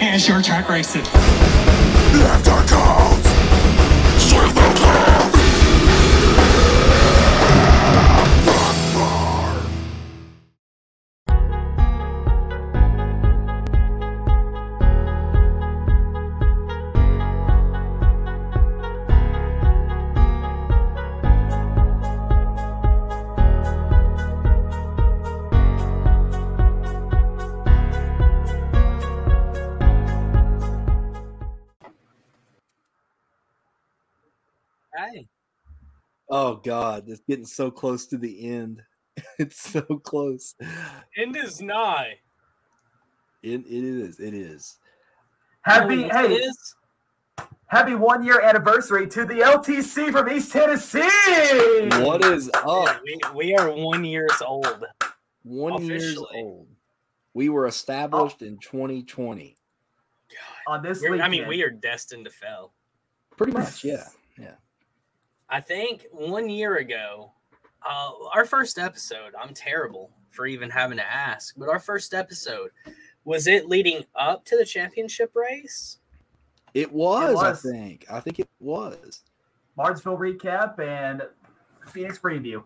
and short track racing. Left our codes. Codes. God, it's getting so close to the end. It's so close. End is nigh. It, it is. It is. Happy You know what hey, it is? happy one year anniversary to the LTC from East Tennessee. What is up? We, we are one years old. One years old. We were established in 2020. God. on this weekend? I mean, we are destined to fail. Pretty much, yeah. Yeah. I think one year ago, uh, our first episode, I'm terrible for even having to ask, but our first episode, was it leading up to the championship race? It was, was. I think. I think it was. Martinsville recap and Phoenix preview.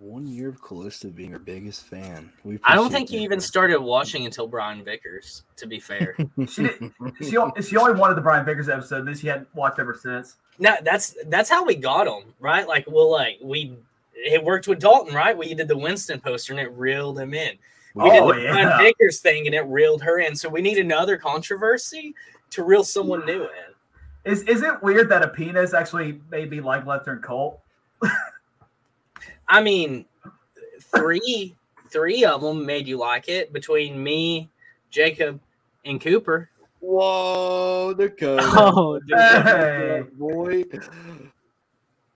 One year of Callista being our biggest fan. We I don't think you even started watching until Brian Vickers, to be fair. She did, she, she only wanted the Brian Vickers episode, then she hadn't watched ever since. no, that's that's how we got him, right? Like, well, like we it worked with Dalton, right? We did the Winston poster and it reeled him in. We Oh, did the yeah. Brian Vickers thing and it reeled her in. So we need another controversy to reel someone new in. Is is it weird that a penis actually made me like Left Turn Cult? I mean, three three of them made you like it between me, Jacob, and Cooper. Whoa, the code. Oh, dude. Hey. boy.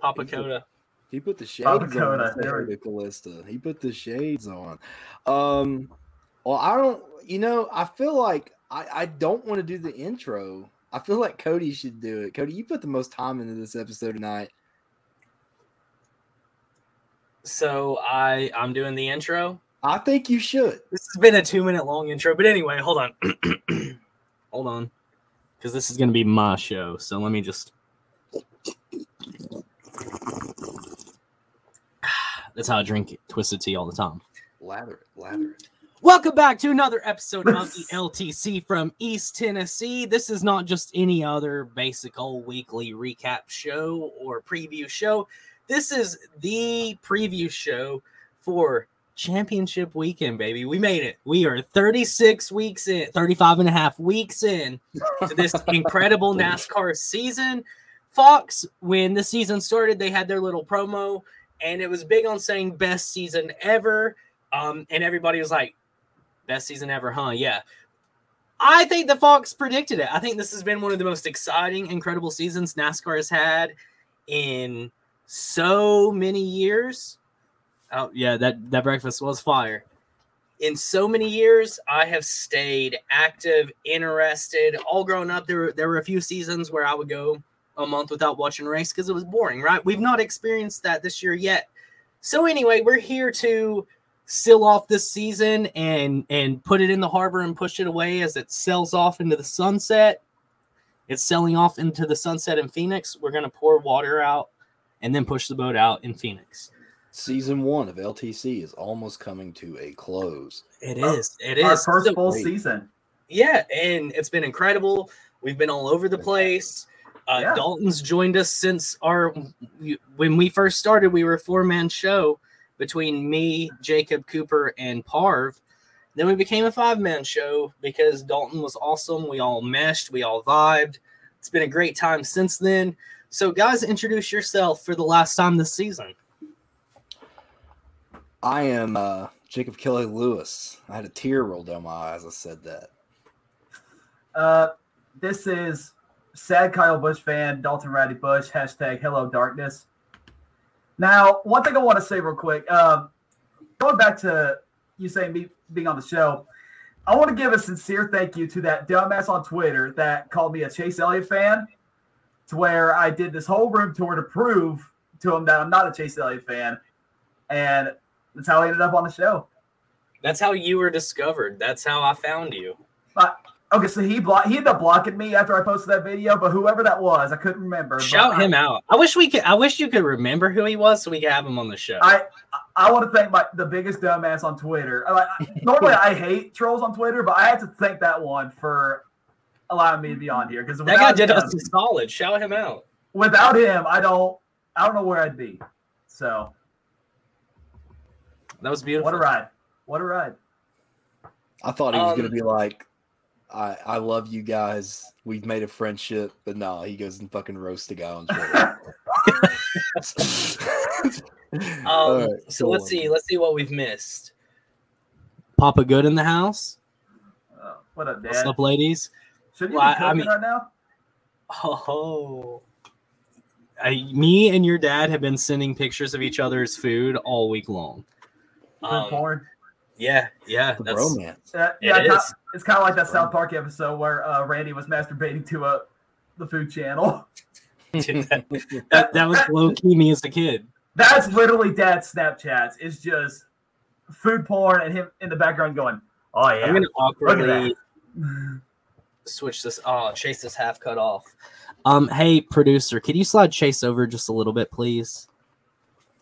Papa Coda. He put the shades Papa on Coda, instead there of we- the Callista. He put the shades on. Um, well, I don't. You know, I feel like I, I don't want to do the intro. I feel like Cody should do it. Cody, you put the most time into this episode tonight. So I I'm doing the intro. I think you should. This has been a two minute long intro, but anyway, hold on, hold on, because this is gonna be my show. So let me just. That's how I drink twisted tea all the time. Lather it, lather it. Welcome back to another episode of the LTC from East Tennessee. This is not just any other basic old weekly recap show or preview show. This is the preview show for championship weekend, baby. We made it. We are 36 weeks in, 35 and a half weeks in to this incredible NASCAR season. Fox, when the season started, they had their little promo, and it was big on saying best season ever. Um, and everybody was like, best season ever, huh? Yeah. I think the Fox predicted it. I think this has been one of the most exciting, incredible seasons NASCAR has had in so many years. Oh, yeah, that, that breakfast was fire. In so many years, I have stayed active, interested. All grown up, there, were- there were a few seasons where I would go a month without watching race because it was boring, right? We've not experienced that this year yet. So, anyway, we're here to seal off this season and and put it in the harbor and push it away as it sells off into the sunset. It's selling off into the sunset in Phoenix. We're gonna pour water out and then push the boat out in Phoenix. Season one of LTC is almost coming to a close. It is. It is Our first So- full season. yeah, and it's been incredible. We've been all over the place. Uh, Yeah. Dalton's joined us since our when we first started. We were a four man show between me, Jacob Cooper, and Parv. Then we became a five man show because Dalton was awesome. We all meshed, we all vibed. It's been a great time since then. So, guys, introduce yourself for the last time this season. I am uh, Jacob Kelly Lewis. I had a tear roll down my eye as I said that. Uh, this is sad Kyle Busch fan, Dalton Ratty Bush, hashtag hello darkness. Now, one thing I want to say real quick, um, going back to you saying me being on the show, I want to give a sincere thank you to that dumbass on Twitter that called me a Chase Elliott fan, to where I did this whole room tour to prove to him that I'm not a Chase Elliott fan, and that's how I ended up on the show. That's how you were discovered. That's how I found you. I, Okay, so he blocked. He ended up blocking me after I posted that video, but whoever that was, I couldn't remember. but Shout I- him out. I wish we could. I wish you could remember who he was, so we could have him on the show. I I want to thank my the biggest dumbass on Twitter. I- I- normally, I hate trolls on Twitter, but I had to thank that one for allowing me to be on here because that guy did us a solid. Shout him out. without him, I don't I don't know where I'd be. So That was beautiful. what a ride! What a ride! I thought he was Um, gonna be like, I I love you guys. We've made a friendship, but no, he goes and fucking roasts the guy on Twitter. Um, All right, so let's on. see. Let's see what we've missed. Papa Good in the house. Uh, what up, What's up, ladies? Shouldn't you Well, be I- I mean- right now? Oh, I, me and your dad have been sending pictures of each other's food all week long. Um, porn. yeah, yeah, The that's bromance. Uh, it yeah, it's, is. it's kind of like that South Park episode where uh, Randy was masturbating to a the food channel. that, that, that was low key me as a kid. That's literally Dad's Snapchats. It's just food porn and him in the background going, "Oh yeah." I'm gonna awkwardly that. Switch this. Oh, Chase is half cut off. Um, hey producer, could you slide Chase over just a little bit, please?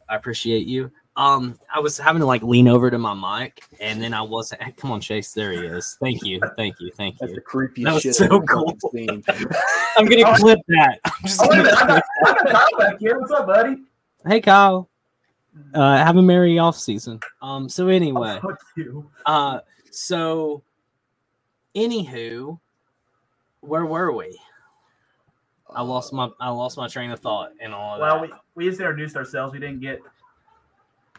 I appreciate you. Um, I was having to like lean over to my mic, and then I wasn't. Come on, Chase, there he is. Thank you, thank you, thank you. That's the you. creepiest That was shit so I've ever cool. fucking seen. I'm gonna clip that. I'm just Oh, wait a gonna minute, I got, Kyle back here. What's up, buddy? Hey Kyle. Uh have a merry off season. Um so anyway, Oh, uh so anywho, where were we? I lost my I lost my train of thought and all Well, that. we, we just introduced ourselves. We didn't get.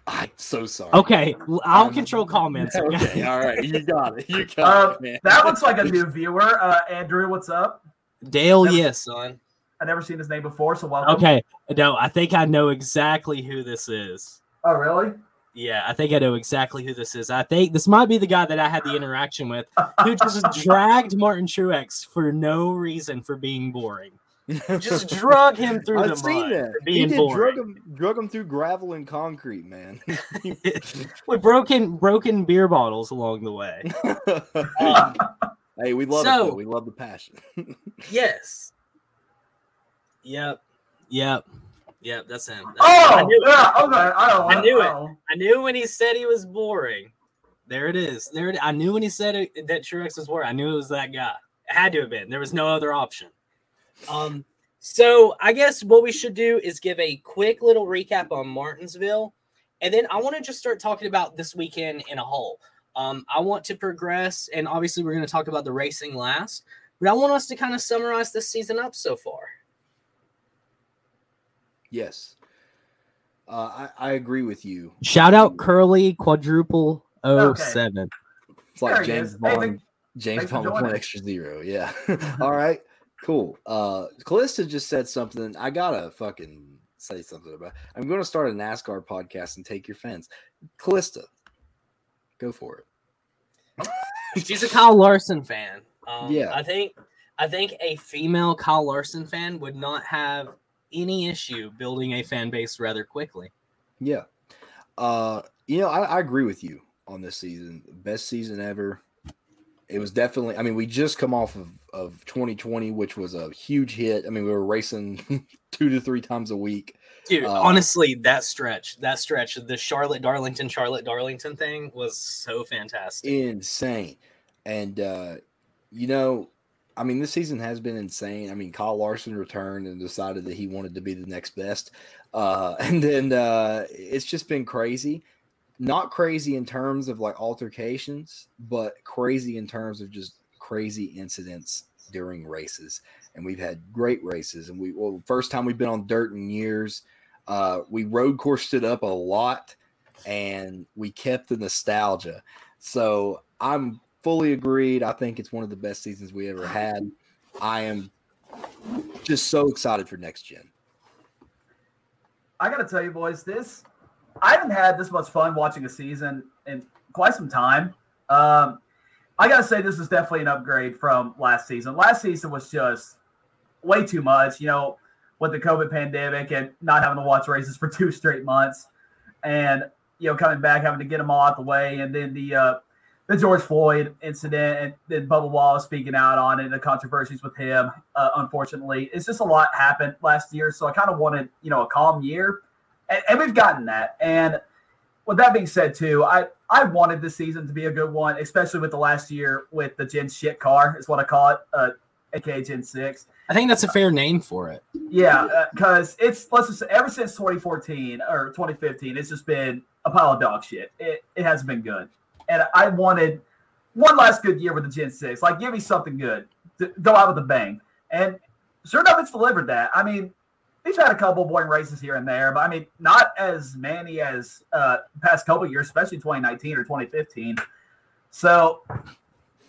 I'm so sorry. okay, I'll Um, control comments. Okay, Okay. all right, you got it. You got Uh, it, man. That looks like a new viewer. Uh, Andrew, what's up? Dale, yes, son. I never seen his name before, so welcome. Okay. No, I think I know exactly who this is. Oh, really? Yeah, I think I know exactly who this is. I think this might be the guy that I had the interaction with who just dragged Martin Truex for no reason for being boring. Just drug him through the I've seen mud that. He did boring. drug him, drug him through gravel and concrete, man. with broken broken beer bottles along the way. Um, hey, we love it. So- Though. We love the passion. yes. Yep. Yep. Yep. That's him. That's him. I Oh, knew, yeah. Okay. I, I knew it. oh. I knew when he said he was boring. There it is. There. It, I knew when he said it, that Truex was boring. I knew it was that guy. It had to have been. There was no other option. Um. So I guess what we should do is give a quick little recap on Martinsville, and then I want to just start talking about this weekend in a whole. Um, I want to progress, and obviously we're going to talk about the racing last, but I want us to kind of summarize this season up so far. Yes. Uh, I, I agree with you. Shout out Curly Quadruple Okay. 07. It's like There James is. Hey, Bond. James Bond joining. point extra zero. Yeah. All right. Cool. Uh Callista just said something. I gotta fucking say something about. I'm gonna start a NASCAR podcast and take your fans. Callista, go for it. She's a Kyle Larson fan. Um, Yeah. I think I think a female Kyle Larson fan would not have any issue building a fan base rather quickly. Yeah. Uh, you know, I, I agree with you on this season. Best season ever. It was definitely. I mean, we just come off of, of 2020, which was a huge hit. I mean, we were racing two to three times a week. Dude, Uh, honestly, that stretch, that stretch, the Charlotte Darlington, Charlotte Darlington thing was so fantastic. insane. And uh, you know, I mean, this season has been insane. I mean, Kyle Larson returned and decided that he wanted to be the next best. Uh, and then uh, it's just been crazy. Not crazy in terms of like altercations, but crazy in terms of just crazy incidents during races. And we've had great races. And we, well, first time we've been on dirt in years. Uh, we road coursed it up a lot and we kept the nostalgia. So I'm fully agreed. I think it's one of the best seasons we ever had. I am just so excited for next gen. I gotta tell you, boys, this I haven't had this much fun watching a season in quite some time. Um, I gotta say, this is definitely an upgrade from last season. Last season was just way too much, you know, with the COVID pandemic and not having to watch races for two straight months, and you know, coming back having to get them all out the way, and then the uh, the George Floyd incident and then Bubba Wallace speaking out on it, and the controversies with him. Uh, unfortunately, it's just a lot happened last year, so I kind of wanted you know a calm year, and, and we've gotten that. And with that being said, too, I I wanted this season to be a good one, especially with the last year with the Gen shit car is what I call it, uh, aka Gen six. I think that's a fair name for it. Yeah, because it's let's just say ever since 2014 or 2015, it's just been a pile of dog shit. It it hasn't been good, and I wanted one last good year with the Gen Six. Like, give me something good, to go out with a bang. And sure enough, it's delivered that. I mean, we've had a couple of boring races here and there, but I mean, not as many as uh, past couple years, especially 2019 or 2015. So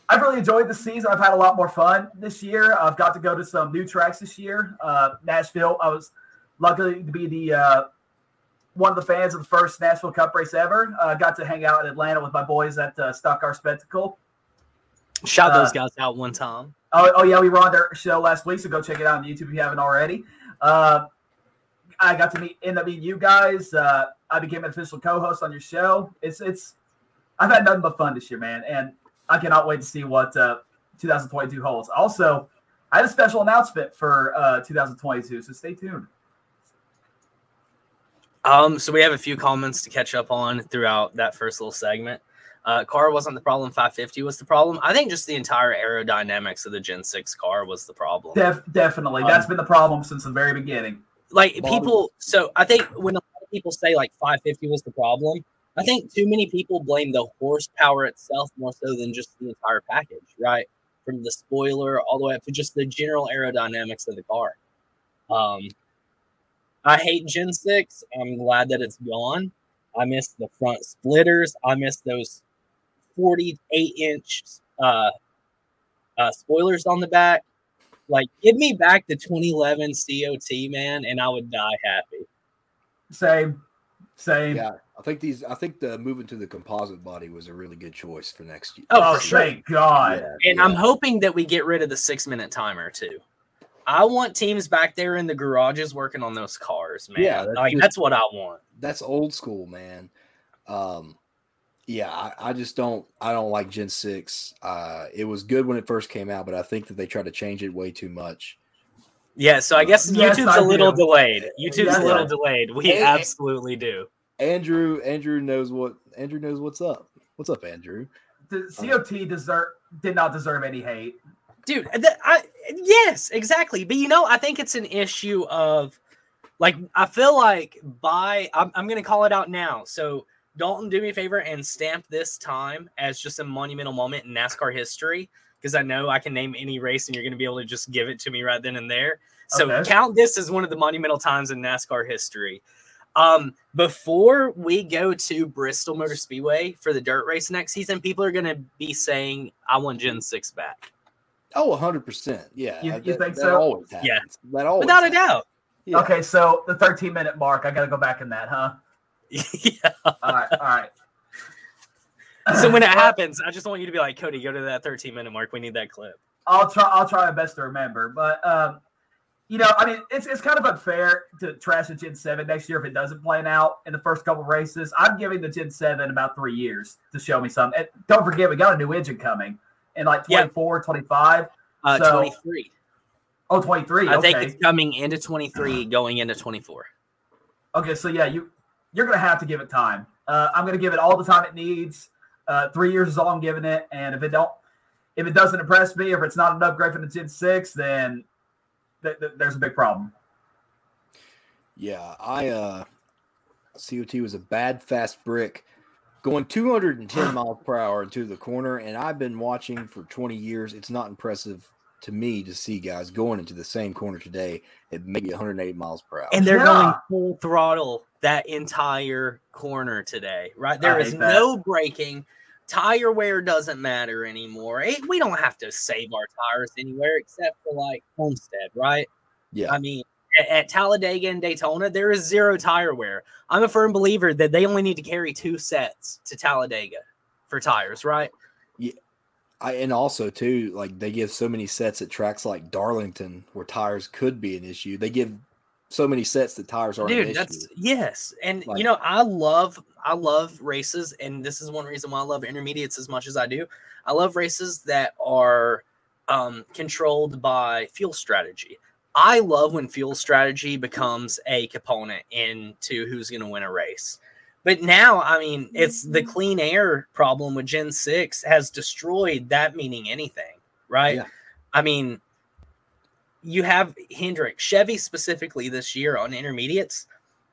I've really enjoyed the season. I've had a lot more fun this year. I've got to go to some new tracks this year. Uh, Nashville, I was lucky to be the uh, one of the fans of the first Nashville Cup race ever. Uh, got to hang out in Atlanta with my boys at uh, Stock Car Spectacle. Shout Uh, those guys out one time. Oh, oh yeah, we were on their show last week, so go check it out on YouTube if you haven't already. Uh, I got to meet end up meeting you guys. Uh, I became an official co-host on your show. It's it's I've had nothing but fun this year, man, and I cannot wait to see what uh, 2022 holds. Also, I had a special announcement for uh, 2022, so stay tuned. Um, so we have a few comments to catch up on throughout that first little segment. Uh, car wasn't the problem. 550 was the problem. I think just the entire aerodynamics of the Gen 6 car was the problem. Def- definitely, that's been the problem since the very beginning. like Bobby. people so i think when a lot of people say like 550 was the problem i think too many people blame the horsepower itself more so than just the entire package right from the spoiler all the way up to just the general aerodynamics of the car um i hate gen 6 i'm glad that it's gone i miss the front splitters i miss those 48 inch uh, uh spoilers on the back like give me back the 2011 COT man, and I would die happy. Same, same. Yeah, I think these. I think the moving to the composite body was a really good choice for next year. Oh, for sure. thank God. Yeah, And yeah. I'm hoping that we get rid of the six minute timer too. I want teams back there in the garages working on those cars, man. Yeah, that's like just- that's what I want. that's old school, man. Um, yeah, I, I just don't. I don't like Gen Six. Uh, it was good when it first came out, but I think that they tried to change it way too much. Yeah, so I guess Yes, YouTube's I a little do. delayed. YouTube's Yes, a little delayed. We Hey, hey. absolutely do. Andrew, Andrew knows what. Andrew knows what's up. What's up, Andrew? The COT deserve did not deserve any hate. Dude I, yes exactly. But you know i think it's an issue of like i feel like by i'm, I'm gonna call it out now. So dalton do me a favor and stamp this time as just a monumental moment in nascar history because i know i can name any race and you're gonna be able to just give it to me right then and there. So Okay. count this as one of the monumental times in nascar history. Um before we go to bristol motor speedway for the dirt race next season people are gonna be saying i want gen 6 back Oh, hundred percent. Yeah, You- you that- think that so? Always happens. Yeah. that always without a doubt Yeah. Okay, so the 13 minute mark, I got to go back in that, huh? yeah. All right, all right. So when it happens, I just want you to be like, Cody, go to that 13 minute mark. We need that clip. I'll try. I'll try my best to remember. But um, you know, I mean, it's it's kind of unfair to trash the Gen Seven next year if it doesn't plan out in the first couple races. I'm giving the Gen Seven about three years to show me something. And don't forget, we got a new engine coming in like Yeah. 24, 25. Uh, So, 23. Oh, 23. I okay. think it's coming into 23, going into 24. Okay, so yeah, you you're gonna have to give it time. Uh, I'm gonna give it all the time it needs. Uh, three years is all I'm giving it, and if it don't, if it doesn't impress me, if it's not an upgrade from the Gen Six, then th- th- there's a big problem. Yeah, I uh COT was a bad fast brick going 210 miles per hour into the corner and I've been watching for 20 years. It's not impressive to me to see guys going into the same corner today at maybe 108 miles per hour. And they're Yeah. going full throttle that entire corner today, right? There I is that. no braking. Tire wear doesn't matter anymore. It- we don't have to save our tires anywhere except for like Homestead, right? yeah. I mean, at, at Talladega and Daytona, there is zero tire wear. I'm a firm believer that they only need to carry two sets to Talladega for tires, right? Yeah. I and also too, like they give so many sets at tracks like Darlington where tires could be an issue. They give so many sets that tires are an Dude, issue. that's yes. And Like- you know, I love I love races, and this is one reason why I love intermediates as much as I do. I love races that are um, controlled by fuel strategy. I love when fuel strategy becomes a component into who's going to win a race. But now, I mean, it's the clean air problem with Gen 6 has destroyed that meaning anything, right? Yeah. I mean, you have Hendrick, Chevy specifically this year on intermediates.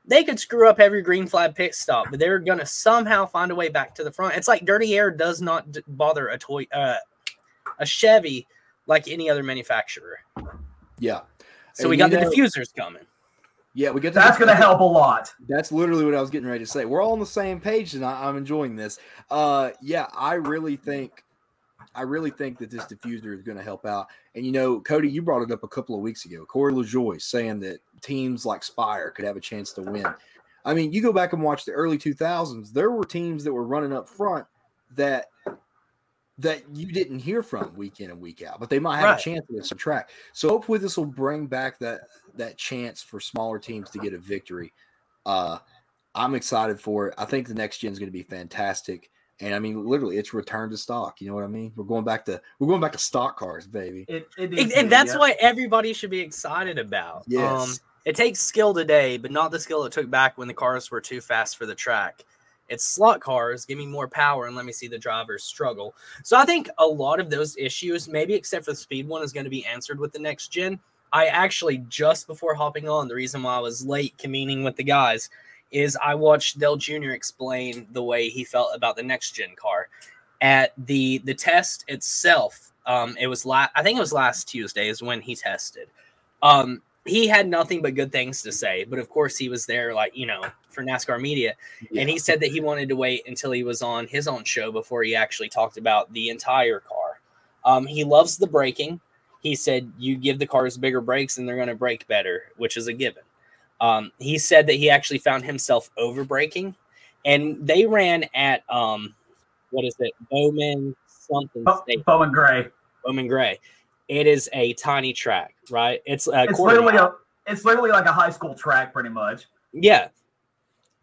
They could screw up every green flag pit stop, but they're going to somehow find a way back to the front. It's like dirty air does not d- bother a toy, uh, a Chevy like any other manufacturer. Yeah. So And we got the know- diffusers coming. Yeah, we get That's going to help a lot. That's literally what I was getting ready to say. We're all on the same page, and I, I'm enjoying this. Uh, yeah, I really think, I really think that this diffuser is going to help out. And you know, Cody, you brought it up a couple of weeks ago. Corey LaJoie saying that teams like Spire could have a chance to win. I mean, you go back and watch the early 2000s. There were teams that were running up front that that you didn't hear from week in and week out, but they might have Right. a chance at some track. So hopefully this will bring back that that chance for smaller teams to get a victory. Uh, I'm excited for it. I think the next gen is going to be fantastic. And I mean, literally, it's return to stock. You know what I mean? We're going back to we're going back to stock cars, baby. It, it And, and that's yeah. what everybody should be excited about. Yes. Um, it takes skill today, but not the skill it took back when the cars were too fast for the track. It's slot cars. Give me more power and let me see the drivers struggle. So I think a lot of those issues, maybe except for the speed one, is going to be answered with the next gen. I actually just before hopping on, the reason why I was late convening with the guys is I watched Dale Jr. explain the way he felt about the next gen car at the the test itself. Um, it was la- I think it was last Tuesday is when he tested. Um, he had nothing but good things to say, but of course he was there, like you know, for NASCAR media, and he said that he wanted to wait until he was on his own show before he actually talked about the entire car. Um, he loves the braking. He said you give the cars bigger brakes and they're going to brake better, which is a given. Um, he said that he actually found himself over braking, and they ran at um, what is it, Bowman something Bo- Bowman Gray. Bowman Gray. It is a tiny track, right? It's a It's literally mile. a it's literally like a high school track, pretty much. Yeah.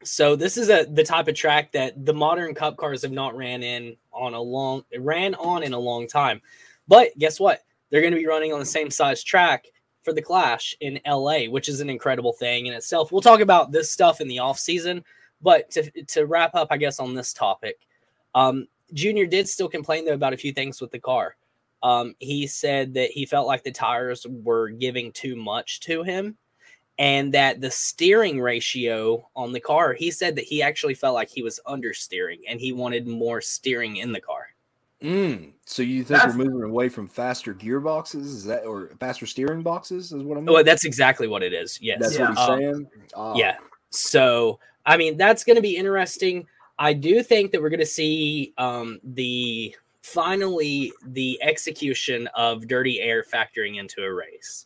So this is a the type of track that the modern cup cars have not ran in on a long ran on in a long time. But guess what? They're going to be running on the same size track for the Clash in LA, which is an incredible thing in itself. We'll talk about this stuff in the off season, but to to wrap up, I guess on this topic, um, Junior did still complain though about a few things with the car. Um, he said that he felt like the tires were giving too much to him and that the steering ratio on the car, he said that he actually felt like he was understeering and he wanted more steering in the car. Mm, so you think That's- we're moving away from faster gearboxes? Is that or faster steering boxes? Is what I'm. Well, that's exactly what it is. Yes. that's Yeah. what he's Um, saying. Ah, Yeah. So, I mean, that's going to be interesting. I do think that we're going to see um, the finally the execution of dirty air factoring into a race.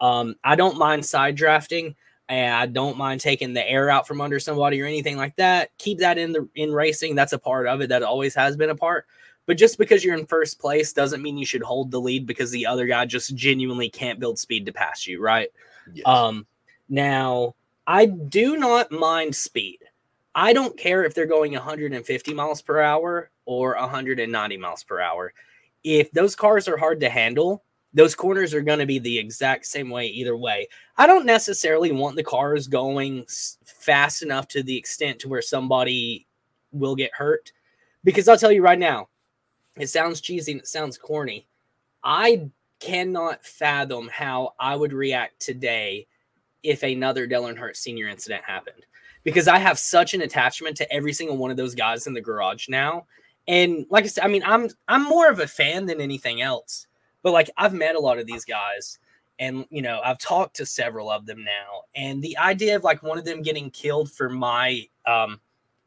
Um, I don't mind side drafting. And I don't mind taking the air out from under somebody or anything like that. Keep that in the in racing. That's a part of it. That always has been a part. But just because you're in first place doesn't mean you should hold the lead because the other guy just genuinely can't build speed to pass you, right? yes. Um, now I do not mind speed. I don't care if they're going 150 miles per hour or 190 miles per hour. If those cars are hard to handle, those corners are going to be the exact same way either way. I don't necessarily want the cars going fast enough to the extent to where somebody will get hurt because I'll tell you right now, it sounds cheesy and it sounds corny. I cannot fathom how I would react today if another Earnhardt Senior incident happened because I have such an attachment to every single one of those guys in the garage now. And like I said, I mean, I'm I'm more of a fan than anything else. But like I've met a lot of these guys and you know, I've talked to several of them now. And the idea of like one of them getting killed for my um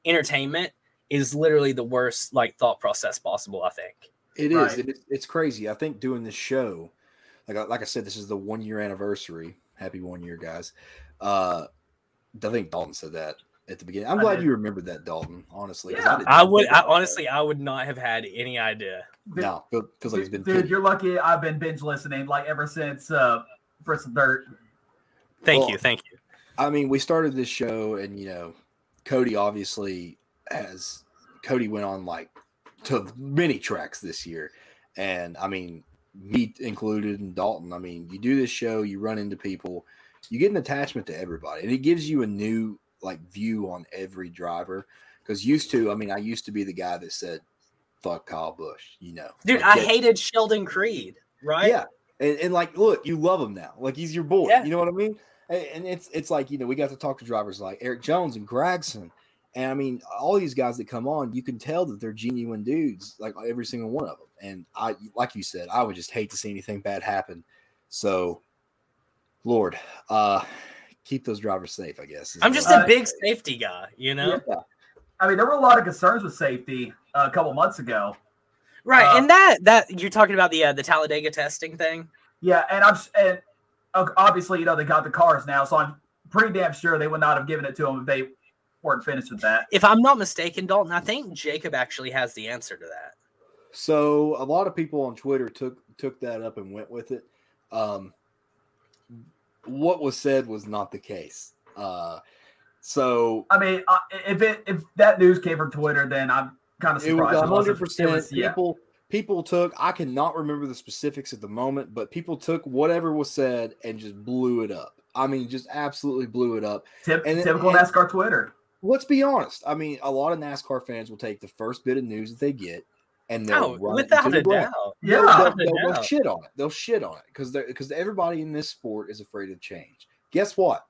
entertainment is literally the worst like thought process possible, I think. It is. Right. It, it's crazy. I think doing this show, like I- like I said, this is the one year anniversary. Happy one year, guys. Uh, I think Dalton said that at the beginning. I'm I glad did. you remembered that, Dalton. Honestly, Yeah. didn't I would I, honestly I would not have had any idea. Dude, No, feel, feels like it's been. dude, pity. you're lucky. I've been binge listening like ever since uh, Bristol Dirt. Thank Well, you, thank you. I mean, we started this show, and you know, Cody obviously has Cody went on like to many tracks this year, and I mean me included and Dalton. I mean, you do this show, you run into people, you get an attachment to everybody, and it gives you a new like view on every driver. Because used to, I mean, I used to be the guy that said, "Fuck Kyle Busch," you know, Dude, Like, I hated Sheldon Creed, right? yeah, and, and like, look, you love him now. Like he's your boy. Yeah. You know what I mean? And, and it's it's like you know we got to talk to drivers like Erik Jones and Gragson, and I mean all these guys that come on, you can tell that they're genuine dudes, like every single one of them. And I, like you said, I would just hate to see anything bad happen. So, Lord, uh, keep those drivers safe. I guess. I'm what just a big safety guy, you know? Yeah. I mean, there were a lot of concerns with safety uh, a couple months ago. Right. Uh, and that that you're talking about the uh, the Talladega testing thing. Yeah, and I'm and uh, obviously, you know, they got the cars now, so I'm pretty damn sure they would not have given it to them if they weren't finished with that. If I'm not mistaken, Dalton, I think Jacob actually has the answer to that. So a lot of people on Twitter took took that up and went with it. Um, what was said was not the case. Uh, so I mean, uh, if it if that news came from Twitter, then I'm kind of surprised. it wasn't. hundred percent was- yeah. people. People took. I cannot remember the specifics at the moment, but people took whatever was said and just blew it up. I mean, just absolutely blew it up. Tip, and- typical and- NASCAR Twitter. Let's be honest. I mean, a lot of NASCAR fans will take the first bit of news that they get and they'll Oh, run without into the a ground. doubt. Yeah. they'll, Without a they'll, they'll shit on it. They'll shit on it because because everybody in this sport is afraid of change. Guess what?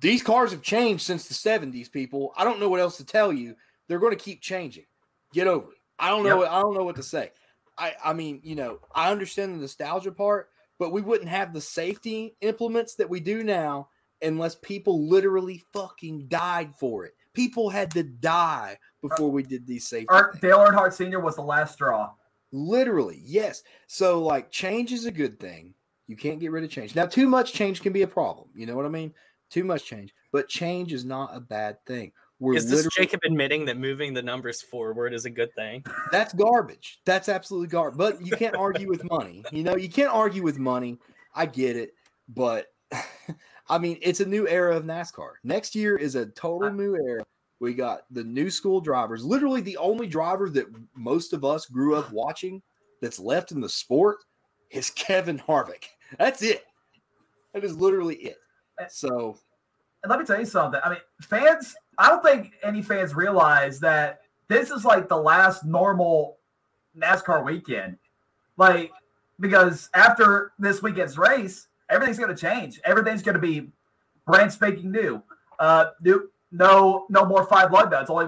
These cars have changed since the '70s. People, I don't know what else to tell you. They're going to keep changing. Get over it. I don't know. Yep. I don't know what to say. I I mean, you know, I understand the nostalgia part, but we wouldn't have the safety implements that we do now unless people literally fucking died for it. People had to die before we did these safety. Art, things. Dale Earnhardt Sr. was the last straw. Literally, yes. So, like, change is a good thing. You can't get rid of change. Now, too much change can be a problem. You know what I mean? Too much change, but change is not a bad thing. We're Is this Jacob admitting that moving the numbers forward is a good thing? that's garbage. That's absolutely garbage. But you can't argue with money. You know, you can't argue with money. I get it, but I mean, it's a new era of NASCAR. Next year is a total new era. We got the new school drivers. Literally, the only driver that most of us grew up watching that's left in the sport is Kevin Harvick. That's it. That is literally it. So And let me tell you something. I mean, fans, I don't think any fans realize that this is like the last normal NASCAR weekend. Like, because after this weekend's race, everything's going to change. Everything's going to be brand spanking new. Uh, new, no, no more five lug nuts, only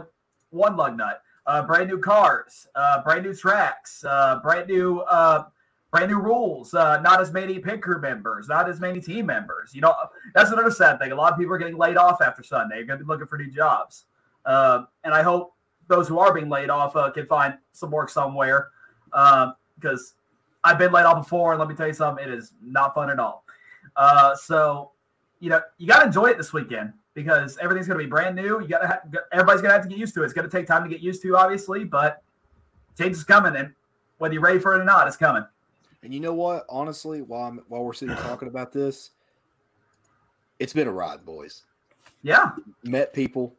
one lug nut. Uh, brand new cars, uh, brand new tracks, uh, brand new, uh, brand new rules. Uh, not as many pit crew members, not as many team members. You know, that's another sad thing. A lot of people are getting laid off after Sunday. You're going to be looking for new jobs. Um, and I hope those who are being laid off uh, can find some work somewhere because I've been laid off before. And let me tell you something, it is not fun at all. Uh, so, you know, you got to enjoy it this weekend because everything's going to be brand new. You got to, everybody's going to have to get used to it. It's going to take time to get used to, obviously, but change is coming. And whether you're ready for it or not, it's coming. And you know what? Honestly, while I'm, while we're sitting talking about this, it's been a ride, boys. Yeah. Met people.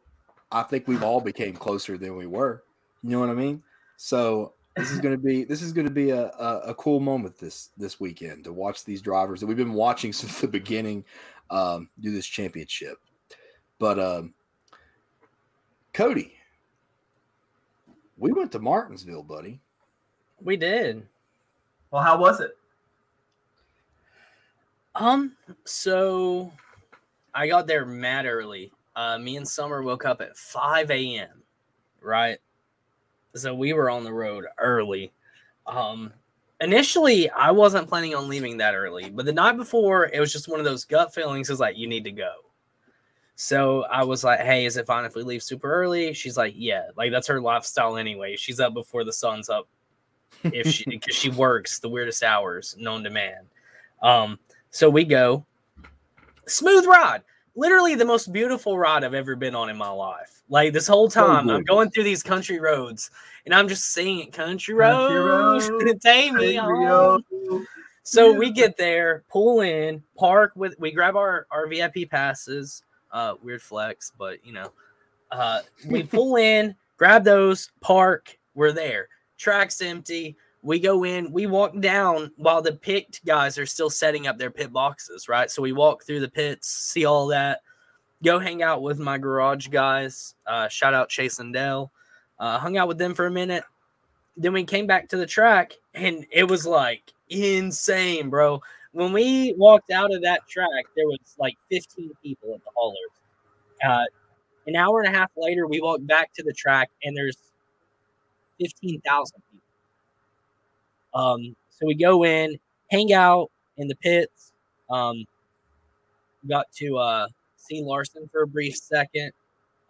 I think we've all became closer than we were. You know what I mean? So this is going to be this is going to be a, a, a cool moment this this weekend to watch these drivers that we've been watching since the beginning um, do this championship. But um, Cody, we went to Martinsville, buddy. We did. Well, how was it? Um, so I got there mad early. Uh, me and Summer woke up at 5 a.m. Right. So we were on the road early. Um, initially, I wasn't planning on leaving that early, but the night before, it was just one of those gut feelings. Is like you need to go. So I was like, "Hey, is it fine if we leave super early?" She's like, "Yeah, like that's her lifestyle anyway. She's up before the sun's up if she because she works the weirdest hours known to man." Um, so we go. Smooth ride. Literally the most beautiful ride I've ever been on in my life. Like this whole time, I'm going through these country roads and I'm just singing country Country roads. roads, Take me Take me home. So we get there, pull in, park with we grab our our VIP passes. Uh weird flex, but you know. Uh, we pull in, grab those, park. We're there. Track's empty. We go in. We walk down while the picked guys are still setting up their pit boxes. Right. So we walk through the pits, see all that. Go hang out with my garage guys. Uh, shout out Chase and Dell. Uh, hung out with them for a minute. Then we came back to the track, and it was like insane, bro. When we walked out of that track, there was like 15 people at the haulers. Uh, an hour and a half later, we walked back to the track, and there's 15,000 people. Um, so we go in, hang out in the pits. Um, got to uh, see Larson for a brief second.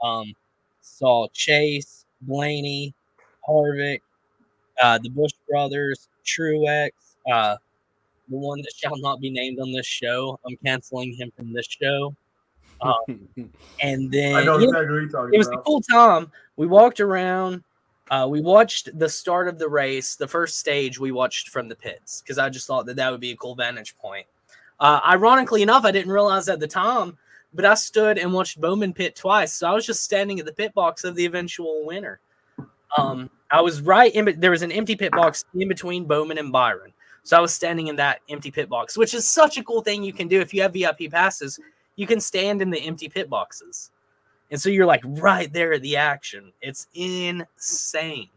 Um, saw Chase, Blaney, Harvick, uh, the Busch brothers, Truex, uh, the one that shall not be named on this show. I'm canceling him from this show. Um, and then I know yeah, exactly what you're it was a cool time. We walked around. Uh, we watched the start of the race, the first stage. We watched from the pits because I just thought that that would be a cool vantage point. Uh, ironically enough, I didn't realize at the time, but I stood and watched Bowman pit twice. So I was just standing at the pit box of the eventual winner. Um, I was right in. There was an empty pit box in between Bowman and Byron. So I was standing in that empty pit box, which is such a cool thing you can do if you have VIP passes. You can stand in the empty pit boxes. And so you're like right there at the action. It's insane.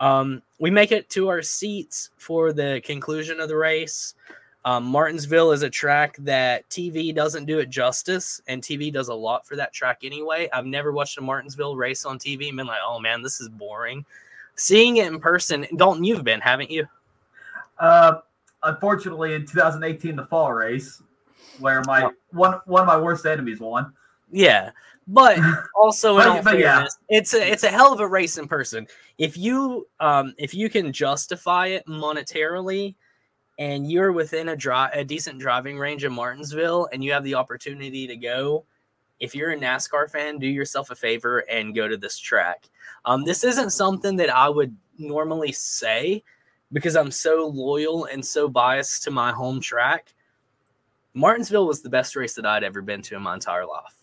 Um, we make it to our seats for the conclusion of the race. Um, Martinsville is a track that TV doesn't do it justice, and TV does a lot for that track anyway. I've never watched a Martinsville race on TV and been like, oh man, this is boring. Seeing it in person, Dalton, you've been, haven't you? Uh, unfortunately, in 2018, the fall race, where my one one of my worst enemies won. Yeah, but also in all but yeah. it's a it's a hell of a race in person. If you um if you can justify it monetarily, and you're within a dri a decent driving range of Martinsville, and you have the opportunity to go, if you're a NASCAR fan, do yourself a favor and go to this track. Um, this isn't something that I would normally say because I'm so loyal and so biased to my home track. Martinsville was the best race that I'd ever been to in my entire life.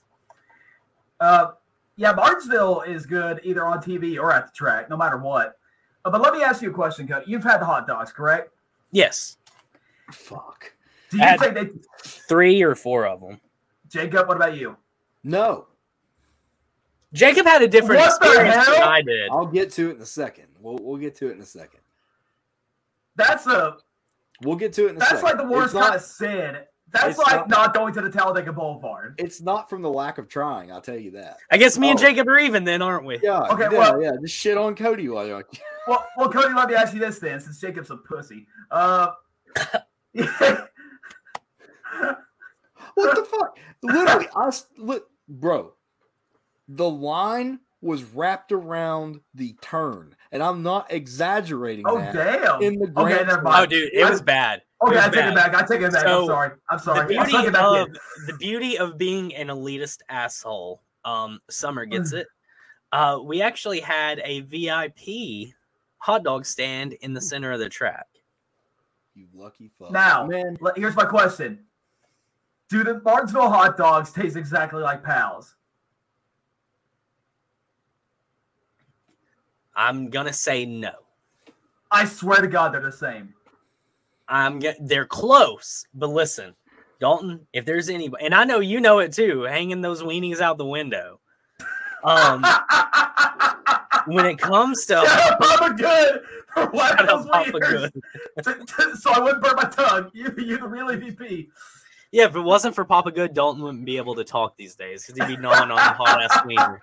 Uh, yeah, Martinsville is good either on TV or at the track, no matter what. Uh, but let me ask you a question, Cody. You've had the hot dogs, correct? Yes, Fuck. Do you Had- think they, three or four of them. Jacob? What about you? No, Jacob had a different What the experience than hell? I did. I'll get to it in a second. We'll we'll get to it in a second. That's a We'll get to it in a that's second. like the worst not, kind of sin. That's like not- not going to the Talladega Boulevard. It's not from the lack of trying. I'll tell you that. I guess me and Oh. Jacob are even then, aren't we? Yeah. Okay, Yeah. well- yeah. Just shit on Cody while you're like, Well, well, Cody, let me ask you this then, since Jacob's a pussy. Uh, what the fuck? Literally, I s- look, bro. The line was wrapped around the turn, and I'm not exaggerating. oh that. damn. In the okay, grand never Oh, dude, it was bad. Okay, was I take bad. it back. I take it back. So, I'm sorry. I'm The sorry. I'll beauty take it back of in. the beauty of being an elitist asshole. Um, Summer gets it. Uh, we actually had a VIP hot dog stand in the center of the track. You lucky fuck. Now, man, here's my question: Do the Martinsville hot dogs taste exactly like Pals? I'm gonna say no. I swear to God, they're the same. I'm get, they're close, but listen, Dalton, if there's anybody, and I know you know it too, hanging those weenies out the window. Um, when it comes to Papa Good for what out those Papa. Good. so I wouldn't burn my tongue. You, you're the real EVP. Yeah, if it wasn't for Papa Good, Dalton wouldn't be able to talk these days because he'd be gnawing on the hot ass wiener.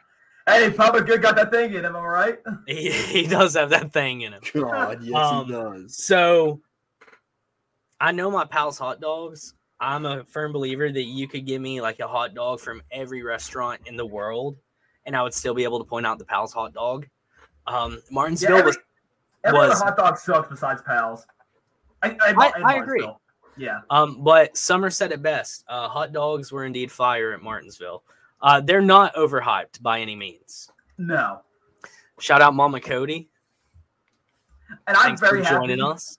Hey, Papa Good got that thing in him, all right? He, he does have that thing in him. God, yes, Um, he does. So I know my pals hot dogs. I'm a firm believer that you could give me like a hot dog from every restaurant in the world, and I would still be able to point out the pals hot dog. Um, Martinsville every- was Every Was- hot dog sucks besides Pals. I, I, I- I agree. Yeah. Um, but Summer said it best. Uh, hot dogs were indeed fire at Martinsville. Uh, they're not overhyped by any means. No. Shout out Mama Cody. And I'm Thanks very for happy. joining us.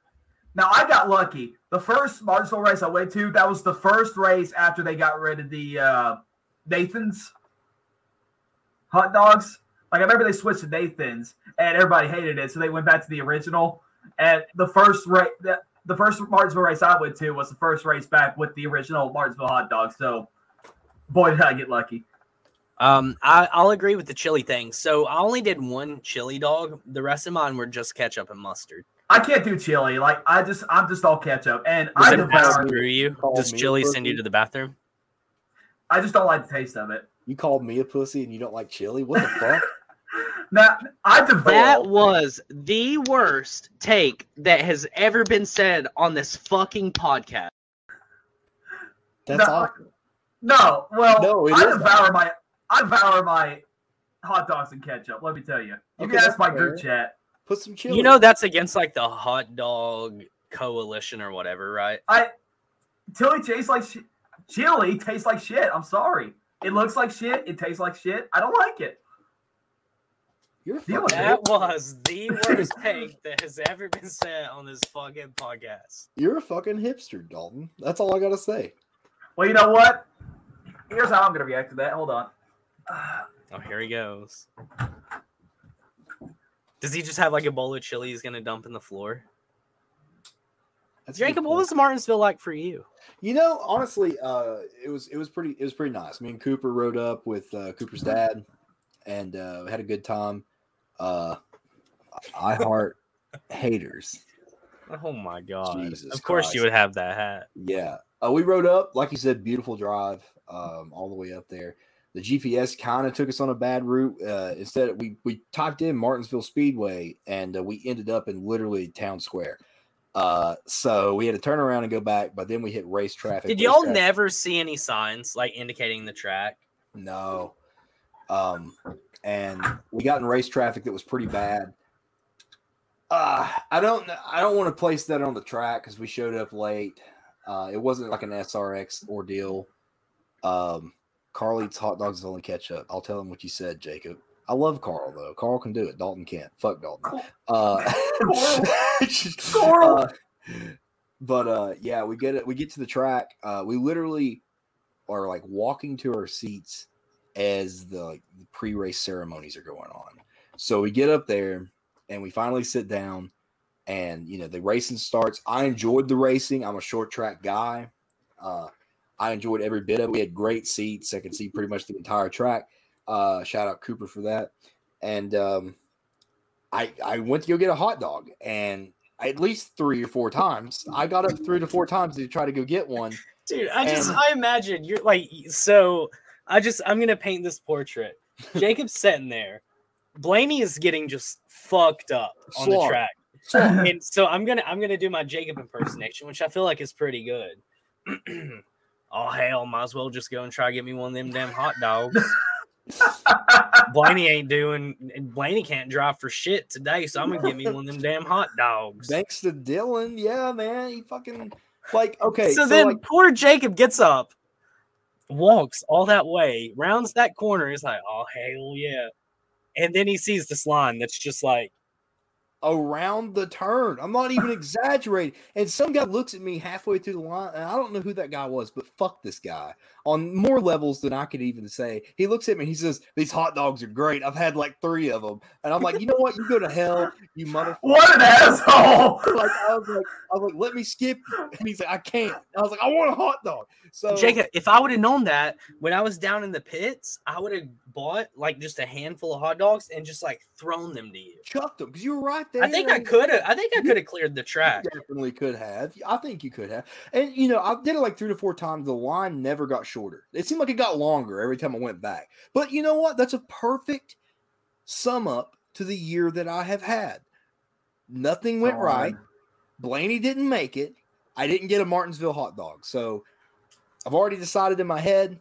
Now I got lucky. The first Martinsville race I went to, that was the first race after they got rid of the uh, Nathans. hot dogs. Like I remember they switched to Nathan's and everybody hated it, so they went back to the original. And the first race, the, the first Martinsville race I went to was the first race back with the original Martinsville hot dog. So, boy, did I get lucky. Um, I, I'll agree with the chili thing. So I only did one chili dog. The rest of mine were just ketchup and mustard. I can't do chili. Like I just, I'm just all ketchup, and Does I it pass devour. through you? Does chili a send you to the bathroom? I just don't like the taste of it. You called me a pussy and you don't like chili? What the fuck? Now I devour. That was the worst take that has ever been said on this fucking podcast. That's No, awful. No, well, No, it I is devour my I devour my hot dogs and ketchup. Let me tell you. You Okay, can ask that's my group chat. Put some chili. You know that's against like the hot dog coalition or whatever, right? I chili tastes like shit. Chili tastes like shit. I'm sorry. It looks like shit. It tastes like shit. I don't like it. you're a Deal with fucking, That was the worst take that has ever been said on this fucking podcast. you're a fucking hipster, Dalton. That's all I gotta say. Well, you know what? Here's how I'm gonna react to that. Hold on. Oh, here he goes. Does he just have like a bowl of chili he's gonna dump in the floor? That's Jacob, what was Martinsville like for you? You know, honestly, uh, it was it was pretty it was pretty nice. Me and Cooper rode up with uh, Cooper's dad, and uh, had a good time. Uh, I heart haters. Oh my god! Jesus of course Christ. you would have that hat. Yeah, uh, we rode up, like you said, beautiful drive, um, all the way up there. The GPS kind of took us on a bad route. Uh, instead, we we typed in Martinsville Speedway, and uh, we ended up in literally town square. Uh, so we had to turn around and go back, but then we hit race traffic. Did race y'all traffic- never see any signs like indicating the track? No. Um, and we got in race traffic that was pretty bad. Uh, I don't I don't want to place that on the track because we showed up late. Uh, it wasn't like an SRX ordeal. Um, Carl eats hot dogs with only ketchup. I'll tell him what you said, Jacob. I love Carl though. Carl can do it. Dalton can't. Fuck Dalton. Uh, Carl. uh, but uh, yeah, we get it. We get to the track. Uh, we literally are like walking to our seats as the, like, the pre-race ceremonies are going on. So we get up there and we finally sit down, and you know the racing starts. I enjoyed the racing. I'm a short track guy. Uh, I enjoyed every bit of it. We had great seats. I could see pretty much the entire track. Uh, shout out Cooper for that. And um, I I went to go get a hot dog, and at least three or four times I got up three to four times to try to go get one. Dude, I just And- I imagine you're like so I just I'm gonna paint this portrait. Jacob's sitting there. Blaney is getting just fucked up on the track. And so I'm gonna I'm gonna do my Jacob impersonation, which I feel like is pretty good. oh hell, might as well just go and try to get me one of them damn hot dogs. Blaney ain't doing and Blaney can't drive for shit today, so I'm gonna get me one of them damn hot dogs. Thanks to Dillon, yeah, man, he fucking like okay. so, So, then like, poor Jacob gets up, walks all that way, rounds that corner. He's like, "Oh hell yeah!" And then he sees this line that's just like, around the turn. I'm not even exaggerating. And some guy looks at me halfway through the line, and I don't know who that guy was, but fuck this guy on more levels than I could even say. He looks at me and he says, These hot dogs are great. I've had like three of them. And I'm like, You know what? You go to hell, you motherfucker. What an asshole! Like, I was like, I was like, let me skip you. And he's like, I can't. I was like, I want a hot dog. So Jacob, if I would have known that when I was down in the pits, I would have bought like just a handful of hot dogs and just like thrown them to you. chucked them because you were right there. I think I could have. I think I could have cleared the track. You definitely could have. I think you could have. And you know, I did it like three to four times. The line never got shorter. It seemed like it got longer every time I went back. But you know what? That's a perfect sum up to the year that I have had. Nothing went right. Blaney didn't make it. I didn't get a Martinsville hot dog. So I've already decided in my head.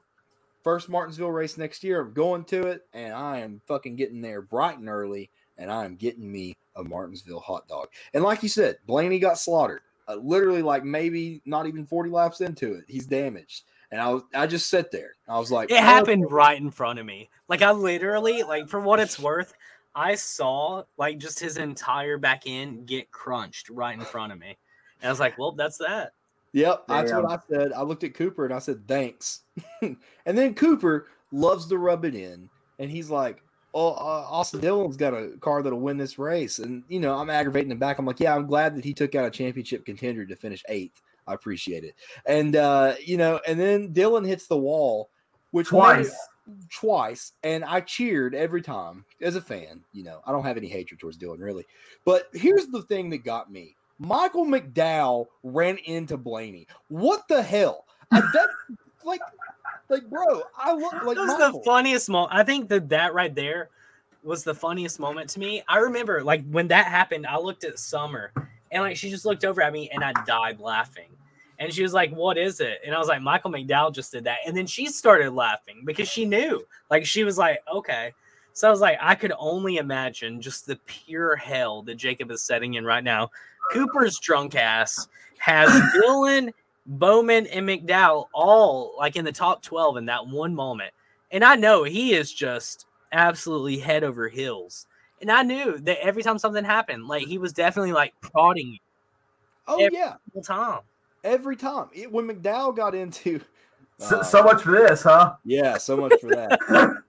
First Martinsville race next year. I'm going to it, and I am fucking getting there bright and early, and I am getting me a Martinsville hot dog. And like you said, Blaney got slaughtered. Uh, literally, like maybe not even 40 laps into it, he's damaged. And I was, I just sat there. I was like, It happened right in front of me. Like I literally, like for what it's worth, I saw like just his entire back end get crunched right in front of me. And I was like, well, that's that. Yep, that's what I said. I looked at Cooper and I said, thanks. and then Cooper loves to rub it in and he's like, "Oh, uh, Austin Dillon's got a car that'll win this race," and you know, I'm aggravating him back. I'm like, "Yeah, I'm glad that he took out a championship contender to finish eighth. I appreciate it." And uh, you know, and then Dillon hits the wall, which made- Twice. twice, and I cheered every time as a fan. You know, I don't have any hatred towards Dillon really, but here's the thing that got me: Michael McDowell ran into Blaney. What the hell? I, that like, like, bro, I look like that was Michael. the funniest moment. I think that that right there was the funniest moment to me. I remember like when that happened, I looked at Summer and like she just looked over at me and I died laughing. And she was like, What is it? And I was like, Michael McDowell just did that. And then she started laughing because she knew. Like she was like, Okay. So I was like, I could only imagine just the pure hell that Jacob is setting in right now. Cooper's drunk ass has Dillon, Bowman, and McDowell all like in the top 12 in that one moment. And I know he is just absolutely head over heels. And I knew that every time something happened, like he was definitely like prodding oh every- yeah, time. Every time it, when McDowell got into. So, uh, so much for this, huh? yeah, so much for that.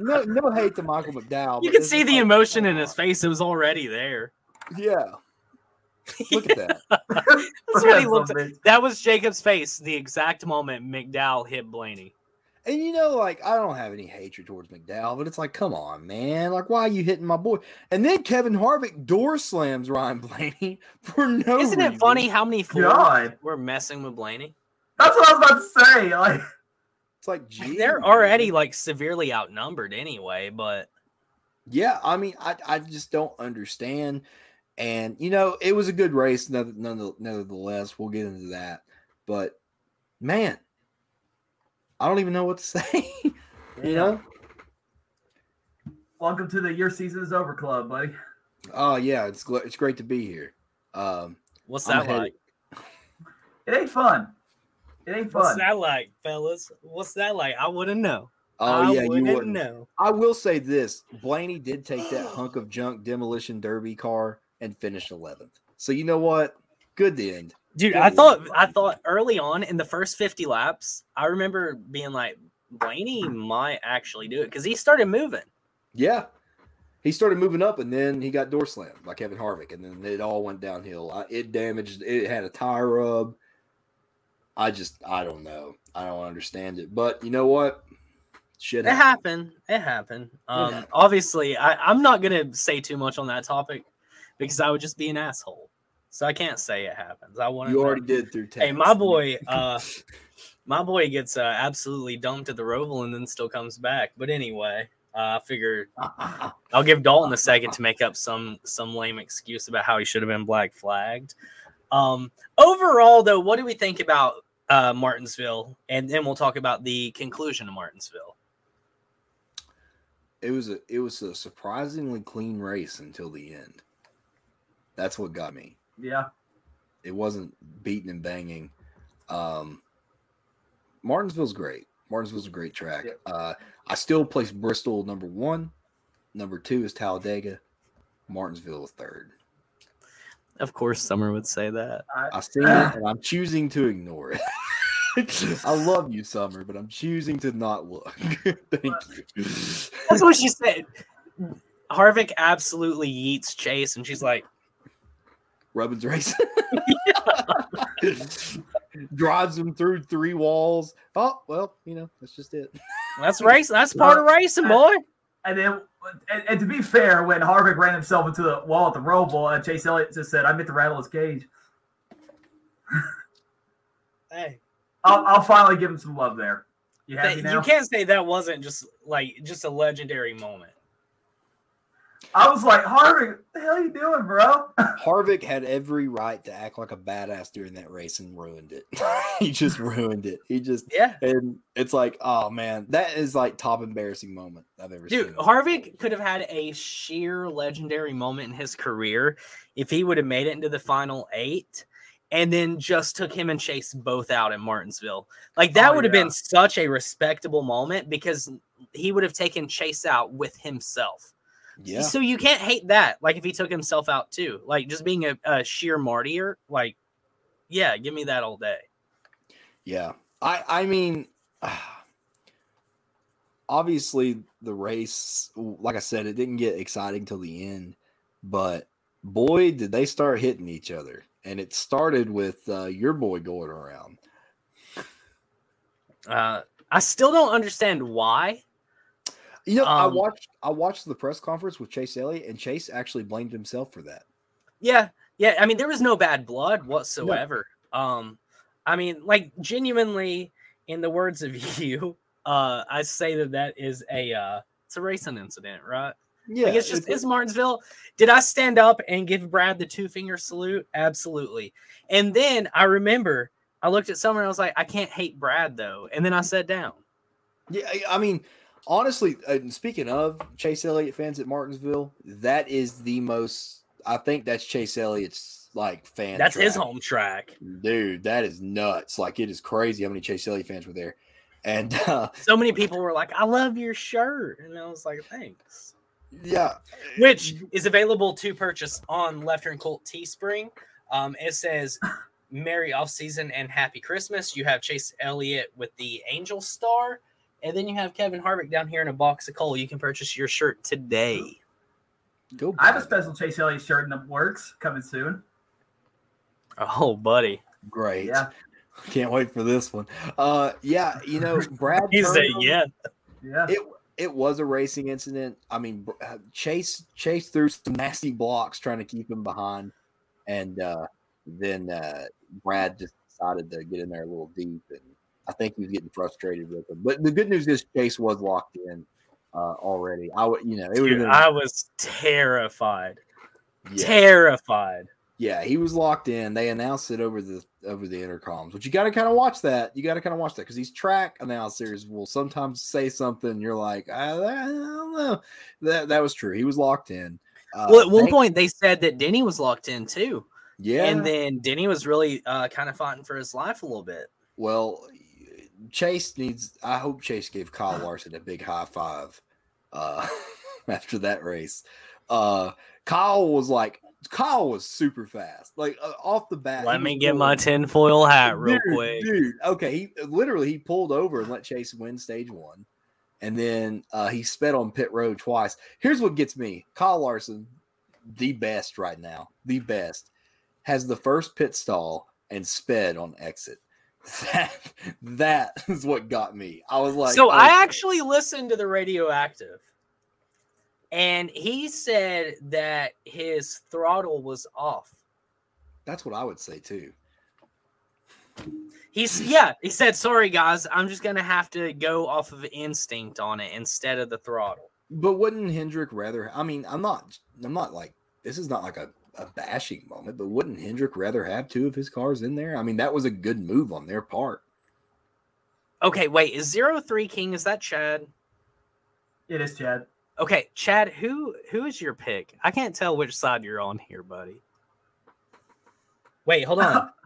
no, no hate to Michael McDowell. You but could see the emotion in his face. It was already there. Yeah, look at that. That's what he looked at. of a bitch. That was Jacob's face the exact moment McDowell hit Blaney. And you know, like I don't have any hatred towards McDowell, but it's like, come on, man! Like, why are you hitting my boy? And then Kevin Harvick door slams Ryan Blaney for no. Isn't it funny how many fools God. were messing with Blaney? That's what I was about to say. Like, It's like, gee, They're already like severely outnumbered anyway, but yeah. I mean, I I just don't understand. And you know, it was a good race, none- none- nonetheless. We'll get into that, but man, I don't even know what to say. you know? welcome to the Your Season is Over Club, buddy. Oh yeah, it's gl- it's great to be here. Um, what's I'm that ahead- like? It ain't fun. It ain't fun. What's that like, fellas? What's that like? I wouldn't know. oh I yeah, you wouldn't wouldn't. know. I will say this: Blaney did take that hunk of junk demolition derby car and finish 11th. So you know what? Good the end. Dude, I thought. I thought early on in the first 50 laps, I remember being like, Blaney might actually do it because he started moving. Yeah, he started moving up, and then he got door slammed by Kevin Harvick, and then it all went downhill. I, it damaged. It had a tire rub. I just, I don't know. I don't understand it. But you know what? Shit It happened. It happened. Um, happened. obviously, I, I'm not gonna say too much on that topic because I would just be an asshole. So I can't say it happens. I want You already did through. Text. Hey, my boy, uh, my boy gets uh, absolutely dumped at the Roval and then still comes back. But anyway, uh, I figure I'll give Dalton a second to make up some some lame excuse about how he should have been black flagged. Um, overall, though, what do we think about uh, Martinsville? And then we'll talk about the conclusion of Martinsville. it was a it was a surprisingly clean race until the end. That's what got me. Yeah. It wasn't beating and banging. Um, Martinsville's great. Martinsville's a great track. Yeah. Uh, I still place Bristol number one. Number two is Talladega. Martinsville is third. Of course, Summer would say that. I, I see it and I'm choosing to ignore it. I love you, Summer, but I'm choosing to not look. Thank you. That's what she said. Harvick absolutely yeets Chase, and she's like, Rubbins race. Drives him through three walls. Oh, well, you know, that's just it. "That's race. That's part of racing, boy." and then, and, and to be fair, when Harvick ran himself into the wall at the Roval, uh, Chase Elliott just said, "I meant to rattle his cage." Hey, I'll, I'll finally give him some love there. You happy now? you can't say that wasn't just like just a legendary moment. I was like, Harvick, what the hell are you doing, bro? Harvick had every right to act like a badass during that race and ruined it. he just ruined it. He just Yeah, and it's like, oh man, that is like top embarrassing moment I've ever dude, seen. Dude, Harvick could have had a sheer legendary moment in his career if he would have made it into the final eight. And then just took him and Chase both out at Martinsville. Like that Oh, would have yeah. been such a respectable moment because he would have taken Chase out with himself. Yeah, So you can't hate that. Like if he took himself out too, like just being a, a sheer martyr. Like, yeah, give me that all day. yeah. I I mean, obviously the race, like I said, it didn't get exciting till the end, but boy, did they start hitting each other. And it started with uh, your boy going around. Uh, I still don't understand why. You know, I Um, watched I watched the press conference with Chase Elliott, and Chase actually blamed himself for that. Yeah, yeah. I mean, there was no bad blood whatsoever. Um, I mean, like genuinely, in the words of you, uh, I say that that is a uh, it's a racing incident, right? Yeah, like it's just it's Martinsville. Did I stand up and give Brad the two finger salute? Absolutely. And then I remember I looked at someone and I was like, I can't hate Brad though. And then I sat down. Yeah, I- I mean, honestly, uh, speaking of Chase Elliott fans at Martinsville, that is the most. I think that's Chase Elliott's like fan. That's his home track. dude. That is nuts. Like it is crazy how many Chase Elliott fans were there, and uh, So many people were like, I love your shirt. And I was like, thanks. yeah, which is available to purchase on Left Turn Cult Teespring. Um, it says "Merry Off Season and Happy Christmas." You have Chase Elliott with the Angel Star, and then you have Kevin Harvick down here in a box of coal. You can purchase your shirt today. go. I have a special Chase Elliott shirt in the works coming soon. Oh, buddy, Great. Yeah, Can't wait for this one. Uh, yeah, you know, Brad. he said, "Yeah." yeah. It it was a racing incident. I mean, uh, Chase Chase threw some nasty blocks trying to keep him behind, and uh, then uh, Brad just decided to get in there a little deep, and I think he was getting frustrated with him. But the good news is Chase was locked in uh, already. I would, you know, it would Dude, been. I was terrified, yeah, terrified. yeah, he was locked in. They announced it over the over the intercoms, but you got to kind of watch that. You got to kind of watch that because these track announcers will sometimes say something. You're like, I, I don't know. That that was true. He was locked in. Uh, well, at one thank- point they said that Denny was locked in too, yeah. and then Denny was really uh, kind of fighting for his life a little bit. well, Chase needs. I hope Chase gave Kyle Larson a big high five uh, after that race. Uh, Kyle was like, Kyle was super fast, like uh, off the bat. Let me get my tinfoil hat real dude, quick. Dude, okay. He literally he pulled over and let Chase win stage one. And then uh, he sped on pit road twice. Here's what gets me. Kyle Larson, the best right now, the best, has the first pit stall and sped on exit. That that is what got me. I was like, so oh, I actually listened to the radioactive, and he said that his throttle was off. that's what I would say too. He's yeah, he said, "Sorry guys, I'm just gonna have to go off of instinct on it instead of the throttle." But wouldn't Hendrick rather? I mean, I'm not. I'm not like this is not like a, a bashing moment, but wouldn't Hendrick rather have two of his cars in there? I mean, that was a good move on their part. Okay, wait, is zero three King? Is that Chad? It is Chad. Okay, Chad, who who is your pick? I can't tell which side you're on here, buddy. Wait, hold on.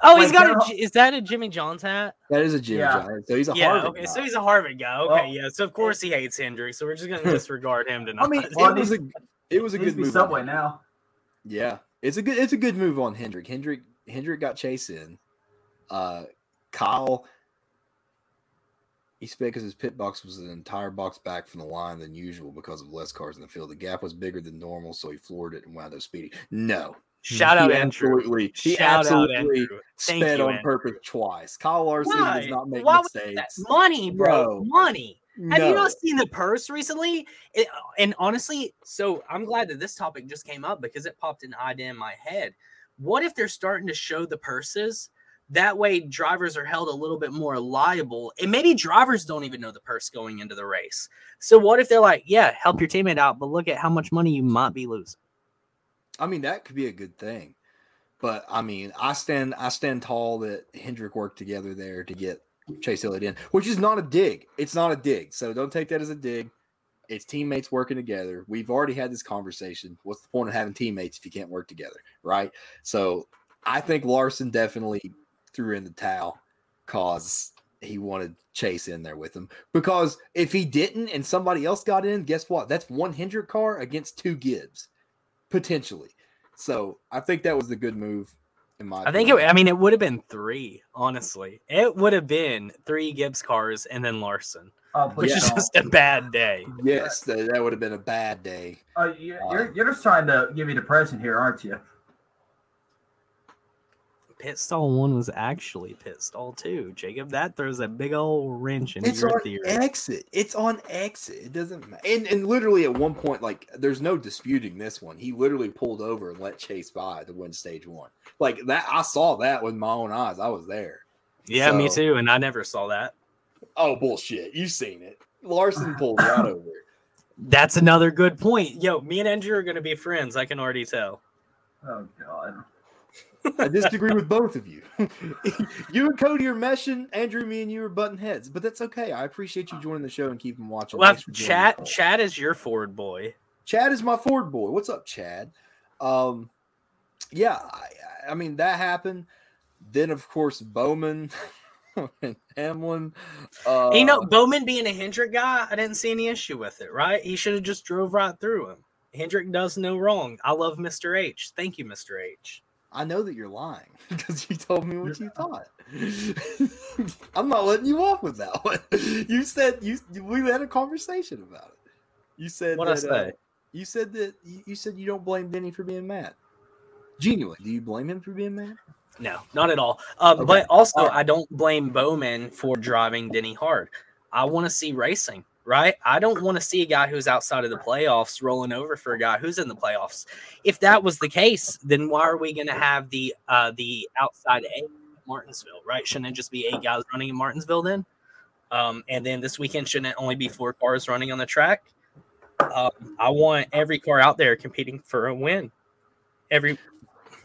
Oh, he's got General- a. J- Is that a Jimmy John's hat? That is a Jimmy Yeah. Giant. So he's a yeah. Harvick Okay, guy. so he's a Harvick guy. Okay, Well- yeah. So of course he hates Hendrick. So we're just gonna disregard him tonight. I mean, Well, it was a it was a good move. Subway now. Yeah, it's a good it's a good move on Hendrick. Hendrick Hendrick got Chase in. Uh, Kyle. He sped because his pit box was an entire box back from the line than usual because of less cars in the field. The gap was bigger than normal, so he floored it and wound up speeding. No, Shout out he Andrew. absolutely, he Shout absolutely sped you, on Andrew. purpose twice. Kyle Larson Why? does not make Why mistakes. money, bro? Bro. Money. Have you No. not seen the purse recently? It, and honestly, so I'm glad that this topic just came up because it popped an idea in my head. What if they're starting to show the purses? That way, drivers are held a little bit more liable, and maybe drivers don't even know the purse going into the race. So, what if they're like, "Yeah, help your teammate out, but look at how much money you might be losing." I mean, that could be a good thing. But I mean, I stand I stand tall that Hendrick worked together there to get Chase Elliott in, which is not a dig. It's not a dig. So don't take that as a dig. It's teammates working together. We've already had this conversation. What's the point of having teammates if you can't work together? Right. So I think Larson definitely threw in the towel cause he wanted Chase in there with him. Because if he didn't and somebody else got in, guess what? That's one Hendrick car against two Gibbs, potentially. So I think that was the good move. In my, I think it. I mean, it would have been three. Honestly, it would have been three Gibbs cars and then Larson. Oh, which please is don't. just a bad day. Yes, that, that would have been a bad day. Oh, you- you're, uh, you're just trying to give me depression here, aren't you? Pit stall one was actually pit stall two. Jacob, that throws a big old wrench into It's your on theory. exit. It's on exit. It doesn't matter. And, and literally at one point, like, there's no disputing this one. He literally pulled over and let Chase by to win stage one. Like that, I saw that with my own eyes. I was there. yeah, me too. And I never saw that. Oh bullshit! You've seen it. Larson pulled right over. That's another good point. Yo, me and Andrew are gonna be friends. I can already tell. Oh God. I disagree with both of you. you and Cody are meshing. Andrew, me, and you are button heads, but that's okay. I appreciate you joining the show and keeping watching. Well, Thanks for joining Chad. Chad is your Ford boy. Chad is my Ford boy. What's up, Chad? Um, yeah, I, I mean that happened. Then of course Bowman and Hamlin. Uh, you know, Bowman being a Hendrick guy, I didn't see any issue with it. Right? He should have just drove right through him. Hendrick does no wrong. I love Mr. H. Thank you, Mr. H. I know that you're lying because you told me what you thought. I'm not letting you off with that one. You said you we had a conversation about it. You said What'd I uh, say? you said that you you said you don't blame Denny for being mad. Genuinely, do you blame him for being mad? No, not at all. Um, Okay. But also, right. I don't blame Bowman for driving Denny hard. I want to see racing, right? I don't want to see a guy who's outside of the playoffs rolling over for a guy who's in the playoffs. If that was the case, then why are we going to have the uh, the outside A Martinsville, right? Shouldn't it just be eight guys running in Martinsville then? Um, and then this weekend shouldn't it only be four cars running on the track? Um, I want every car out there competing for a win every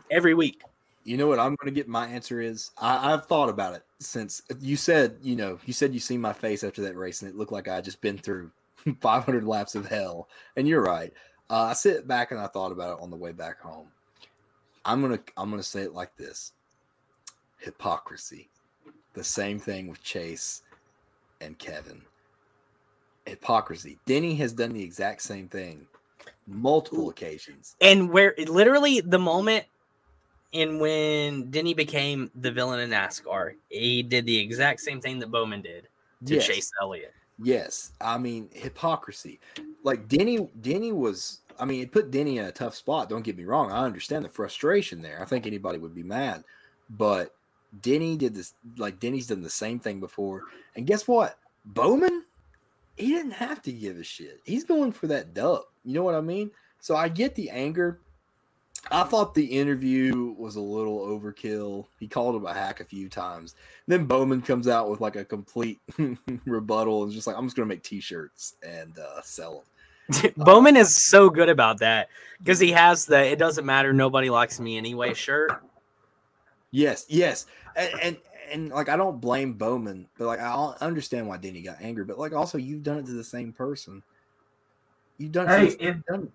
every week. You know what I'm going to get my answer is? I, I've thought about it since you said, you know, you said you seen my face after that race and it looked like I just been through 500 laps of hell. And you're right. Uh, I sit back and I thought about it on the way back home. I'm going to, I'm going to say it like this hypocrisy. The same thing with Chase and Kevin. Hypocrisy. Denny has done the exact same thing multiple occasions. and where literally the moment in when Denny became the villain in NASCAR, he did the exact same thing that Bowman did to Yes. Chase Elliott. Yes, I mean hypocrisy. Like Denny, Denny was. I mean, it put Denny in a tough spot. Don't get me wrong. I understand the frustration there. I think anybody would be mad, but Denny did this. Like Denny's done the same thing before. And guess what? Bowman, he didn't have to give a shit. He's going for that dub. You know what I mean? So I get the anger. I thought the interview was a little overkill. He called him a hack a few times. Then Bowman comes out with like a complete rebuttal and just like, I'm just gonna make t-shirts and uh, sell them. Bowman is so good about that because he has the "it doesn't matter, nobody likes me anyway" shirt. Yes, yes, and, and and like I don't blame Bowman, but like I understand why Denny got angry. But like also, you've done it to the same person. You've done it. Hey, to if- done-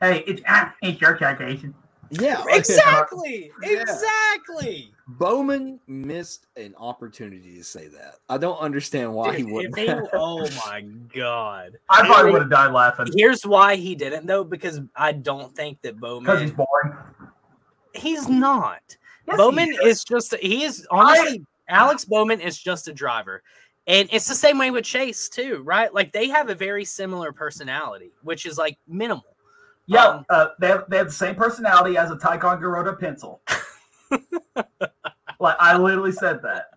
Hey, it's it's your citation. Yeah, Exactly, Yeah. exactly. Bowman missed an opportunity to say that. I don't understand why he Dude, if wouldn't. they- oh my god! I probably would have died laughing Here's why he didn't though, because I don't think that Bowman. because he's Bowman. boring. He's not. Yes, he Bowman is. is just he is honestly Alex Bowman is just a driver. And it's the same way with Chase too, right? Like they have a very similar personality, which is like minimal. Yeah, Um, uh, they have they have the same personality as a Ticonderoga pencil. like I literally said that.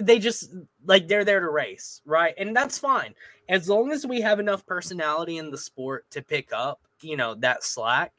They just like they're there to race, right? And that's fine. As long as we have enough personality in the sport to pick up, you know, that slack,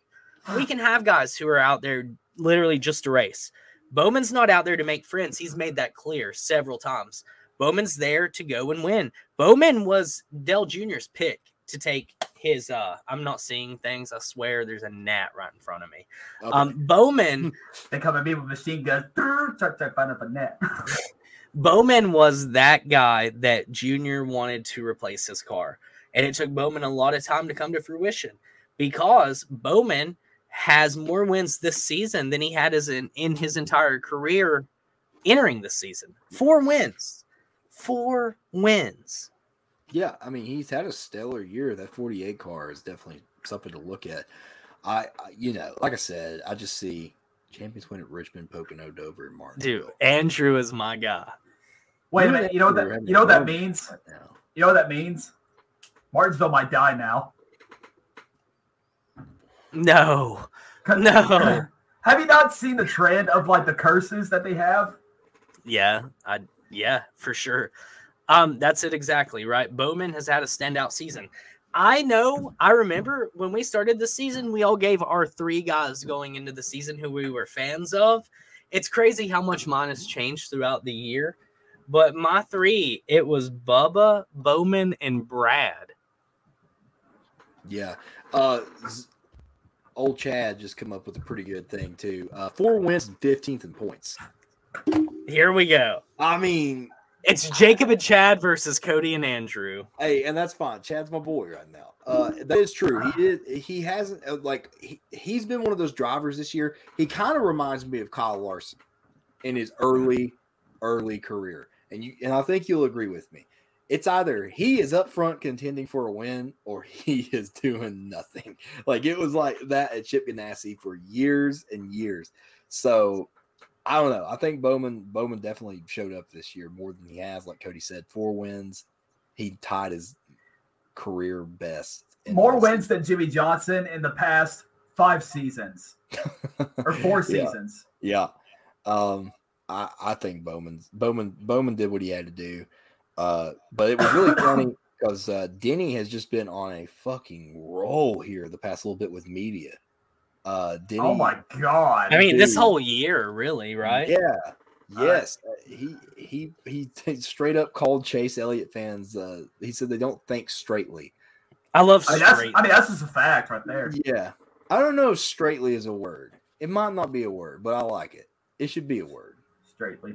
we can have guys who are out there literally just to race. Bowman's not out there to make friends. He's made that clear several times. Bowman's there to go and win. Bowman was Dale Jr.'s pick to take his uh I'm not seeing things. I swear there's a gnat right in front of me. Okay. Um Bowman They come at me with machine guns. Try to find up a net. Bowman was that guy that Junior wanted to replace his car. And it took Bowman a lot of time to come to fruition because Bowman has more wins this season than he had as in, in his entire career entering this season. Four wins. Four wins. Yeah, I mean he's had a stellar year. That 48 car is definitely something to look at. I, I you know, like I said, I just see champions win at Richmond, Pocono, Dover, and Martin. Dude, Andrew is my guy. Wait a minute. You know Andrew are that you know what that means? right. You know what that means? Martinsville might die now. No, no. Have you not seen the trend of like the curses that they have? Yeah, I yeah, for sure. Um, that's it exactly, right? Bowman has had a standout season. I know, I remember when we started the season, we all gave our three guys going into the season who we were fans of. It's crazy how much mine has changed throughout the year. But my three, it was Bubba, Bowman, and Brad. Yeah. Uh, old Chad just come up with a pretty good thing too. Uh, four wins and fifteenth in points. Here we go. I mean, It's Jacob and Chad versus Cody and Andrew. hey, and that's fine. Chad's my boy right now. Uh, that is true. He did. He hasn't uh, like he, he's been one of those drivers this year. He kind of reminds me of Kyle Larson in his early, early career, and you and I think you'll agree with me. It's either he is up front contending for a win or he is doing nothing. Like it was like that at Chip Ganassi for years and years. So I don't know. I think Bowman Bowman definitely showed up this year more than he has. Like Cody said, four wins. He tied his career best. More wins than Jimmie Johnson in the past five seasons or four Yeah. seasons. Yeah. Um, I, I think Bowman's Bowman Bowman did what he had to do. Uh, but it was really funny because uh, Denny has just been on a fucking roll here the past little bit with media. Uh, Denny, Oh my god! I mean, this whole year, really, right? Yeah. All right. Yes, uh, he he he t- straight up called Chase Elliott fans. Uh, he said they don't think straightly. I love I mean, that's, straight. I mean, that's just a fact right there. Yeah, I don't know if straightly is a word. It might not be a word, but I like it. It should be a word. Straightly.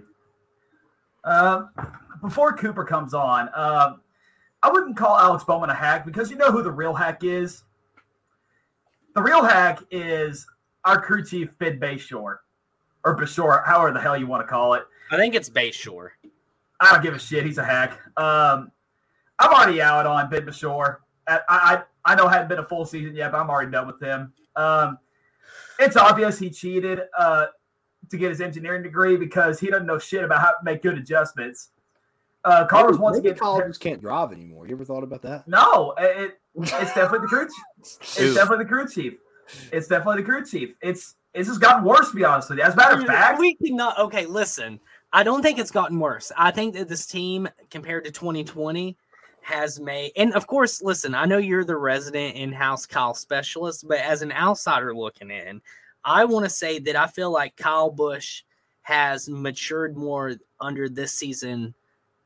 Um, before Cooper comes on, um, I wouldn't call Alex Bowman a hack because you know who the real hack is. The real hack is our crew chief Ben Bayshore, or Bashore, however the hell you want to call it. I think it's Bayshore. I don't give a shit. He's a hack. Um, I'm already out on Ben Bashore. I, I I know it hadn't been a full season yet, but I'm already done with him. Um, it's obvious he cheated uh, to get his engineering degree because he doesn't know shit about how to make good adjustments. Uh, Carlos Maybe- wants to maybe get colleges can't drive anymore. You ever thought about that? no. It, it's definitely the crew. Chief. It's definitely the crew chief. It's definitely the crew chief. It's it's just gotten worse to be honest with you. As a matter of fact, we cannot. Okay, listen. I don't think it's gotten worse. I think that this team, compared to 2020, has made. And of course, listen. I know you're the resident in-house Kyle specialist, but as an outsider looking in, I want to say that I feel like Kyle Busch has matured more under this season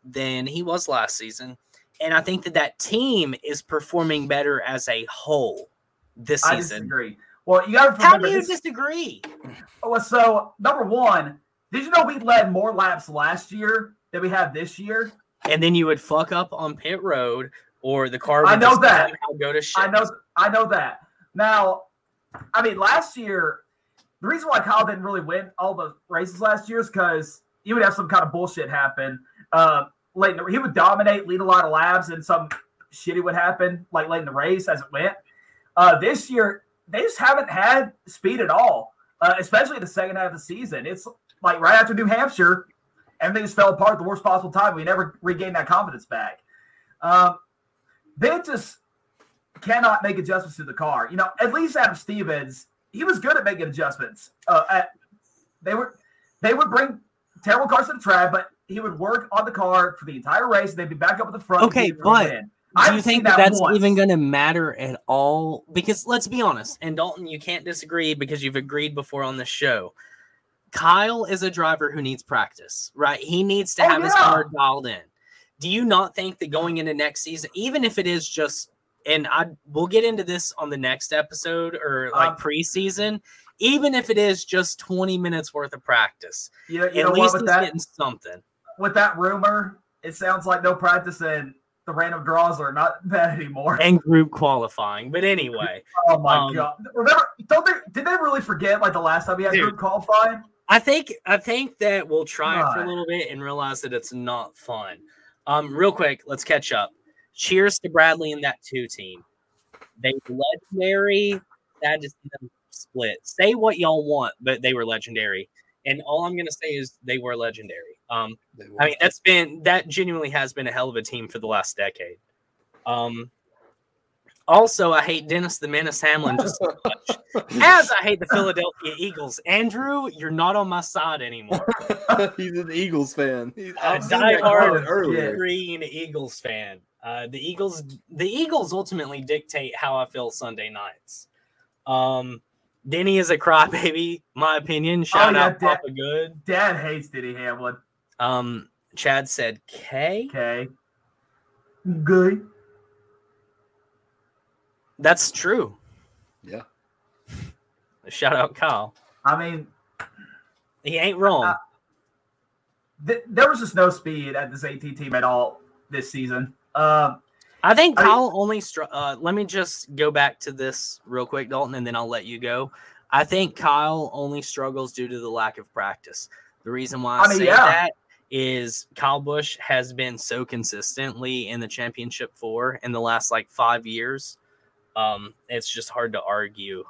than he was last season, and I think that that team is performing better as a whole this I season. disagree. Well, you got to How do you this- disagree? Well, so number one, did you know we led more laps last year than we have this year? and then you would fuck up on pit road or the car would I know that. go to shit. I know, I know that. Now, I mean, last year, the reason why Kyle didn't really win all the races last year is because he would have some kind of bullshit happen. Uh, late, in the, he would dominate, lead a lot of laps, and some shitty would happen like late in the race as it went. Uh, this year, they just haven't had speed at all, uh, especially the second half of the season. It's like right after New Hampshire, everything just fell apart at the worst possible time. We never regained that confidence back. Um, they just cannot make adjustments to the car. You know, at least Adam Stevens, he was good at making adjustments. Uh, at, they were they would bring terrible cars to the track, but he would work on the car for the entire race. And they'd be back up at the front. Okay, but do you think that that's once. even going to matter at all? Because let's be honest, and Dalton, you can't disagree because you've agreed before on the show. Kyle is a driver who needs practice, right? He needs to Oh, have his car dialed in. Do you not think that going into next season, even if it is just, and I we'll get into this on the next episode or like Um, preseason, even if it is just 20 minutes worth of practice, You know, you at know least With he's that, getting something. with that rumor, it sounds like no practice and the random draws are not that anymore. And group qualifying. But anyway, Oh my um, god! Remember? Don't they? Did they really forget like the last time we had Dude. group qualifying? I think I think that we'll try it for a little bit and realize that it's not fun. Um, real quick, let's catch up. Cheers to Bradley and that two team. They were legendary. Sad to them split. Say what y'all want, but they were legendary. And all I'm gonna say is they were legendary. Um, They I mean, that's been that genuinely has been a hell of a team for the last decade. Um, also, I hate Dennis the Menace Hamlin just as much as I hate the Philadelphia Eagles. Andrew, you're not on my side anymore. he's an Eagles fan. He's, A I've seen that diehard comment earlier. green Eagles fan. Uh, the Eagles, the Eagles ultimately dictate how I feel Sunday nights. Um, Denny is a crybaby, my opinion. Shout yeah, out Dad- Papa Good. Dad hates Denny Hamlin. Um, Chad said K. K. Good. That's true. Yeah. Shout out Kyle. I mean, He ain't wrong. Uh, th- there was just no speed at this AT team at all this season. Um, I think I- Kyle only. Str- uh, let me just go back to this real quick, Dalton, and then I'll let you go. I think Kyle only struggles due to the lack of practice. The reason why I, I mean, say yeah. that is Kyle Busch has been so consistently in the championship four in the last like five years. Um, it's just hard to argue.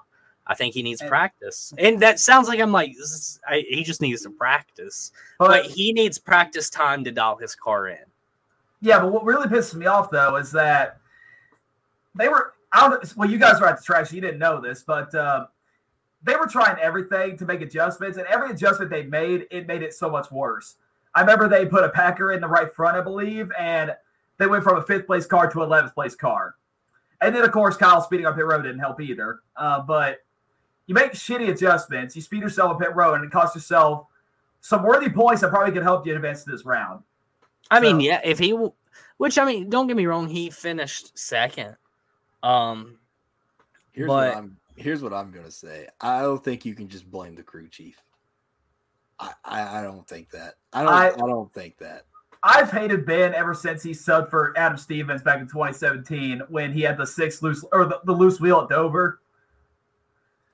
I think he needs And- practice, and that sounds like I'm like this is, I, he just needs to practice, but but he needs practice time to dial his car in. Yeah, but what really pisses me off though is that they were. Don't. Well, you guys were at the track, so you didn't know this, but uh, they were trying everything to make adjustments, and every adjustment they made, it made it so much worse. I remember they put a Packer in the right front, I believe, and they went from a fifth place car to 11th place car. And then, of course, Kyle speeding up pit road didn't help either. Uh, but you make shitty adjustments, you speed yourself up pit road, and it costs yourself some worthy points that probably could help you advance to this round. I mean, yeah, if he, which I mean, don't get me wrong, he finished second. Um, Here's But- what I'm here's what I'm gonna say. I don't think you can just blame the crew chief. I I, I don't think that. I don't I, I- don't think that. I've hated Ben ever since he subbed for Adam Stevens back in 2017 when he had the six loose or the, the loose wheel at Dover.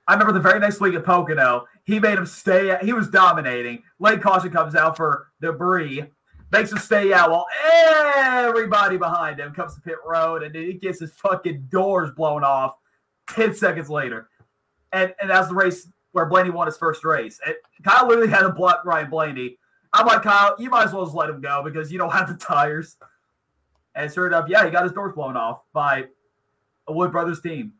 I remember the very next week at Pocono, he made him stay. He was dominating. Late caution comes out for debris, makes him stay out while everybody behind him comes to pit road, and he gets his fucking doors blown off 10 seconds later. And and that's the race where Blaney won his first race. And Kyle literally had to block Ryan Blaney. I'm like, Kyle, you might as well just let him go because you don't have the tires. And sure enough, yeah, he got his doors blown off by a Wood Brothers team.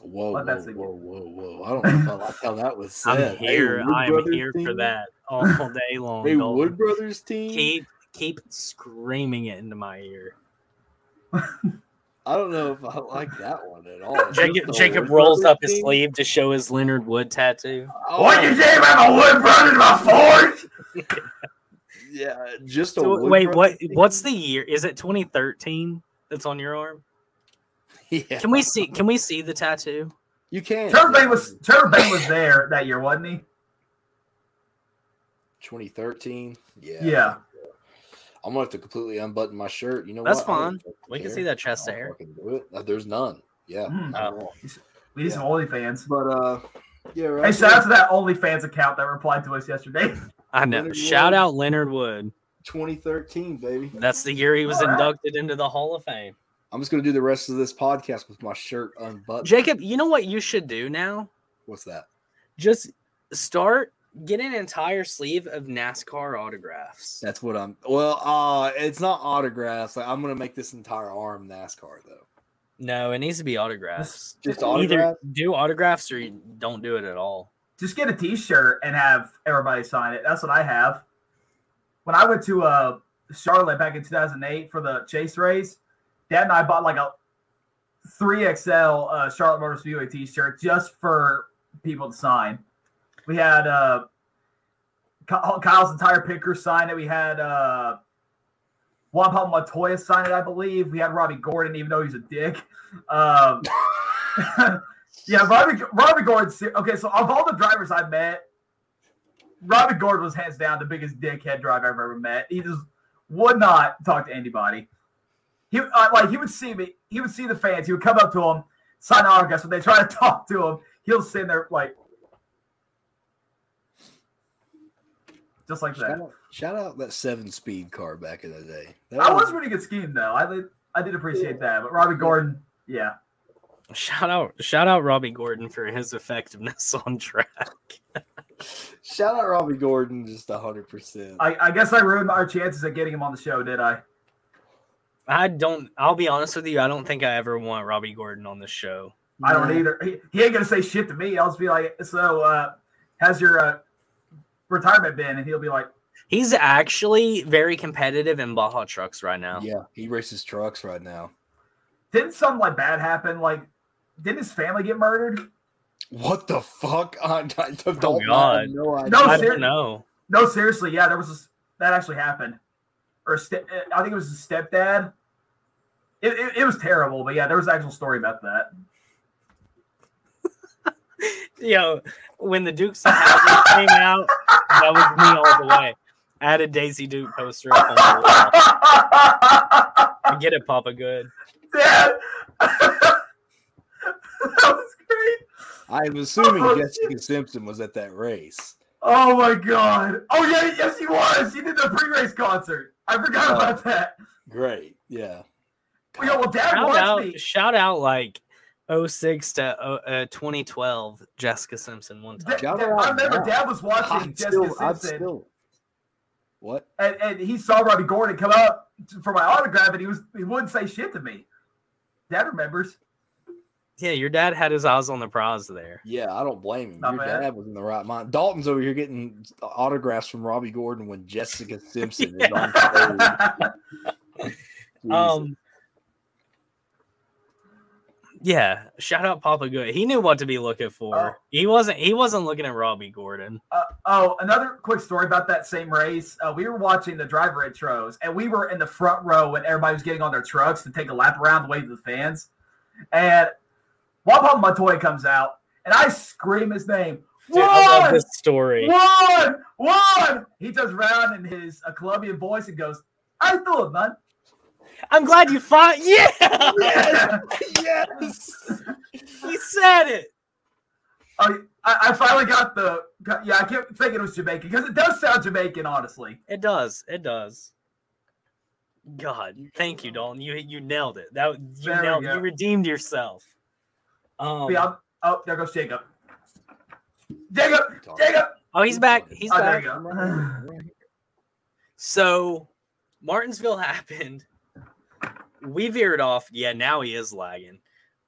Whoa, whoa, Let that whoa, whoa, whoa! I don't know if I like how that was said. I'm here. Wood I'm Brothers here for that all day long. Hey, Dalton. Wood Brothers team. keep keep screaming it into my ear. I don't know if I like that one at all. Jacob, Jacob rolls Brothers up his team? sleeve to show his Leonard Wood tattoo. Oh, What you say about my Wood Brothers, my Ford? Yeah, just a So, Wood wait, what? What's the year? Is it 2013 that's on your arm? Yeah, Can we see? Can we see the tattoo? you can. Trevor yeah. Was Trevor Bayne was there that year, wasn't he? 2013. Yeah. Yeah. I'm gonna have to completely unbutton my shirt. You know That's what? I don't fine. fucking We can see that chest I'll hair. do it. Uh, There's none. Yeah. Not at Oh. We need some OnlyFans. But uh, yeah. Right Hey, shout out to that OnlyFans account that replied to us yesterday. I know. Leonard Shout Wood. out Leonard Wood. 2013, baby. That's the year he was All right. inducted into the Hall of Fame. I'm just gonna do the rest of this podcast with my shirt unbuttoned. Jacob, you know what you should do now? What's that? Just start get an entire sleeve of NASCAR autographs. That's what I'm. Well, uh, it's not autographs. Like I'm gonna make this entire arm NASCAR though. No, it needs to be autographs. Just Either autographs. do autographs or you don't do it at all. Just get a T-shirt and have everybody sign it. That's what I have. When I went to uh, Charlotte back in 2008 for the chase race, Dad and I bought like a 3XL uh, Charlotte Motor Speedway T-shirt just for people to sign. We had uh, Kyle's entire picker sign it. We had uh, Juan Pablo Montoya sign it, I believe. We had Robby Gordon, even though he's a dick. Um, yeah, Robby Robby Gordon. Okay, so of all the drivers I met, Robby Gordon was hands down the biggest dickhead driver I've ever met. He just would not talk to anybody. He uh, like he would see me. He would see the fans. He would come up to them, sign autographs. When they try to talk to him, he'll sit there like, just like Shout that. out, shout out that seven speed car back in the day. That That was a pretty good scheme though. I did I did appreciate that. But Robby Gordon, yeah. Shout out shout out Robby Gordon for his effectiveness on track. Shout out Robby Gordon, just hundred percent. I, I guess I ruined our chances of getting him on the show, did I? I don't. I'll be honest with you. I don't think I ever want Robby Gordon on the show. I don't either. He, he ain't gonna say shit to me. I'll just be like, "So, uh, how's your uh, retirement been?" And he'll be like, He's actually very competitive in Baja trucks right now. Yeah, he races trucks right now. "Didn't something like bad happen? Like, didn't his family get murdered?" What the fuck? I, I don't Oh, I God. have no idea. No, I ser- don't know. No, seriously, yeah, there was this, that actually happened, or ste- I think it was his stepdad. It, it, it was terrible, but yeah, there was an actual story about that. Yo, when the Dukes of Hazzard came out, that was me all the way. I had a Daisy Duke poster up on the wall. I get it, Papa Good. Dad, that was great. I'm assuming Oh, Jessica Simpson was at that race. Oh my god. Oh yeah, yes he was. He did the pre-race concert. I forgot Oh. about that. Great. Yeah. Yeah, well, Dad Shout watched out, me. shout out like 06 to uh, uh, 2012, Jessica Simpson one time. Dad- Shout Dad- out I remember now. Dad was watching I'd Jessica still, I'd Simpson, still. What? and, and he saw Robby Gordon come up for my autograph, and he was he wouldn't say shit to me. Dad remembers. Yeah, your dad had his eyes on the prize there. Yeah, I don't blame him. Not Your bad. dad was in the right mind. Dalton's over here getting autographs from Robby Gordon when Jessica Simpson is on stage. Um, yeah, shout out Papa Good. He knew what to be looking for. Oh. He wasn't. He wasn't looking at Robby Gordon. Uh, oh, another quick story about that same race. Uh, we were watching the driver intros, and we were in the front row when everybody was getting on their trucks to take a lap around the way to the fans. And Juan Pablo Montoya comes out, and I scream his name. Dude, I love this story. One! One! He turns around in his a Colombian voice and goes, I thought, man. I'm glad you fought. Yeah, Yeah. yes. he said it. I, I finally got the. got- yeah, I kept thinking it was Jamaican because it does sound Jamaican, honestly. It does. It does. God, thank you, Dalton. You you nailed it. That you There nailed. You redeemed yourself. Um, yeah, oh, there goes Jacob. Jacob! Jacob! oh, he's back. He's Oh, there back. you go. So, Martinsville happened. We veered off. Yeah, now he is lagging.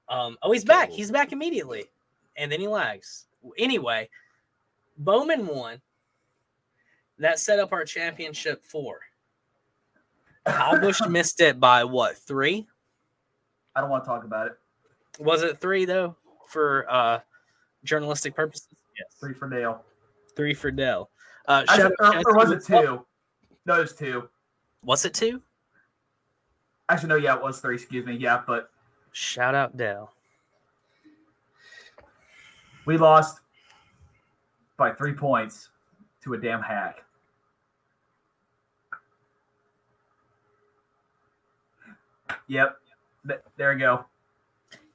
Um, oh, he's back. He's back immediately, and then he lags. Anyway, Bowman won. That set up our championship four. Kyle Busch missed it by what three? I don't want to talk about it. Was it three though for uh journalistic purposes? Yes, Three for Dale. three for Dell. Uh, I, shout- or, shout or was to- it two? No, it was two. Was it two? Actually, no, yeah, it was three. Excuse me. Yeah, but Shout out Dell. we lost by three points to a damn hack. Yep. There you go.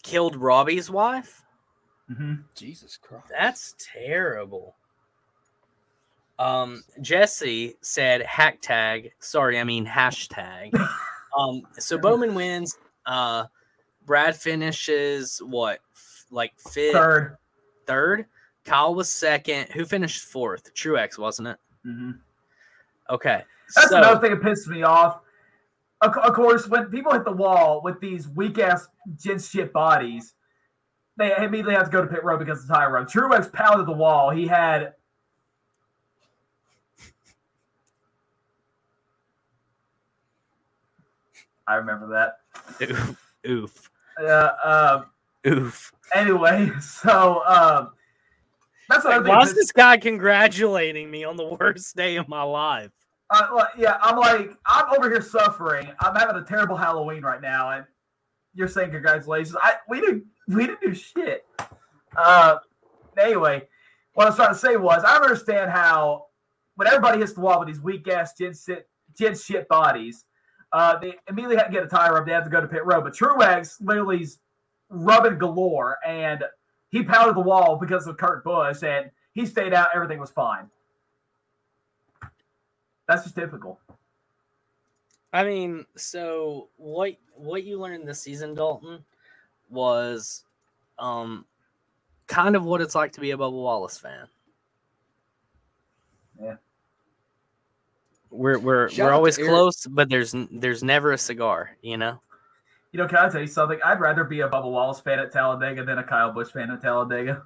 Killed Robbie's wife. hmm Jesus Christ. That's terrible. Um, Jesse said hack tag. Sorry, I mean hashtag. um, so Bowman wins. Uh, Brad finishes what, f- like fifth, Third. third. Kyle was second. Who finished fourth? Truex, wasn't it? hmm Okay. That's so, another thing that pisses me off. Of, of course, when people hit the wall with these weak ass gent shit bodies, they immediately have to go to pit road because of the tire road. Truex pounded the wall. He had I remember that. oof, oof, Uh, um, oof. anyway, so um, that's another thing. Why that is pisses- this guy congratulating me on the worst day of my life? Uh, yeah, I'm like, I'm over here suffering. I'm having a terrible Halloween right now, and you're saying congratulations. I we didn't we didn't do shit. Uh, anyway, what I was trying to say was I understand how when everybody hits the wall with these weak ass gen shit, shit bodies, uh, they immediately have to get a tire up. They have to go to pit road, but Truex literally's rubbing galore, and he pounded the wall because of Kurt Busch, and he stayed out. Everything was fine. That's just typical. I mean, so what what you learned this season, Dalton, was um kind of what it's like to be a Bubba Wallace fan. Yeah. We're we're Shout we're always close, but there's there's never a cigar, you know. You know, can I tell you something? I'd rather be a Bubba Wallace fan at Talladega than a Kyle Busch fan at Talladega.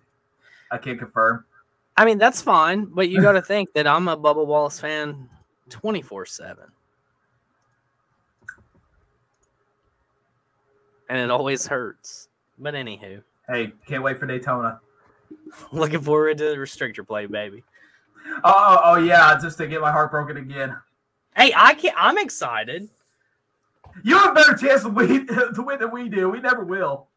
I can't confirm. I mean, that's fine, but you got to think that I'm a Bubba Wallace fan 24 7. And it always hurts. But anywho, Hey, can't wait for Daytona. looking forward to the restrictor plate, baby. Oh, oh, yeah, just to get my heart broken again. Hey, I can not I'm excited. You have a better chance to win, to win than we do. We never will.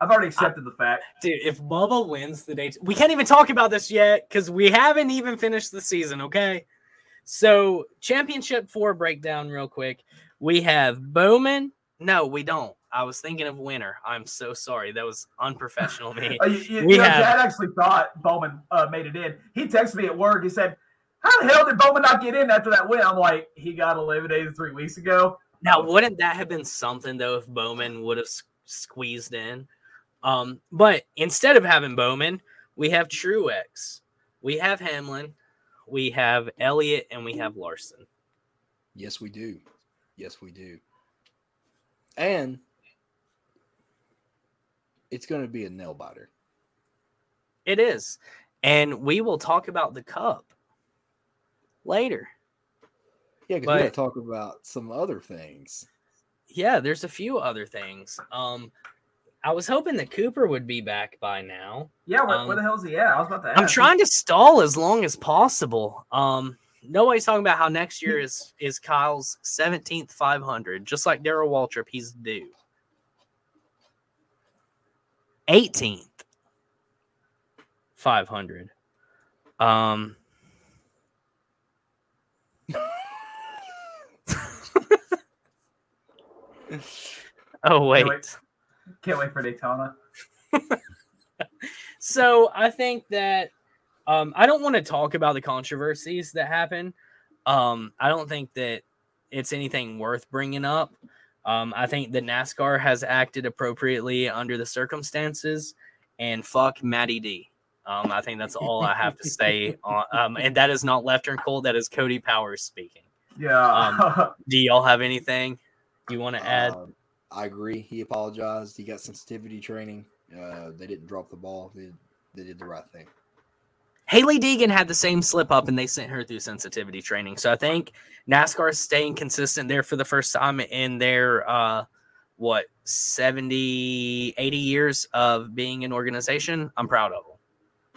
I've already accepted the fact. Dude, if Bubba wins the day, we can't even talk about this yet because we haven't even finished the season, okay? So, championship four breakdown, real quick. We have Bowman. No, we don't. I was thinking of winner. I'm so sorry. That was unprofessional of me. Uh, you, you, We know, have- Dad actually thought Bowman uh, made it in. He texted me at work. He said, "How the hell did Bowman not get in after that win?" I'm like, "He got eliminated three weeks ago." Now, wouldn't that have been something though if Bowman would have squeezed in? Um, but instead of having Bowman, we have Truex, we have Hamlin, we have Elliott, and we have Larson. Yes, we do. Yes, we do. And it's going to be a nail biter. It is, and we will talk about the Cup later. Yeah, because we got to talk about some other things. Yeah, there's a few other things. Um, I was hoping that Cooper would be back by now. Yeah, where, Um, where the hell is he at? I was about to ask. I'm trying to stall as long as possible. Um, nobody's talking about how next year is is Kyle's 17th 500, just like Darrell Waltrip. He's due 18th 500. Um. oh wait. wait. Can't wait for Daytona. So I think that um, I don't want to talk about the controversies that happen. Um, I don't think that it's anything worth bringing up. Um, I think that NASCAR has acted appropriately under the circumstances, and fuck Matty D. Um, I think that's all I have to say. On, um, and that is not Left Turn Cult. That is Cody Powers speaking. Yeah. Do y'all have anything you want to add? I agree. He apologized. He got sensitivity training. Uh, they didn't drop the ball. They, they did the right thing. Hailie Deegan had the same slip up and they sent her through sensitivity training. So I think NASCAR is staying consistent there for the first time in their uh what 70 80 years of being an organization. I'm proud of them.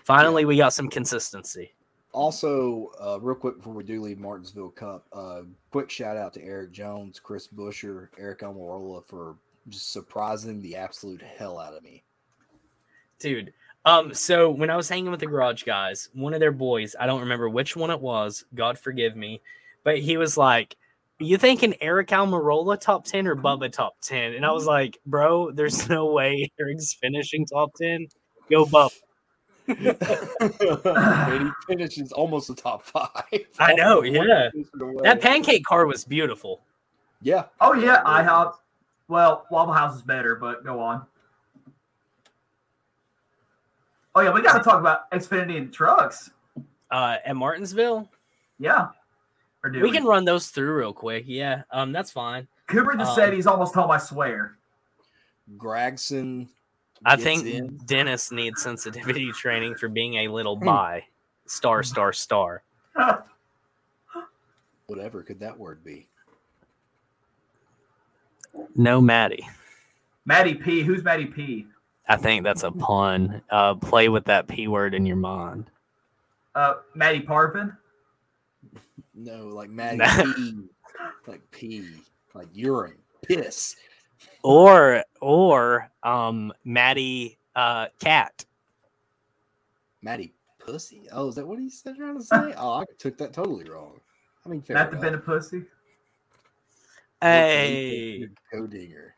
Finally, we got some consistency. Also, uh, real quick before we do leave Martinsville Cup, uh, quick shout out to Erik Jones, Chris Buescher, Aric Almirola for just surprising the absolute hell out of me. Dude, um so when I was hanging with the garage guys, one of their boys, I don't remember which one it was, God forgive me, but he was like you thinking Aric Almirola top 10 or Bubba top 10? And I was like, bro, there's no way Aric's finishing top 10. Go Bubba. and he finishes almost the top five. I know, yeah. That pancake car was beautiful. Yeah. oh yeah, IHOP. Well, Waffle House is better, but go on. Oh yeah, we got to talk about Xfinity and trucks. Uh at Martinsville. Yeah. Or do We can run those through real quick. Yeah. Um, that's fine. Cooper just um, said he's almost home. I swear. Gragson. I think in. Dennis needs sensitivity training for being a little Hmm. bi. Star, star, star. whatever could that word be? No Maddie. Maddie P. Who's Maddie P? I think that's a pun. Uh, play with that p word in your mind. Uh, Maddie Parvin. No, like Maddie Nah. pee, like pee, like urine, piss. Or or um Maddie uh cat. Maddie pussy. Oh, is that what he's trying to say? Oh, I took that totally wrong. I mean, fair Not the been a pussy. Hey. Codinger.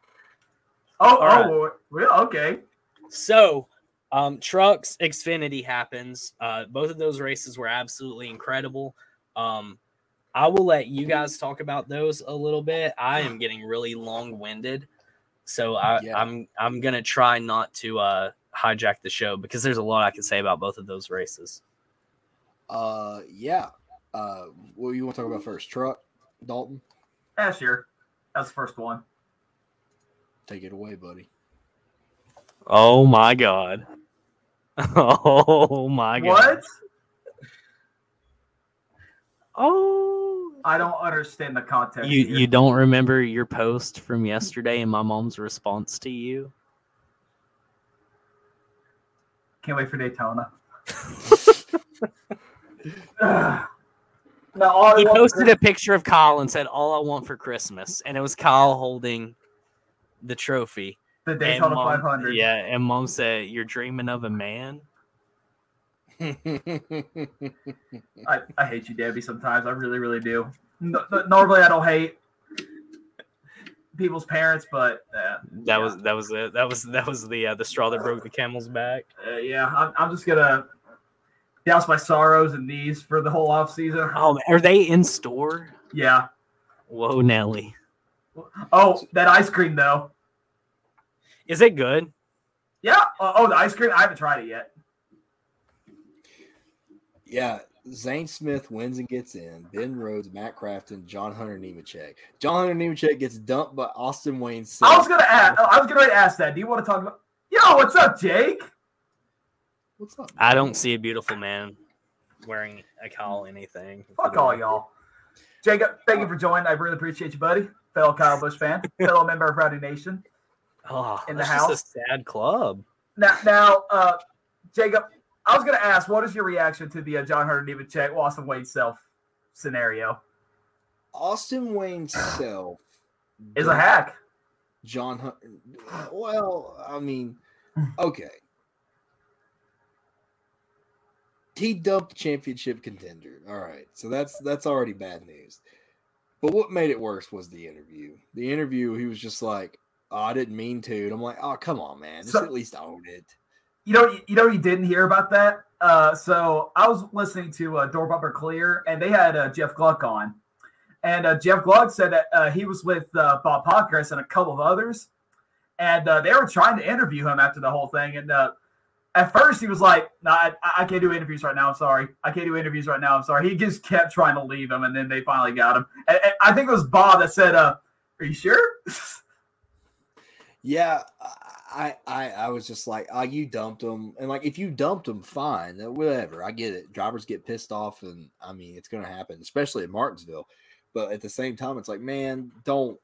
Oh, All right. oh, well, okay. So um trucks Xfinity happens. Uh both of those races were absolutely incredible. Um I will let you guys talk about those a little bit. I am getting really long-winded. So I, Yeah. I'm I'm gonna try not to uh hijack the show because there's a lot I can say about both of those races. Uh, yeah. Uh, what you want to talk about first? Truck, Dalton, Yeah, sure. That's the first one. take it away, buddy. Oh my god. Oh my god. What? Oh. I don't understand the context. You here. you don't remember your post from yesterday and my mom's response to you? can't wait for Daytona. Ugh. no, all He posted a picture of Kyle and said, "All I want for Christmas," and it was Kyle holding the trophy. the Daytona mom- 500. Yeah, and mom said, "You're dreaming of a man." I, I hate you, Debbie. Sometimes I really, really do. No, no- normally, I don't hate people's parents, but uh, That Yeah. was that was it. That was that was the uh, the straw that broke the camel's back. uh, yeah, I'm, I'm just gonna douse my sorrows in these for the whole off season. Oh, are they in store? Yeah. Whoa, Nelly, Oh, that ice cream though. is it good? Yeah. Uh, oh, the ice cream. I haven't tried it yet. Yeah, Zane Smith wins and gets in. Ben Rhodes, Matt Crafton, John Hunter Nemechek. John Hunter Nemechek gets dumped by Austin Wayne. I was gonna ask. I was gonna ask that. Do you want to talk about? Yo, what's up, Jake? What's up? I don't see a beautiful man wearing a cowl anything. Fuck all y'all. Jacob, thank you for joining. I really appreciate you, buddy. Fellow Kyle Busch fan, fellow member of Rowdy Nation. Oh, In the that's house? just a sad club. Now, now, uh, Jacob, I was going to ask, what is your reaction to the uh, John Hunter Nemechek, Austin Wayne Self scenario? Austin Wayne Self Is a hack. John Hunter. Well, I mean, okay. He dumped championship contender. All right, so that's that's already bad news. But what made it worse was the interview. The interview, he was just like, oh, "I didn't mean to," and I'm like, "Oh, come on, man, just So- at least own it." You know, you know, you didn't hear about that. Uh, so I was listening to uh, Door Bumper Clear, and they had uh, Jeff Gluck on, and uh, Jeff Gluck said that uh, he was with uh, Bob Pockrass and a couple of others, and uh, they were trying to interview him after the whole thing. And uh, at first, he was like, "No, I, I can't do interviews right now. I'm sorry. I can't do interviews right now. I'm sorry." He just kept trying to leave him, and then they finally got him. And, and I think it was Bob that said, uh, "Are you sure?" Yeah, I, I, I was just like, oh, you dumped them, and like, if you dumped them, fine, whatever. I get it. Drivers get pissed off, and I mean, it's gonna happen, especially in Martinsville. But at the same time, it's like, man, don't,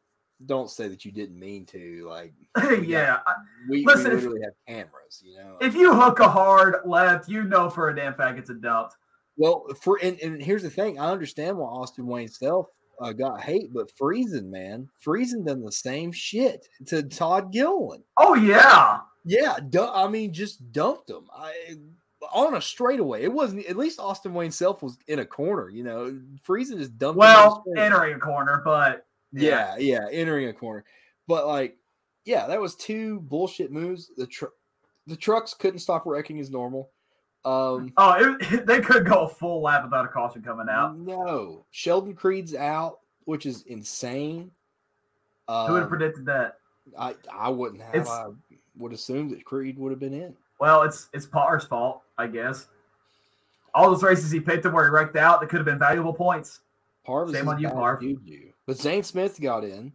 don't say that you didn't mean to. Like, yeah. I- we, Listen, we if- literally have cameras, you know. If you hook a hard left, you know for a damn fact it's a dump. well, for and, and here's the thing, I understand why Austin Wayne Self uh, got hate, but Friesen, man, Friesen done the same shit to Todd Gilliland. Oh yeah. Yeah, du- I mean, just dumped him. I on a straightaway. It wasn't at least Austin Wayne Self was in a corner. You know, Friesen just dumped. Well, entering a corner, but yeah, yeah, entering a corner. But like, yeah, that was two bullshit moves. The tr- the trucks couldn't stop wrecking as normal. Um, Oh, it, they could go a full lap without a caution coming out. no, Sheldon Creed's out, which is insane. Um, Who would have predicted that? I I wouldn't have. It's- I would assume that Creed would have been in. Well, it's it's Potter's fault, I guess. All those races he picked him where he wrecked out, that could have been valuable points. Parv Shame on you, Parv. Juju. But Zane Smith got in,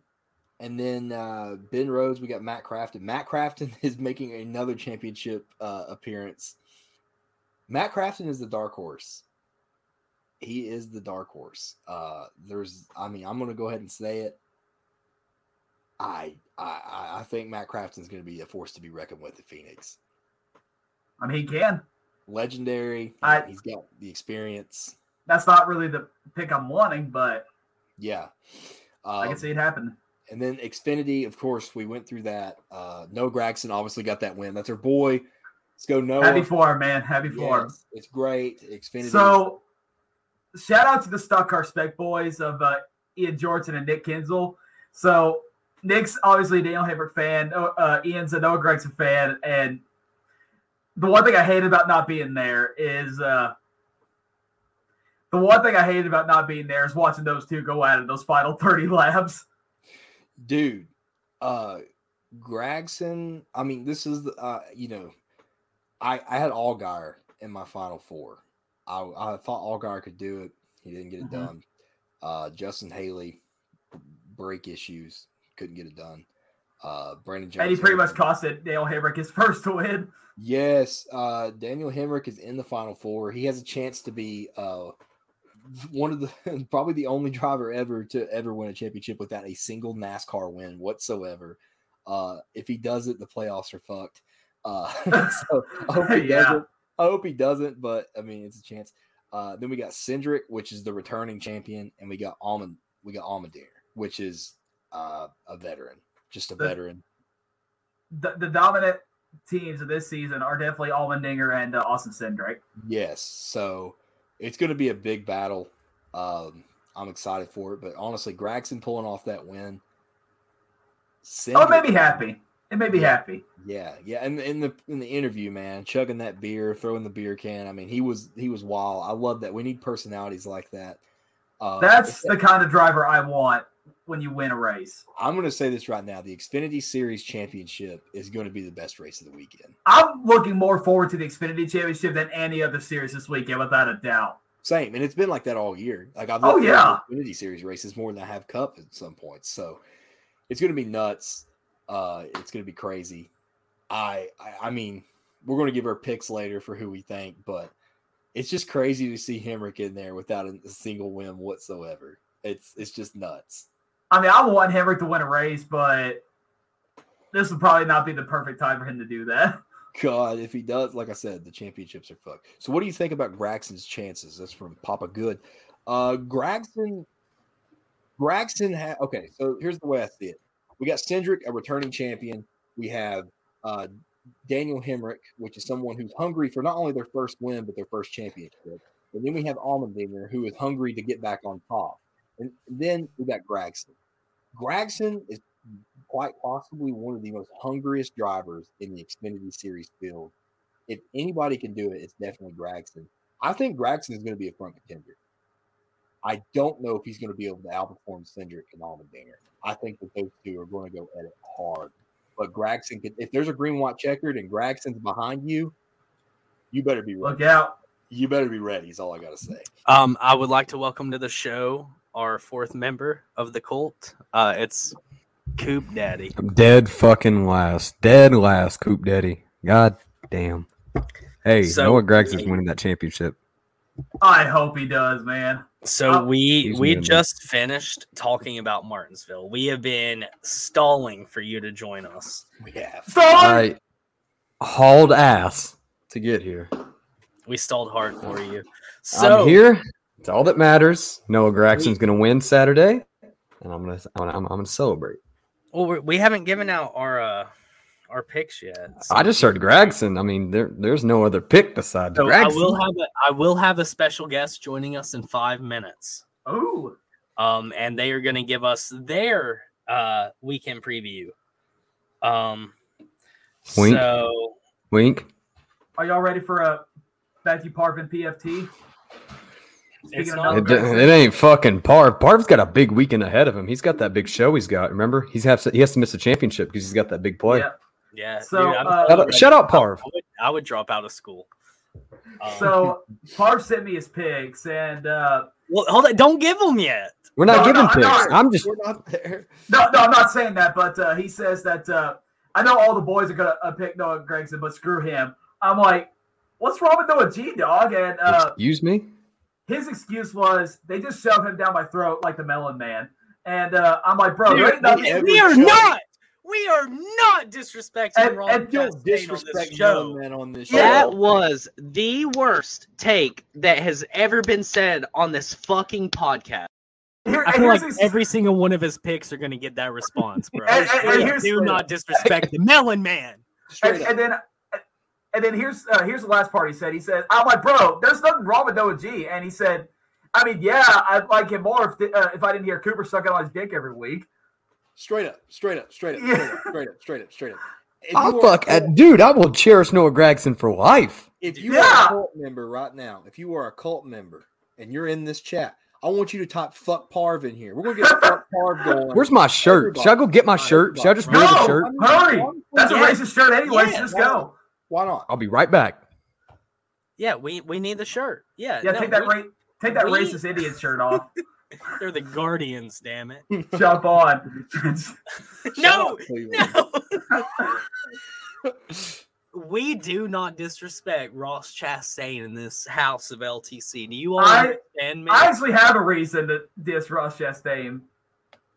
and then uh, Ben Rhodes. We got Matt Crafton. Matt Crafton is making another championship uh, appearance. Matt Crafton is the dark horse. He is the dark horse. Uh, there's, I mean, I'm going to go ahead and say it. I, I, I- I think Matt Crafton's going to be a force to be reckoned with at Phoenix. I mean, he can. Legendary. I- he's got the experience. That's not really the pick I'm wanting, but Yeah. I Um, can see it happen. And then Xfinity, of course, we went through that. Uh, Noah Gragson obviously got that win. That's our boy. Let's go, Noah. Happy for him, man. Happy for him. Yes, it's great. Xfinity. So, shout out to the Stock Car Spec boys of uh, Ian Jordan and Nick Kinzel. So, Nick's obviously a Daniel Hemric fan. Uh, uh, Ian's a Noah Gragson fan. And the one thing I hate about not being there is uh, the one thing I hated about not being there is watching those two go at it those final 30 laps. dude, uh, Gragson. I mean, this is uh, you know, I I had Allgaier in my final four. I I thought Allgaier could do it. He didn't get it Mhm. done. Uh, Justin Haley, brake issues, couldn't get it done. Uh, Brandon Jones. And he pretty much costed Dale Hemric his first win. Yes, uh, Daniel Hemric is in the final four. He has a chance to be uh, one of the probably the only driver ever to ever win a championship without a single NASCAR win whatsoever. Uh, if he does it, the playoffs are fucked. Uh, so I hope he Yeah. doesn't. I hope he doesn't, but I mean it's a chance. Uh, then we got Cindric, which is the returning champion, and we got Almond. We got Almadir, which is uh, a veteran, just a The- veteran. The, the dominant teams of this season are definitely Allmendinger and uh, Austin Cindric. Yes, so it's going to be a big battle. Um, I'm excited for it, but honestly, Gragson pulling off that win. Oh, it made Cindric- me happy. It made me happy. Yeah, yeah, and in the in the interview, man, chugging that beer, throwing the beer can. I mean, he was he was wild. I love that. We need personalities like that. Uh, That's the kind of driver I want when you win a race. I'm going to say this right now: the Xfinity Series Championship is going to be the best race of the weekend. I'm looking more forward to the Xfinity Championship than any other series this weekend, without a doubt. Same, and it's been like that all year. Like I've Oh, yeah. Xfinity Series races more than I have Cup at some points. So it's going to be nuts. Uh, it's going to be crazy. I, I, I mean, we're going to give our picks later for who we think, but it's just crazy to see Hemric in there without a, single win whatsoever. It's it's just nuts. I mean, I want Hemric to win a race, but this would probably not be the perfect time for him to do that. God, if he does, like I said, the championships are fucked. So, what do you think about Gragson's chances? That's from Papa Good. Uh, Gragson, Gragson had okay. So here's the way I see it: we got Cindric, a returning champion. We have uh, Daniel Hemric, which is someone who's hungry for not only their first win but their first championship. And then we have Allmendinger, who is hungry to get back on top. And then we got Gragson. Gragson is quite possibly one of the most hungriest drivers in the Xfinity Series field. If anybody can do it, it's definitely Gragson. I think Gragson is going to be a front contender. I don't know if he's going to be able to outperform Cindric and Allmendinger. I think that those two are going to go at it hard. But Gragson, could, if there's a green white checkered and Gragson's behind you, you better be ready. Look out. You better be ready. Is all I got to say. Um, I would like to welcome to the show our fourth member of the cult. Uh, it's Coop Daddy. Dead fucking last. Dead last, Coop Daddy. God damn. Hey, So- Noah Greggs is winning that championship. I hope he does, man. So Oh, we we winning. just finished talking about Martinsville. We have been stalling for you to join us. We have. Start! I hauled ass to get here. We stalled hard for you. So I'm here. It's all that matters. Noah Gragson's going to win Saturday, and I'm going to I'm, I'm, I'm going to celebrate. well, we're, we haven't given out our uh our picks yet. I just heard Gragson. I mean, there there's no other pick besides So I will have a I will have a special guest joining us in five minutes. Ooh. Um, and they are going to give us their uh weekend preview. Um, Wink. so Wink. Are y'all ready for a Matthew Parvin PFT? It's Speaking of not- Noah It, it ain't fucking Parv. Parv's got a big weekend ahead of him. He's got that big show he's got. Remember, he's have he has to miss a championship because he's got that big play. Yeah. Yeah. So, I'm uh, Shut, up, shut up, Parv. I would, I would drop out of school. Um, So Parv sent me his picks, and uh, well, hold on, don't give them yet. We're not No, giving no, picks. no. I'm just We're not there. no, no, I'm not saying that, but uh, he says that uh, I know all the boys are gonna uh, pick Noah Gragson, but screw him. I'm like, what's wrong with Noah G, dog? And uh, excuse me. his excuse was they just shoved him down my throat like the Melon Man, and uh, I'm like, bro, Dude, we, we are not. We are not disrespecting And- Ron and Don't Chastain on disrespect this Melon show. Man on this show. That was the worst take that has ever been said on this fucking podcast. Here, I feel like his- every single one of his picks are going to get that response, bro. And- and- and here's- do not disrespect the Melon Man. And, and then and then here's uh, here's the last part he said he said i'm like bro there's nothing wrong with noah g and he said i mean yeah i'd like him more if, uh, if i didn't hear cooper sucking on his dick every week Straight up, straight up, straight up, straight up, straight up, straight up, straight up. If I'll you are fuck, a cult- dude. I will cherish Noah Gragson for life. if you Yeah. are a cult member right now, if you are a cult member and you're in this chat, I want you to type "fuck Parv" in here. We're gonna get fuck Parv going. Where's my shirt? Should I go get my shirt? Should I just wear No! the shirt? hurry that's Yeah. a racist shirt anyway Yeah, just why go not? Why not? I'll be right back. Yeah, we, we need the shirt. Yeah, yeah no, take that we- ra- Take that We- racist Indian shirt off. They're the Guardians, damn it. Jump on. no, no. we do not disrespect Ross Chastain in this house of LTC. Do you all I- understand me? I actually have a reason to diss Ross Chastain.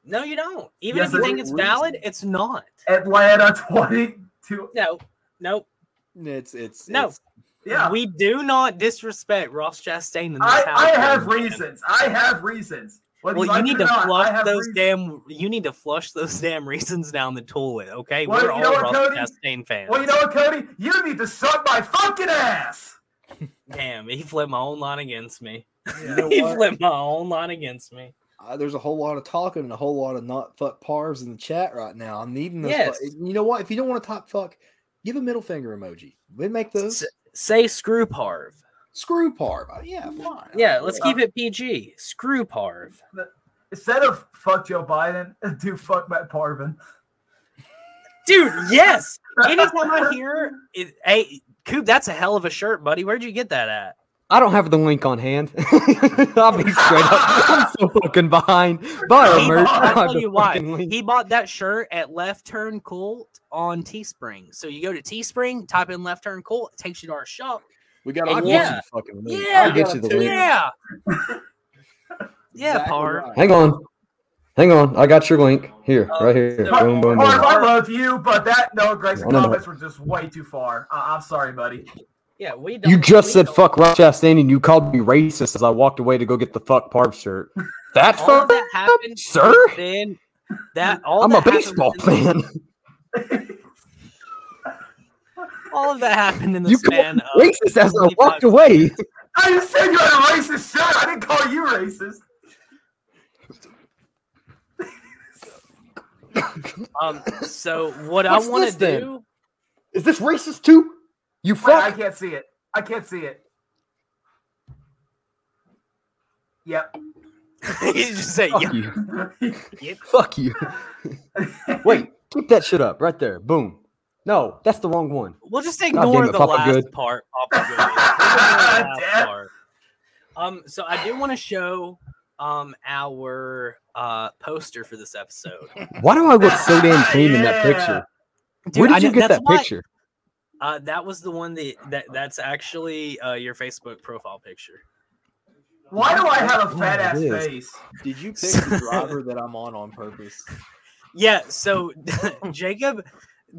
no, you don't. Even Yes, if you I think do. it's valid, it's not. Atlanta 22. No, nope. It's it's No. it's- Yeah. We do not disrespect Ross Chastain in this I, house. I have reasons. I have reasons. Whether Well, you like need to not, flush those reasons. damn. You need to flush those damn reasons down the toilet. Okay, Well, we're you know all what, Ross Cody? Chastain fans. Well, you know what, Cody? You need to suck my fucking ass. Damn, he flipped my own line against me. You know he what? flipped my own line against me. Uh, there's a whole lot of talking and a whole lot of not fuck parves in the chat right now. I'm needing those. Yes. fu- you know what? If you don't want to talk fuck, give a middle finger emoji. We make those. S- say screw Parv. Screw parv. Uh, Yeah, fine. Yeah, let's keep it PG. Screw Parv. Instead of fuck Joe Biden, do fuck Matt Parvin. Dude, yes. Anytime I hear it, hey, Coop, that's a hell of a shirt, buddy. Where'd you get that at? I don't have the link on hand. I'll be straight up. I'm so fucking behind. Buy our merch. bought- I I'll don't tell you why. link. He bought that shirt at Left Turn Cult on Teespring. So you go to Teespring, type in Left Turn Cult, it takes you to our shop. We got And a yeah. yeah. fucking link. Yeah. I'll get you the link. Yeah. Yeah, Exactly Parv. right. Hang on. Hang on. I got your link. Here, Uh, right here. so- Boom, boom, Parv, boom. I love you, but that no Greg's No, no, no. comments were just way too far. I- I'm sorry, buddy. Yeah, we don't. You just said don't- fuck Ross Chastain and you called me racist as I walked away to go get the fuck Parv shirt. That's All of fucked that happened, sir? Then that all I'm a that happened baseball within- fan. All of that happened in the You span called of racist as I 25 walked away. I just said you had a racist shirt. I didn't call you racist. Um, so what What's I want to do, Is this racist too? You Wait, I can't see it. I can't see it. Yep. you just say, Fuck yeah, you. Yep. Fuck you. Wait, keep that shit up right there. Boom. No, that's the wrong one. we'll just ignore it, the Papa last Good. part. Papa Good. The last part. Um, so I do want to show um our uh poster for this episode. Why do I look so damn clean in that picture? Dude, Where I did you know- get that's that why- picture? Uh, that was the one that, that that's actually uh, your Facebook profile picture. Why do I have a Oh, fat ass it is. face? Did you pick the driver that I'm on on purpose? Yeah, so Jacob,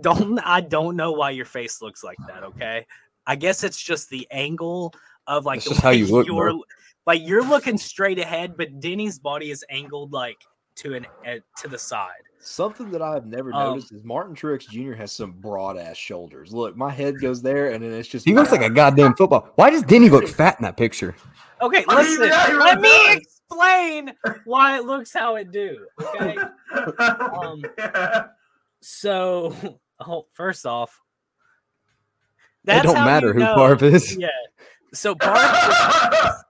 don't I don't know why your face looks like that, okay? I guess it's just the angle of like the just how you look, you're bro. like you're looking straight ahead, but Denny's body is angled like to an uh, to the side. Something that I've never Um, noticed is Martin Truex Jr. has some broad ass shoulders. Look, my head goes there, and then it's just He looks like a goddamn football. Why does Denny look fat in that picture? Okay, listen. let really me explain why it looks how it do. Okay. Um, So, oh, first off, It don't how matter you who know- Parv is. Yeah. So Parv,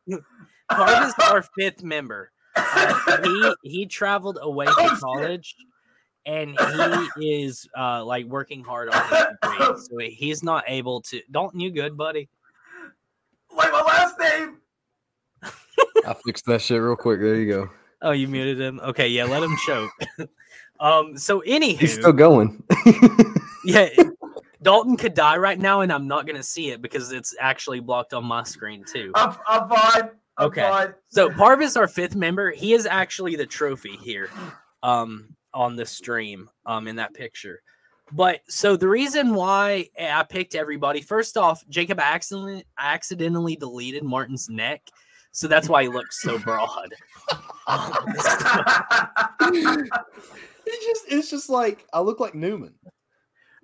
Parv is our fifth member. Uh, he he traveled away Oh, from college, and he is uh, like working hard on his degree. So he's not able to. Don't you good, buddy? like my last name. I fixed that shit real quick. There you go. Oh, you muted him. Okay, yeah, let him choke. um. So anywho, He's still going. yeah. Dalton could die right now, and I'm not gonna see it because it's actually blocked on my screen too. I'm, I'm fine. I'm Okay. fine. So Parvis, our fifth member. He is actually the trophy here, um, on the stream, um, in that picture. But so the reason why I picked everybody, first off, Jacob accidentally accidentally deleted Martin's neck, so that's why he looks so broad. It's just, it's just like I look like Newman.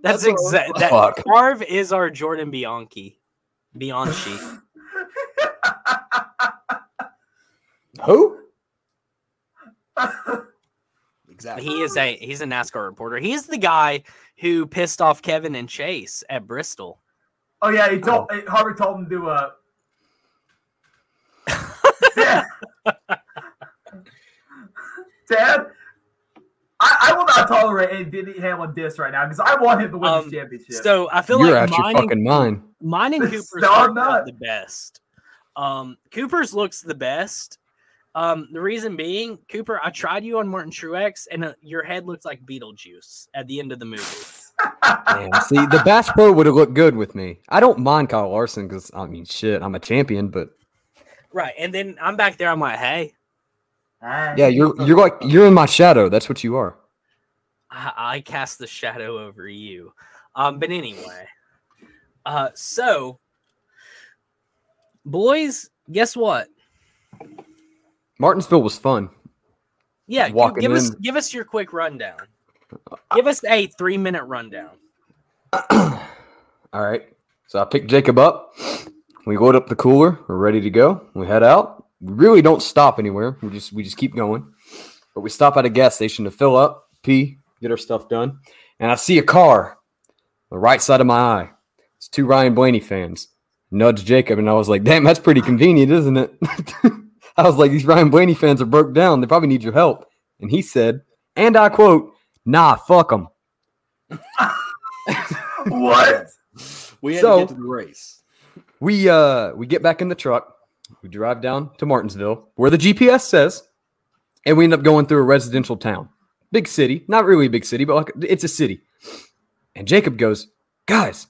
that's That's what exact. was- That Fuck. Parv is our Jordan Bianchi, Bianchi. Who? Exactly. He is a he's a NASCAR reporter. He's the guy who pissed off Kevin and Chase at Bristol. oh yeah, he told Harvick told him to do a. Dad, Dad, I, I will not tolerate any Denny Hamlin diss right now because I want him to win Um, this championship. So I feel You're like out your mine and, fucking mind. mine and Cooper No, I'm started out not. the best. Um, Cooper's looks the best. Um, the reason being, Cooper, I tried you on Martin Truex, and uh, your head looks like Beetlejuice at the end of the movie. Damn, see, the Bass Pro would have looked good with me. I don't mind Kyle Larson because I mean, shit, I'm a champion. But Right, and then I'm back there. I'm like, hey, yeah, you're you're like you're in my shadow. That's what you are. I, I cast the shadow over you. Um, but anyway, uh, so boys, guess what? Martinsville was fun. Yeah, Walking give us give us your quick rundown. Give us a three minute rundown. All right. So I picked Jacob up. We load up the cooler. We're ready to go. We head out. We really don't stop anywhere. We just we just keep going. But we stop at a gas station to fill up, pee, get our stuff done. And I see a car on the right side of my eye. It's two Ryan Blaney fans. Nudge Jacob, and I was like, damn, that's pretty convenient, isn't it? I was like, these Ryan Blaney fans are broke down. They probably need your help. And he said, and I quote, nah, fuck them. what? We had So- to get to the race. We uh we get back in the truck. We drive down to Martinsville, where the GPS says, and we end up going through a residential town. Big city, not really a big city, but like it's a city. And Jacob goes, "Guys,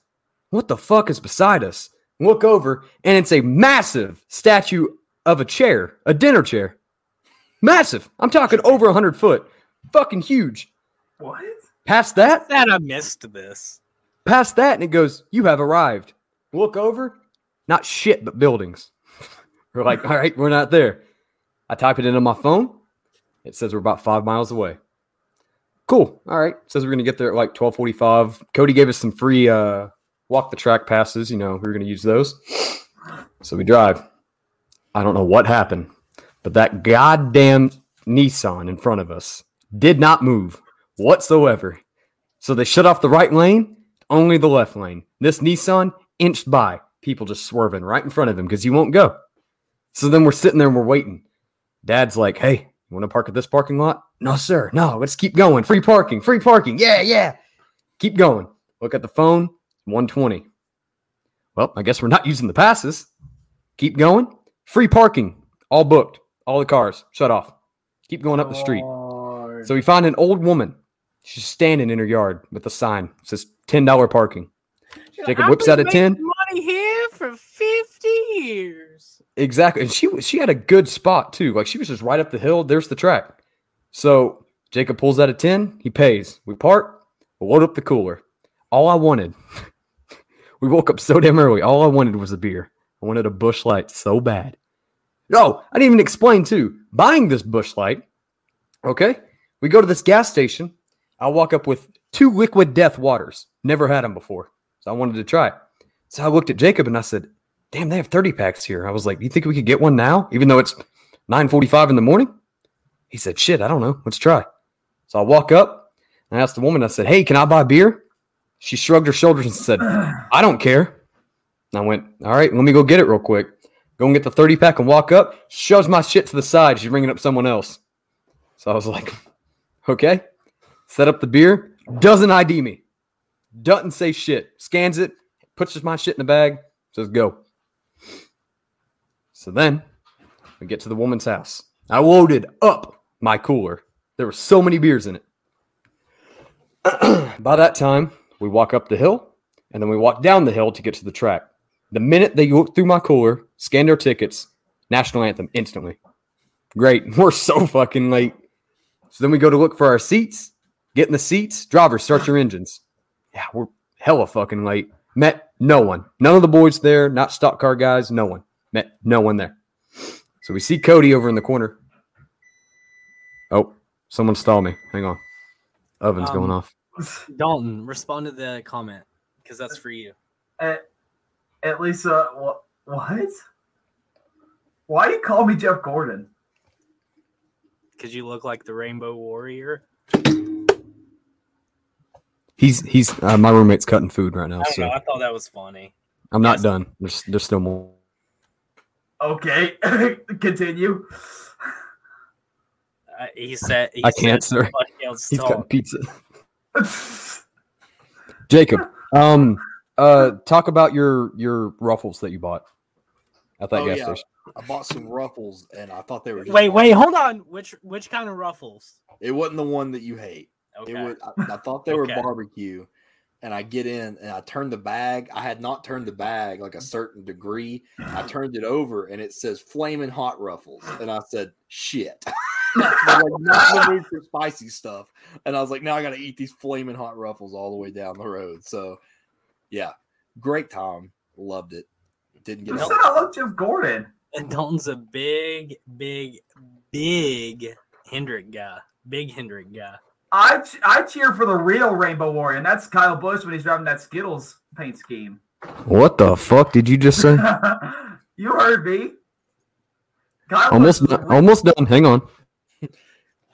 what the fuck is beside us?" Look over, and it's a massive statue of a chair, a dinner chair. Massive. I'm talking over 100 foot. Fucking huge. What? Past that, That I missed this. past that, and it goes, You have arrived. Look over, not shit, but buildings. we're like, All right, we're not there. I type it in on my phone. It says we're about five miles away. Cool. All right. says we're gonna get there at like 1245. Cody gave us some free uh walk the track passes, you know, we were gonna use those. So we drive. I don't know what happened, but that goddamn Nissan in front of us did not move whatsoever. So they shut off the right lane, only the left lane. This Nissan inched by, people just swerving right in front of him because he won't go. So then we're sitting there and we're waiting. Dad's like, hey, you want to park at this parking lot? No, sir. No, let's keep going. Free parking, free parking. Yeah, yeah. Keep going. Look at the phone, 120. Well, I guess we're not using the passes. Keep going. Free parking, all booked. All the cars shut off. Keep going up the street. So we find an old woman. She's standing in her yard with a sign. It says $10 parking. Jacob whips out a 10. Money here for fifty years. Exactly. And she she had a good spot too. Like she was just right up the hill. There's the track. So Jacob pulls out a 10. He pays. We park. We load up the cooler. All I wanted, we woke up so damn early. All I wanted was a beer. Wanted a Busch Light so bad. No, I didn't even explain too. Buying this Busch Light, okay? We go to this gas station. I walk up with two liquid death waters. Never had them before. So I wanted to try. So I looked at Jacob and I said, damn, they have 30 packs here. I was like, do you think we could get one now, even though it's 9:45 in the morning? He said, shit, I don't know. Let's try. So I walk up and I asked the woman, I said, hey, can I buy beer? She shrugged her shoulders and said, I don't care. And I went, all right, let me go get it real quick. Go and get the 30 pack and walk up, shoves my shit to the side. She's ringing up someone else. So I was like, okay. Set up the beer, doesn't ID me, doesn't say shit, scans it, puts my shit in the bag, says go. So then we get to the woman's house. I loaded up my cooler. There were so many beers in it. By that time, we walk up the hill and then we walk down the hill to get to the track. The minute they look through my cooler, scan their tickets, national anthem instantly. Great. We're so fucking late. So then we go to look for our seats, get in the seats, drivers, start your engines. Yeah, we're hella fucking late. Met no one. None of the boys there, not stock car guys, no one. Met no one there. So we see Cody over in the corner. Oh, someone stalled me. Hang on. Oven's going Um, off. Dalton, respond to the comment because that's for you. at, at least uh what what? Why do you call me Jeff Gordon? Because you look like the Rainbow Warrior. He's he's uh, my roommate's cutting food right now, I don't so know. I thought that was funny. I'm not Yes. done. There's there's still more. Okay, continue. Uh, he said. He I can't, said sir. somebody else He's cutting pizza. Jacob, um, uh, talk about your your ruffles that you bought. at that Oh, gas yeah. station. I bought some ruffles and I thought they were. just Wait, wait, hold on. Which which kind of ruffles? It wasn't the one that you hate. Okay. It was. I, I thought they were barbecue, and I get in and I turn the bag. I had not turned the bag like a certain degree. I turned it over and it says "flaming hot ruffles," and I said, "Shit." Like not the mood for spicy stuff, and I was like, "Now I got to eat these flaming hot ruffles all the way down the road." So, yeah, great time. Loved it. Didn't get You it. said I love Jeff Gordon. And Dalton's a big, big, big Hendrick guy. Big Hendrick guy. I ch- I cheer for the real Rainbow Warrior, and that's Kyle Busch when he's driving that Skittles paint scheme. What the fuck did you just say? you heard me. Kyle almost, Busch is done, almost done. Hang on.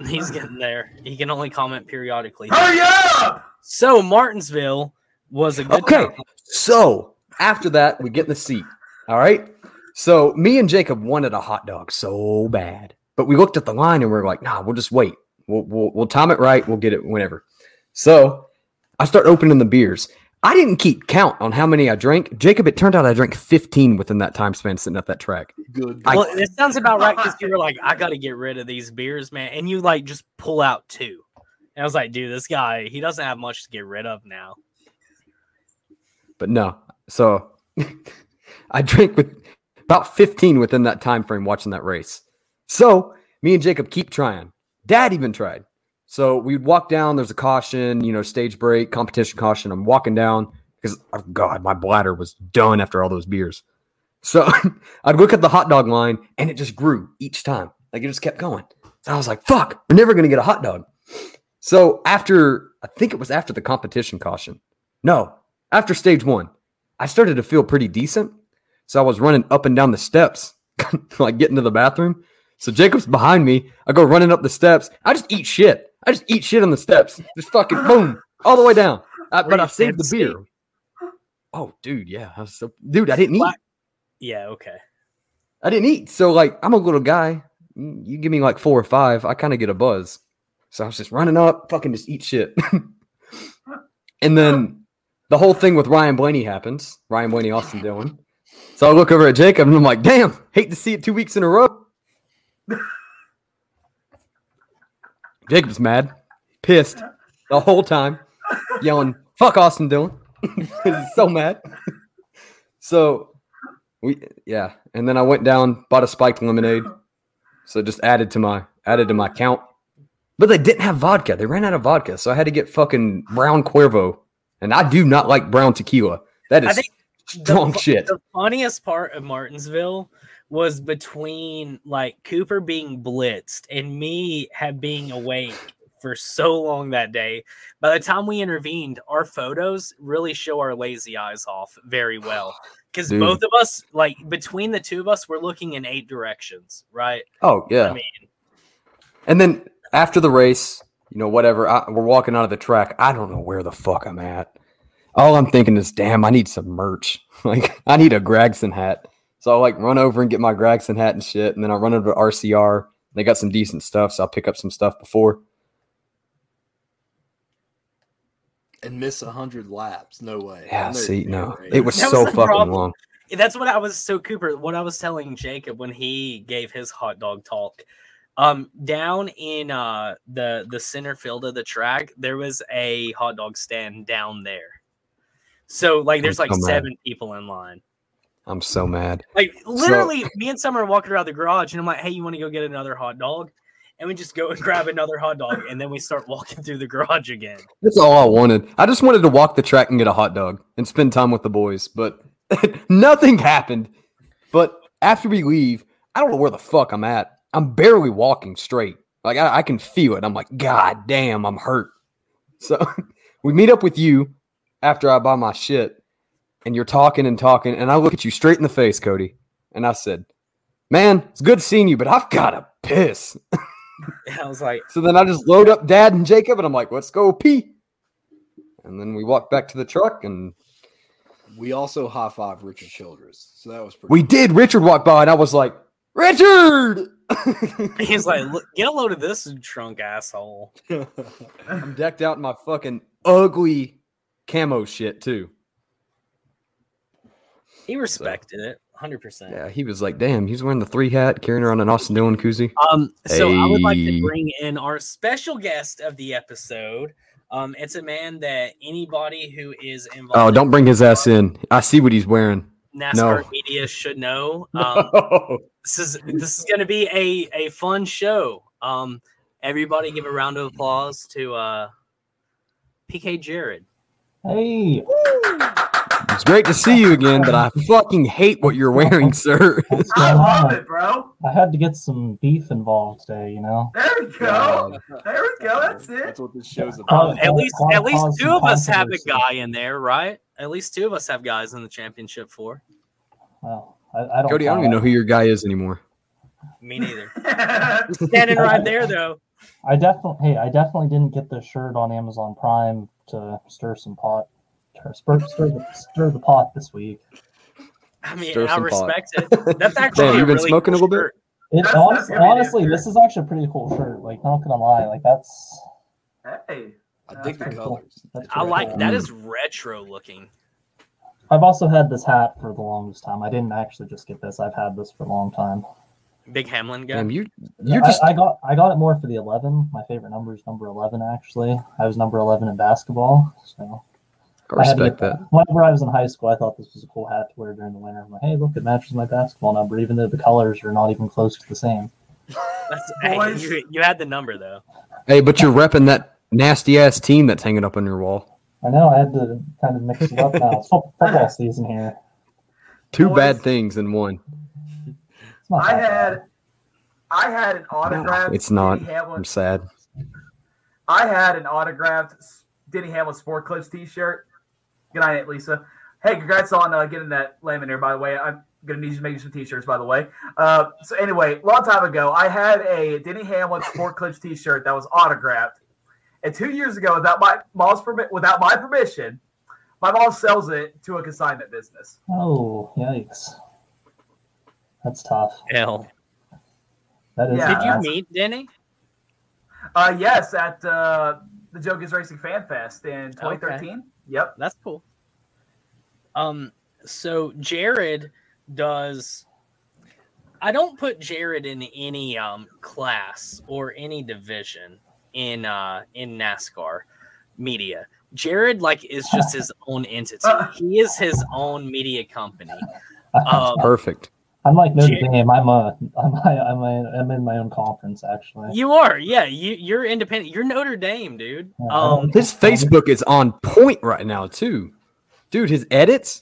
He's getting there. He can only comment periodically. Hurry up! So Martinsville was a good Okay. time. So after that, we get in the seat. All right. So me and Jacob wanted a hot dog so bad, but we looked at the line and we are like, nah, we'll just wait. We'll, we'll, we'll time it right. We'll get it whenever. So I start opening the beers. I didn't keep count on how many I drank. Jacob, it turned out I drank 15 within that time span sitting at that track. Good. I- Well, it sounds about right because you were like, I got to get rid of these beers, man. And you like just pull out two. And I was like, dude, this guy, he doesn't have much to get rid of now. But no. So I drank with about 15 within that time frame watching that race. So me and Jacob keep trying. Dad even tried. So we'd walk down, there's a caution, you know, stage break, competition caution. I'm walking down because oh God, my bladder was done after all those beers. So I'd look at the hot dog line and it just grew each time. Like it just kept going. So I was like, fuck, we're never gonna get a hot dog. So after I think it was after the competition caution. No, after stage one, I started to feel pretty decent. So I was running up and down the steps, like getting to the bathroom. So Jacob's behind me. I go running up the steps. I just eat shit. I just eat shit on the steps. Just fucking boom, all the way down. Uh, I, but I saved the beer. Oh, dude, yeah. I was so, dude, I didn't eat. Yeah, okay. I didn't eat. So like, I'm a little guy. You give me like four or five, I kind of get a buzz. So I was just running up, fucking just eat shit. and then the whole thing with Ryan Blaney happens. Ryan Blaney, Austin Dillon. So I look over at Jacob and I'm like, damn, hate to see it two weeks in a row. Jacob's mad, pissed the whole time, yelling, fuck Austin Dillon. He's so mad. so we yeah, and then I went down, bought a spiked lemonade. So just added to my added to my count. But they didn't have vodka. They ran out of vodka, so I had to get fucking brown Cuervo. And I do not like brown tequila. That is strong fu- shit. The funniest part of Martinsville was between like Cooper being blitzed and me have being awake for so long that day. By the time we intervened, our photos really show our lazy eyes off very well. Because both of us, like between the two of us, we're looking in eight directions, right? Oh yeah. I mean, And then after the race, you know, whatever, I, we're walking out of the track. I don't know where the fuck I'm at. All I'm thinking is, damn, I need some merch. Like, I need a Gragson hat. So I like run over and get my Gragson hat and shit. And then I run over to RCR. They got some decent stuff, so I'll pick up some stuff before. and miss a hundred laps. No way. Yeah, I'm see, no, right? it was That so was fucking problem. long. that's what I was so Cooper. What I was telling Jacob when he gave his hot dog talk. Um, down in uh the the center field of the track, there was a hot dog stand down there. So like, there's I'm like so mad. seven people in line. I'm so mad. Like literally, me and Summer are walking around the garage, and I'm like, "Hey, you want to go get another hot dog?" And we just go and grab another hot dog, and then we start walking through the garage again. That's all I wanted. I just wanted to walk the track and get a hot dog and spend time with the boys, but nothing happened. But after we leave, I don't know where the fuck I'm at. I'm barely walking straight. Like I, I can feel it. I'm like, God damn, I'm hurt. So we meet up with you after I buy my shit, and you're talking and talking, and I look at you straight in the face, Cody, and I said, Man, it's good seeing you, but I've got to piss. And I was like, So then I just load up Dad and Jacob, and I'm like, let's go pee. And then we walk back to the truck, and We also high five Richard Childress, so that was pretty. we did. Richard walked by, and I was like, Richard! he's like, "Get a load of this, you drunk asshole." I'm decked out in my fucking ugly camo shit, too. He respected it. hundred percent. Yeah, he was like, damn, he's wearing the three hat, carrying around an Austin Dillon koozie. Um, so I would like to bring in our special guest of the episode. Um, it's a man that anybody who is involved Oh, don't bring his ass in. I see what he's wearing. NASCAR no. media should know. Um, this is this is going to be a a fun show. Um, everybody, give a round of applause to uh, PK Jared. Hey, It's great to see you again, but I fucking hate what you're wearing, sir. I love it, bro. I had to get some beef involved today, you know. There we go. There we go. That's it. That's what this show's Um, about. At least at least two of us have a guy in there, right? At least two of us have guys in the championship four. Well, I, I don't. Cody, I don't even know who your guy is anymore. Me neither. Standing right there though. I definitely. Hey, I definitely didn't get the shirt on Amazon Prime to stir some pot, stir, stir, stir, the, stir the pot this week. I mean, Stir I some pot. respect it. That's actually Damn, you've been really smoking a cool little bit? It, That's- honest, that's honestly, this is actually a pretty cool shirt. Like, not gonna lie, like that's. hey. I dig the pretty cool. colors. I like cool. that mm. is retro looking. I've also had this hat for the longest time. I didn't actually just get this. I've had this for a long time. Big Hamlin guy. Damn, you you're I- just I, got I got it more for the eleven. My favorite number is number eleven. Actually, I was number eleven in basketball. So I I had to respect get- that. Whenever I was in high school, I thought this was a cool hat to wear during the winter. I'm like, hey, look, it matches my basketball number, even though the colors are not even close to the same. That's, hey, you, you had the number though. Hey, but you're repping that nasty ass team that's hanging up on your wall. I know I had to kind of mix it up now. It's football season here. Two Boys. bad things in one. I that bad. had I had an autographed it's not. Hamlin. I'm sad. I had an autographed Denny Hamlin Sport Clips T-shirt. Good night, Aunt Lisa. Hey, congrats on uh, getting that laminator. By the way, I'm gonna need you to make you some T-shirts. By the way, uh, so anyway, a long time ago, I had a Denny Hamlin Sport Clips T-shirt that was autographed, and two years ago, without my mom's permit, without my permission, my mom sells it to a consignment business. Oh, yikes. That's tough. Hell. That is. Yeah. Did you meet Denny? Uh, yes, at uh, the Joe Gibbs Racing Fan Fest in 2013. Yep. That's cool. Um, so Jared does. I don't put Jared in any um class or any division in uh in NASCAR media. Jared like is just his own entity. He is his own media company. Um, Perfect. I'm like Notre Jay- Dame. I'm a. I'm. a- I'm, a, I'm in my own conference actually. you are, yeah. You you're independent. You're Notre Dame, dude. Yeah, Um, His Facebook is on point right now too. Dude, his edits.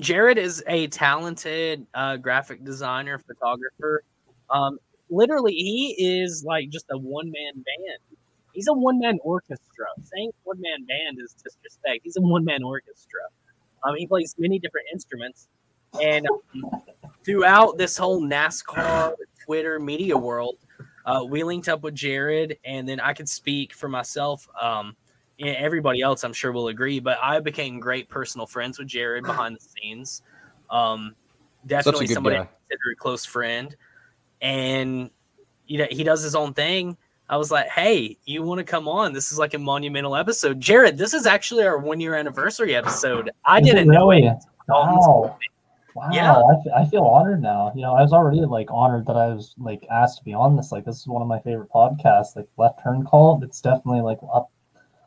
Jared is a talented uh, graphic designer, photographer. Um, literally, he is like just a one man band. He's a one man orchestra. Saying one man band is disrespect. He's a one man orchestra. Um, he plays many different instruments, and um, throughout this whole NASCAR Twitter media world, uh, we linked up with Jared, and then I could speak for myself. Um, and everybody else, I'm sure, will agree. But I became great personal friends with Jared behind the scenes. Um, definitely good somebody I guy. consider a close friend, and you know he does his own thing. I was like, "Hey, you want to come on? This is like a monumental episode, Jared. This is actually our one year anniversary episode. I Is it didn't know really? it. Dalton's Wow. Wow, Yeah. I, f- I feel honored now. You know, I was already like honored that I was like asked to be on this. Like, this is one of my favorite podcasts. Like, Left Turn Cult. It's definitely like up,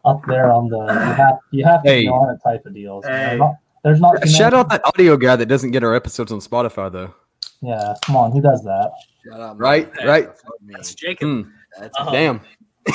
up there on the you have you have to Hey. be on it type of deals. you know? Hey. Not- there's not too Shout many- out that audio guy that doesn't get our episodes on Spotify though. Yeah, come on, who does that? Shut up, Right, man. right. Fuck me. That's Jacob. Hmm, That's Uh-huh. damn.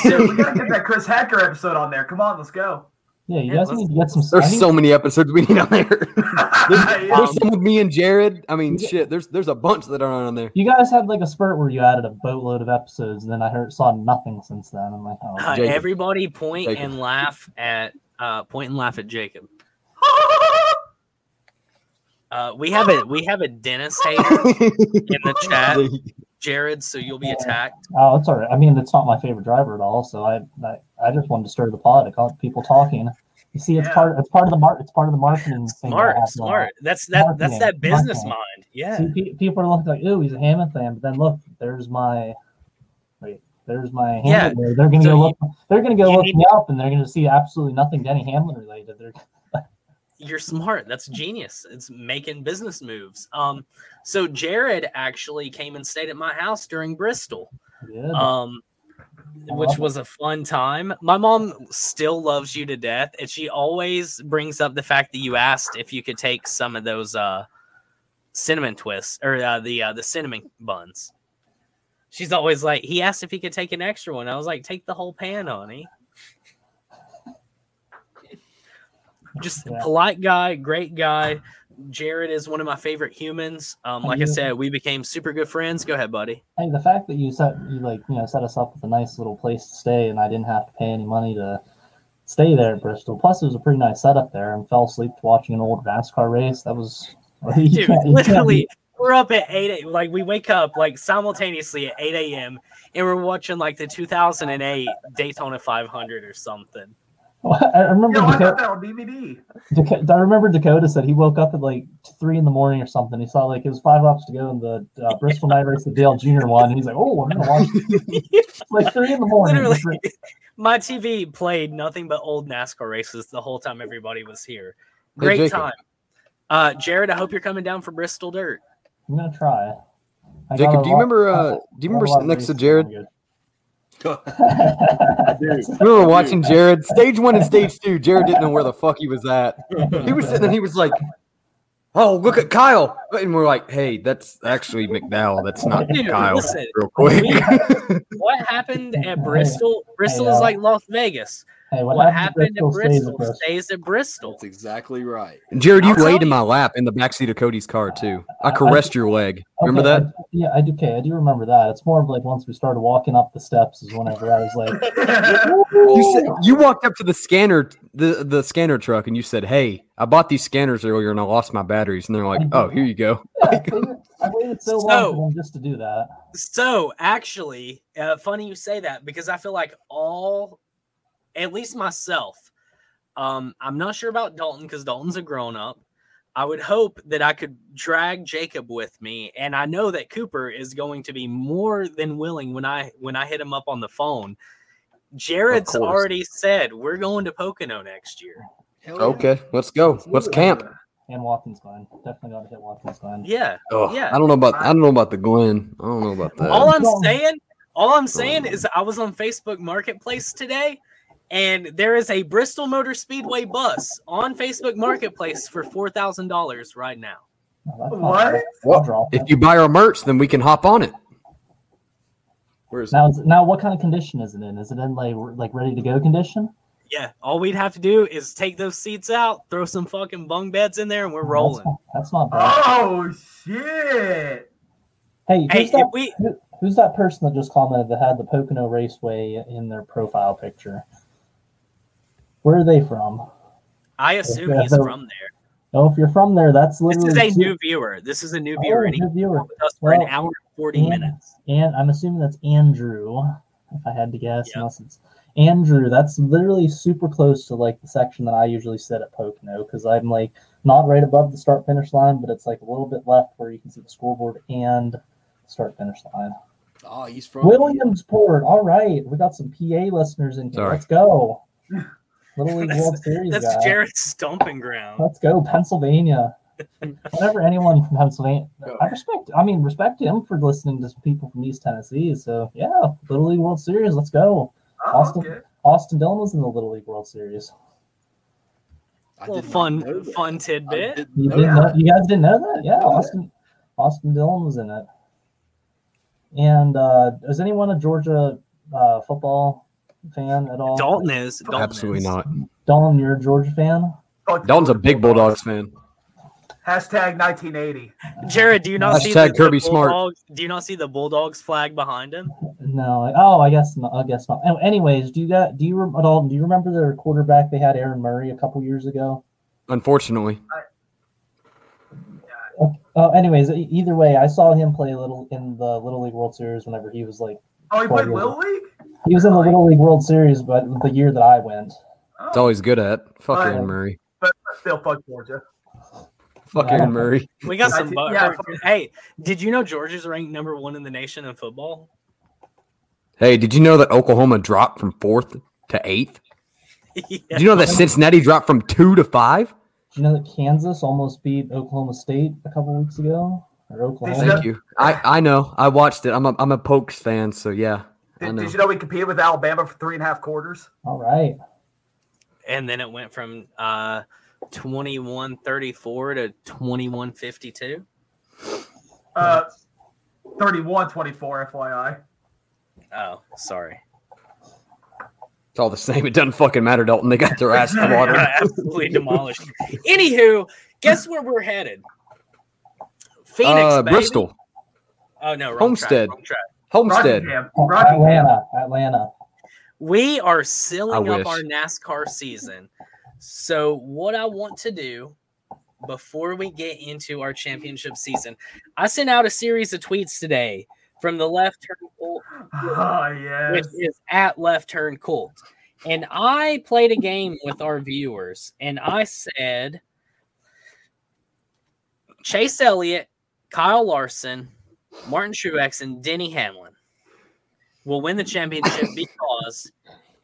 Dude, we gotta get that Chris Hacker episode on there. Come on, let's go. Yeah, you guys need to get some. I There's need- so many episodes we need on there. There's, Yeah. there's some with me and Jared. I mean, shit. There's there's a bunch that aren't on there. You guys had like a spurt where you added a boatload of episodes, and then I heard saw nothing since then. I'm like, oh, Uh, everybody point Jacob. and laugh at uh, point and laugh at Jacob. Uh, we have a we have a Dennis hater in the chat, Jared. So you'll be attacked. oh, it's alright. I mean, it's not my favorite driver at all. So I, I, I just wanted to stir the pot. I got people talking. You see, it's Yeah. part. It's part of the mar- It's part of the marketing. thing that I Smart, uh, smart. That's that. That's that business marketing. mind. Yeah. See, pe- people are looking like, "Ooh, he's a Hamlin fan," but then look, there's my, wait, there's my Yeah. Hamlin. They're gonna So go you- look. They're gonna go look me up, and they're gonna see absolutely nothing Denny Hamlin related. They're you're smart. That's genius. It's making business moves. Um, so Jared actually came and stayed at my house during Bristol. Yeah. Um, which was a fun time. My mom still loves you to death, and she always brings up the fact that you asked if you could take some of those uh cinnamon twists or uh, the uh, the cinnamon buns. She's always like, he asked if he could take an extra one. I was like, take the whole pan, honey. Just Yeah. polite guy, great guy. Jared is one of my favorite humans. Um, like I said, we became super good friends. Go ahead, buddy. Hey, the fact that you set you like you know set us up with a nice little place to stay, and I didn't have to pay any money to stay there at Bristol. Plus, it was a pretty nice setup there, and fell asleep watching an old NASCAR race. That was Dude, you literally, we're up at 8 a- like we wake up like simultaneously at 8 a.m. and we're watching like the 2008 Daytona 500 or something. I remember Yo, I got Dakota, that on DVD. Dakota, I remember Dakota said he woke up at like three in the morning or something. He saw like it was five laps to go in the uh, Bristol Night Race, the Dale Jr. one. And he's like, "Oh, I'm gonna watch." Like three in the morning. Literally, my TV played nothing but old NASCAR races the whole time everybody was here. Great Jacob. time. Uh, Jared, I hope you're coming down for Bristol Dirt. I'm gonna try. I Jacob, do you lot- remember? Uh, do you remember lot sitting of next to races Jared? We were watching Jared stage one and stage two. Jared didn't know where the fuck he was at. He was sitting and he was like, "Oh, look at Kyle," and we're like, "Hey, that's actually McDowell. That's not Dude, Kyle." listen, real quick. What happened at Bristol? Bristol is uh, like Las Vegas. Hey, what, What happened, happened at Bristol stays Bristol at Bristol. stays at Bristol. that's exactly right. Jared, you laid in my lap in the backseat of Cody's car too. I caressed your leg. Remember Okay, that? I- yeah, I do. Okay, I do remember that. It's more of like once we started walking up the steps is whenever I was like, You said you walked up to the scanner, the the scanner truck, and you said, "Hey, I bought these scanners earlier and I lost my batteries." And they're like, "Oh, here you go." Yeah, I, waited, I waited so, long So- for them just to do that. So actually, uh, funny you say that because I feel like all, at least myself, um, I'm not sure about Dalton because Dalton's a grown up. I would hope that I could drag Jacob with me, and I know that Cooper is going to be more than willing when I when I hit him up on the phone. Jared's already said we're going to Pocono next year. Yeah. Okay, let's go. Let's camp. And Watkins Glen. Definitely got to hit Watkins Glen. Yeah, Oh, Yeah. I don't know about I don't know about the Glen. I don't know about that. all I'm saying, all I'm saying is I was on Facebook Marketplace today, and there is a Bristol Motor Speedway bus on Facebook Marketplace for four thousand dollars right now. No, that's not What? bad. Well, if you buy our merch, then we can hop on it. Where's Now, is- now, what kind of condition is it in? Is it in like like ready to go condition? Yeah, all we'd have to do is take those seats out, throw some fucking bunk beds in there, and we're That's rolling. not, that's not bad. Oh shit! Hey, Hey, who's that? we who- who's that person that just commented that had the Pocono Raceway in their profile picture? Where are they from? I assume Yeah, he's so- from there. Oh, if you're from there, that's This literally is a new viewer. This is a new oh, viewer, Oh, and new viewer. with us for an hour and forty and- minutes. And I'm assuming that's Andrew, if I had to guess. Yeah. Unless it's Andrew, that's literally super close to like the section that I usually sit at Pocono because I'm like not right above the start finish line, but it's like a little bit left where you can see the scoreboard and start finish line. Oh, he's from Williamsport. All right, we got some PA listeners in here. Sorry. Let's go. Little League That's- World Series That's guy. Jared's stomping ground. Let's go, Pennsylvania. Whenever anyone from Pennsylvania, I respect. I mean, respect him for listening to some people from East Tennessee. So yeah, Little League World Series. Let's go. Oh, Austin. okay. Austin Dillon was in the Little League World Series. I Little did not fun, fun tidbit. didn't You know didn't know, you guys didn't know that? Yeah, Austin Austin Dillon was in it. And uh, is anyone a Georgia uh, football fan at all? Dalton is. Dalton Absolutely is. not. Dalton, you're a Georgia fan? Fuck Dalton's a big Bulldogs fan. Hashtag 1980. Jared, do you not see the, Hashtag the Kirby Smart. Do you not see the Bulldogs flag behind him? No. Oh, I guess not. I guess not. Anyways, do you got? Do you rem- Dalton? Do you remember their quarterback they had, Aaron Murray, a couple years ago? Unfortunately, Uh, anyways, e- either way, I saw him play a little in the Little League World Series whenever he was like Oh, he played Little League? he was in the Little League World Series, but the year that I went. Oh, it's all he's good at. Fuck Right. Aaron Murray. but still fuck Georgia. Fuck Yeah. Aaron Murray. We got some. did- bu- yeah. Hey, did you know Georgia's ranked number one in the nation in football? Hey, did you know that Oklahoma dropped from fourth to eighth? yeah. Did you know that Cincinnati dropped from two to five? Did you know that Kansas almost beat Oklahoma State a couple weeks ago? Or Oklahoma? Thank you. I, I know. I watched it. I'm a I'm a Pokes fan, so yeah. I Did, know. did you know we competed with Alabama for three and a half quarters? All right. And then it went from uh 2134 to 2152. Uh, 31 24, FYI. Oh, sorry. It's all the same. It doesn't fucking matter, Dalton. They got their ass in the water. Absolutely demolished. Anywho, guess where we're headed? Phoenix, uh, baby. Bristol, Oh no, wrong Homestead. Track, wrong track. Homestead. Rockingham. Rockingham. Atlanta. Atlanta. We are sealing up our NASCAR season. So, what I want to do before we get into our championship season, I sent out a series of tweets today from the left turn Cult, ah, Oh, which is at left turn Cult. And I played a game with our viewers, and I said Chase Elliott, Kyle Larson, Martin Truex, and Denny Hamlin will win the championship because,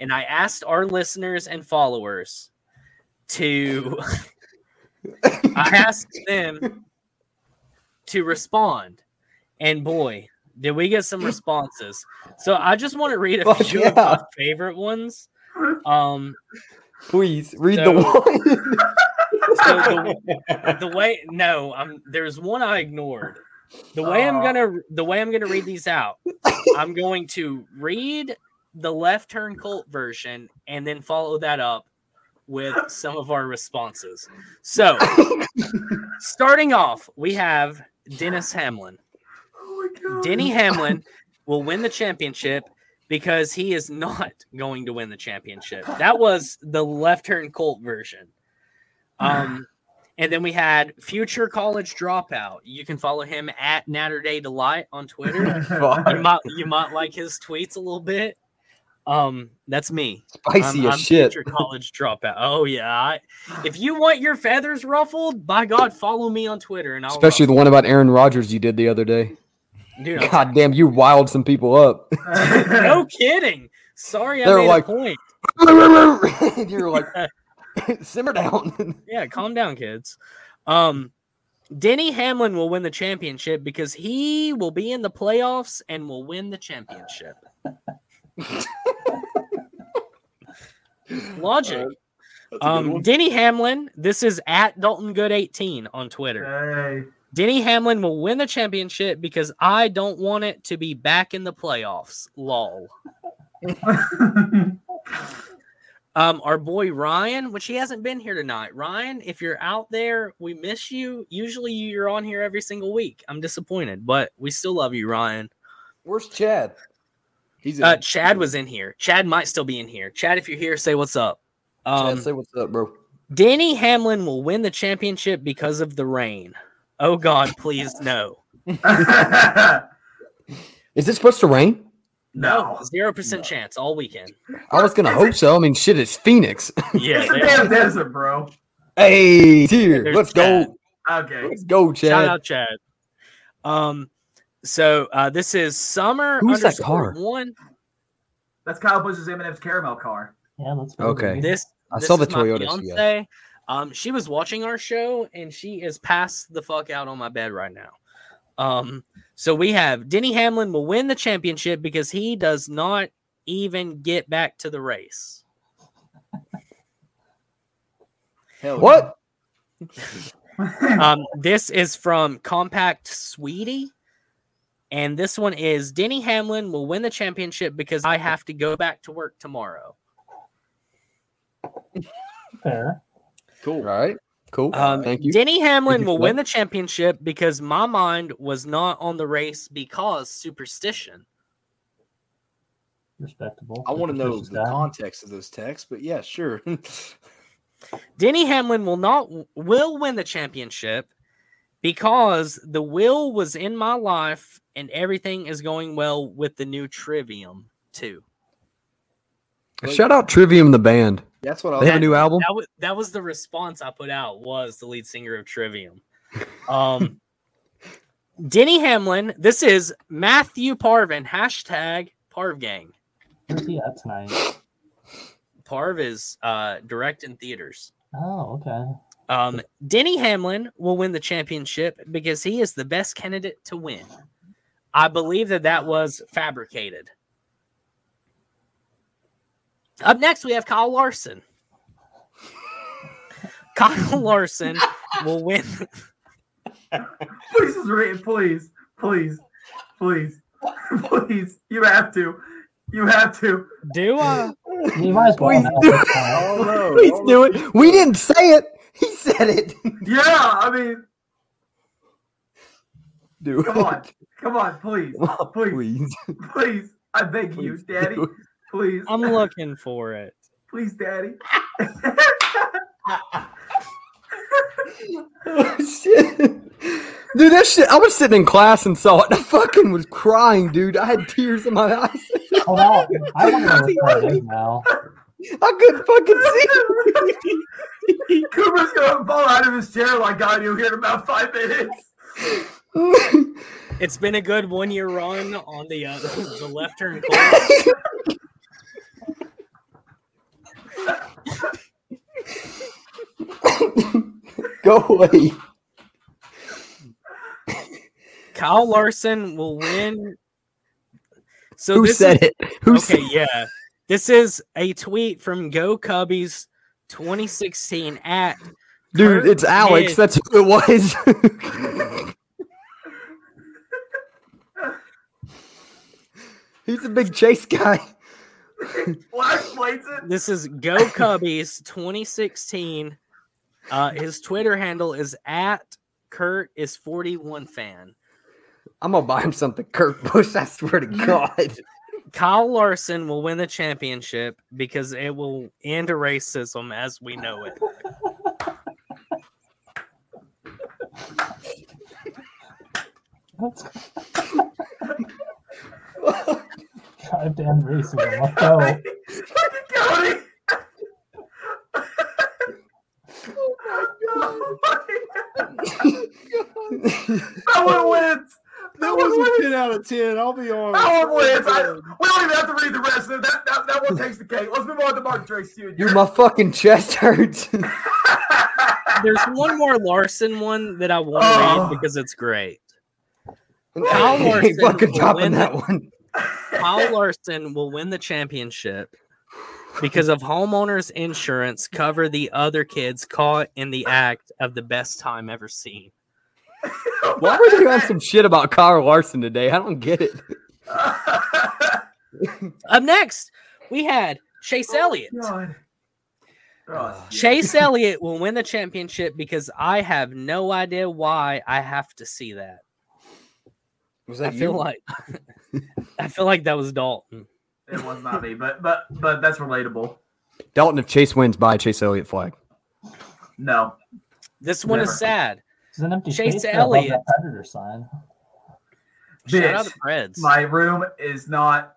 and I asked our listeners and followers to, I asked them to respond, and boy, did we get some responses. So I just want to read a Fuck few of my favorite ones. Um, Please read So- the one. so the, the way no, I'm there's one I ignored. The way I'm gonna the way I'm gonna read these out, I'm going to read the left turn cult version and then follow that up with some of our responses. So starting off, we have Dennis Hamlin. Oh my God. Denny Hamlin will win the championship because he is not going to win the championship. That was the left turn Cult version. Um, and then we had future college dropout. You can follow him at Natterday Delight on Twitter. you might you might like his tweets a little bit. Um, that's me. Spicy I'm, as I'm shit. future college dropout. Oh yeah. I, if you want your feathers ruffled, by God, follow me on Twitter and I'll Especially the one about Aaron Rodgers you did the other day. ruffle. dude. I'm God damn, you wild some people up. no kidding. Sorry, They're made like- a point. You're like, simmer down. Yeah, calm down, kids. Um, Denny Hamlin will win the championship because he will be in the playoffs and will win the championship. Logic. Um, Denny Hamlin. This is at Dalton Good 18 on Twitter. Hey. Denny Hamlin will win the championship because I don't want it to be back in the playoffs. Lol. Um, our boy Ryan, which he hasn't been here tonight. Ryan, if you're out there, we miss you. Usually you're on here every single week. I'm disappointed, but we still love you, Ryan. Where's Chad? He's Uh, Chad was in here. Chad might still be in here. Chad, if you're here, say what's up. Um, Chad, say what's up, bro. Danny Hamlin will win the championship because of the rain. Oh God, please no. Is it supposed to rain? no. Zero percent chance all weekend. I was gonna hope so. I mean, shit, it's Phoenix. Yeah, It's a damn desert, bro. hey, here, let's Chad. go. Okay. Let's go, Chad. Shout out Chad. Um, so uh, this is summer Who's that car? one. That's Kyle Busch's M&M's caramel car. Yeah, that's Okay. This I this saw the is my Toyota fiance. Um, she was watching our show and she is passed the fuck out on my bed right now. Um, so we have Denny Hamlin will win the championship because he does not even get back to the race. Hell What? Um, this is from Compact Sweetie. And this one is Denny Hamlin will win the championship because I have to go back to work tomorrow. fair. Cool. All right. Cool. Um, Thank you. Denny Hamlin you will win the championship because my mind was not on the race because superstition. Respectable. I want to know the guy. context of those texts, but yeah, sure. Denny Hamlin will not will win the championship because the will was in my life and everything is going well with the new Trivium too. Shout out Trivium the band. That's what I They was. have a new album. That was that was the response I put out was the lead singer of Trivium. Um Denny Hamlin, this is Matthew Parvin, hashtag Parv Gang. Where's he at tonight? Parv is uh direct in theaters. Oh, okay. Um, Denny Hamlin will win the championship because he is the best candidate to win. I believe that that was fabricated. Up next, we have Kyle Larson. Kyle Larson will win. Please just read it. Please. Please. Please. Please. You have to. You have to. Do I? You might as well. Please now do at this point. Oh no! Please do it. We didn't say it. He said it. Yeah, I mean, Do come it. on. Come on, please. Please. Please. Please. I beg you, Daddy. do. Please. I'm looking for it. Please, Daddy. Oh, shit. Dude, that shit. I was sitting in class and saw it. And I fucking was crying, dude. I had tears in my eyes. Oh, no. I want to know what that is now. I couldn't fucking see. Cooper's gonna fall out of his chair like I do here in about five minutes. It's been a good one year run on the uh, the left turn course. Go away. Kyle Larson will win. So Who this said is, it? Who said Okay, yeah. This is a tweet from Go Cubbies 2016 at Dude, Kurt it's Alex. Smith. That's who it was. He's a big chase guy. Well, explains it. This is Go Cubbies 2016. Uh, his Twitter handle is at Kurt is 41 fan. I'm gonna buy him something, Kurt Busch. I swear to God. Kyle Larson will win the championship because it will end racism as we know it. That's goddamn racism. Let's go. Cody. Oh that one wins. That was a ten out of ten. I'll be honest. That one wins. I, we don't even have to read the rest of it. That, that, that one takes the cake. Let's move on to Martin Truex Jr. Dude, my fucking chest hurts. There's one more Larson one that I want to Oh. read because it's great. Kyle Ain't Larson fucking will dropping win that one. Kyle Larson will win the championship because of homeowners insurance cover the other kids caught in the act of the best time ever seen. Why were they on some shit about Carl Larson today? I don't get it. Up next, we had Chase oh, Elliott. God. Oh. Uh, Chase Elliott will win the championship because I have no idea why I have to see that. Was I feel like I feel like that was Dalton. It was not me, but but but that's relatable. Dalton, if Chase wins, buy Chase Elliott flag. No. This one Never. is sad. It's an empty Chase space there above Elliott. that predator sign. Shout out Bitch. the Preds. My room is not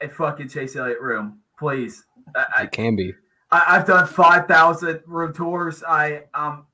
a fucking Chase Elliott room. Please. I, It can be. I, I've done 5,000 room tours. I, I'm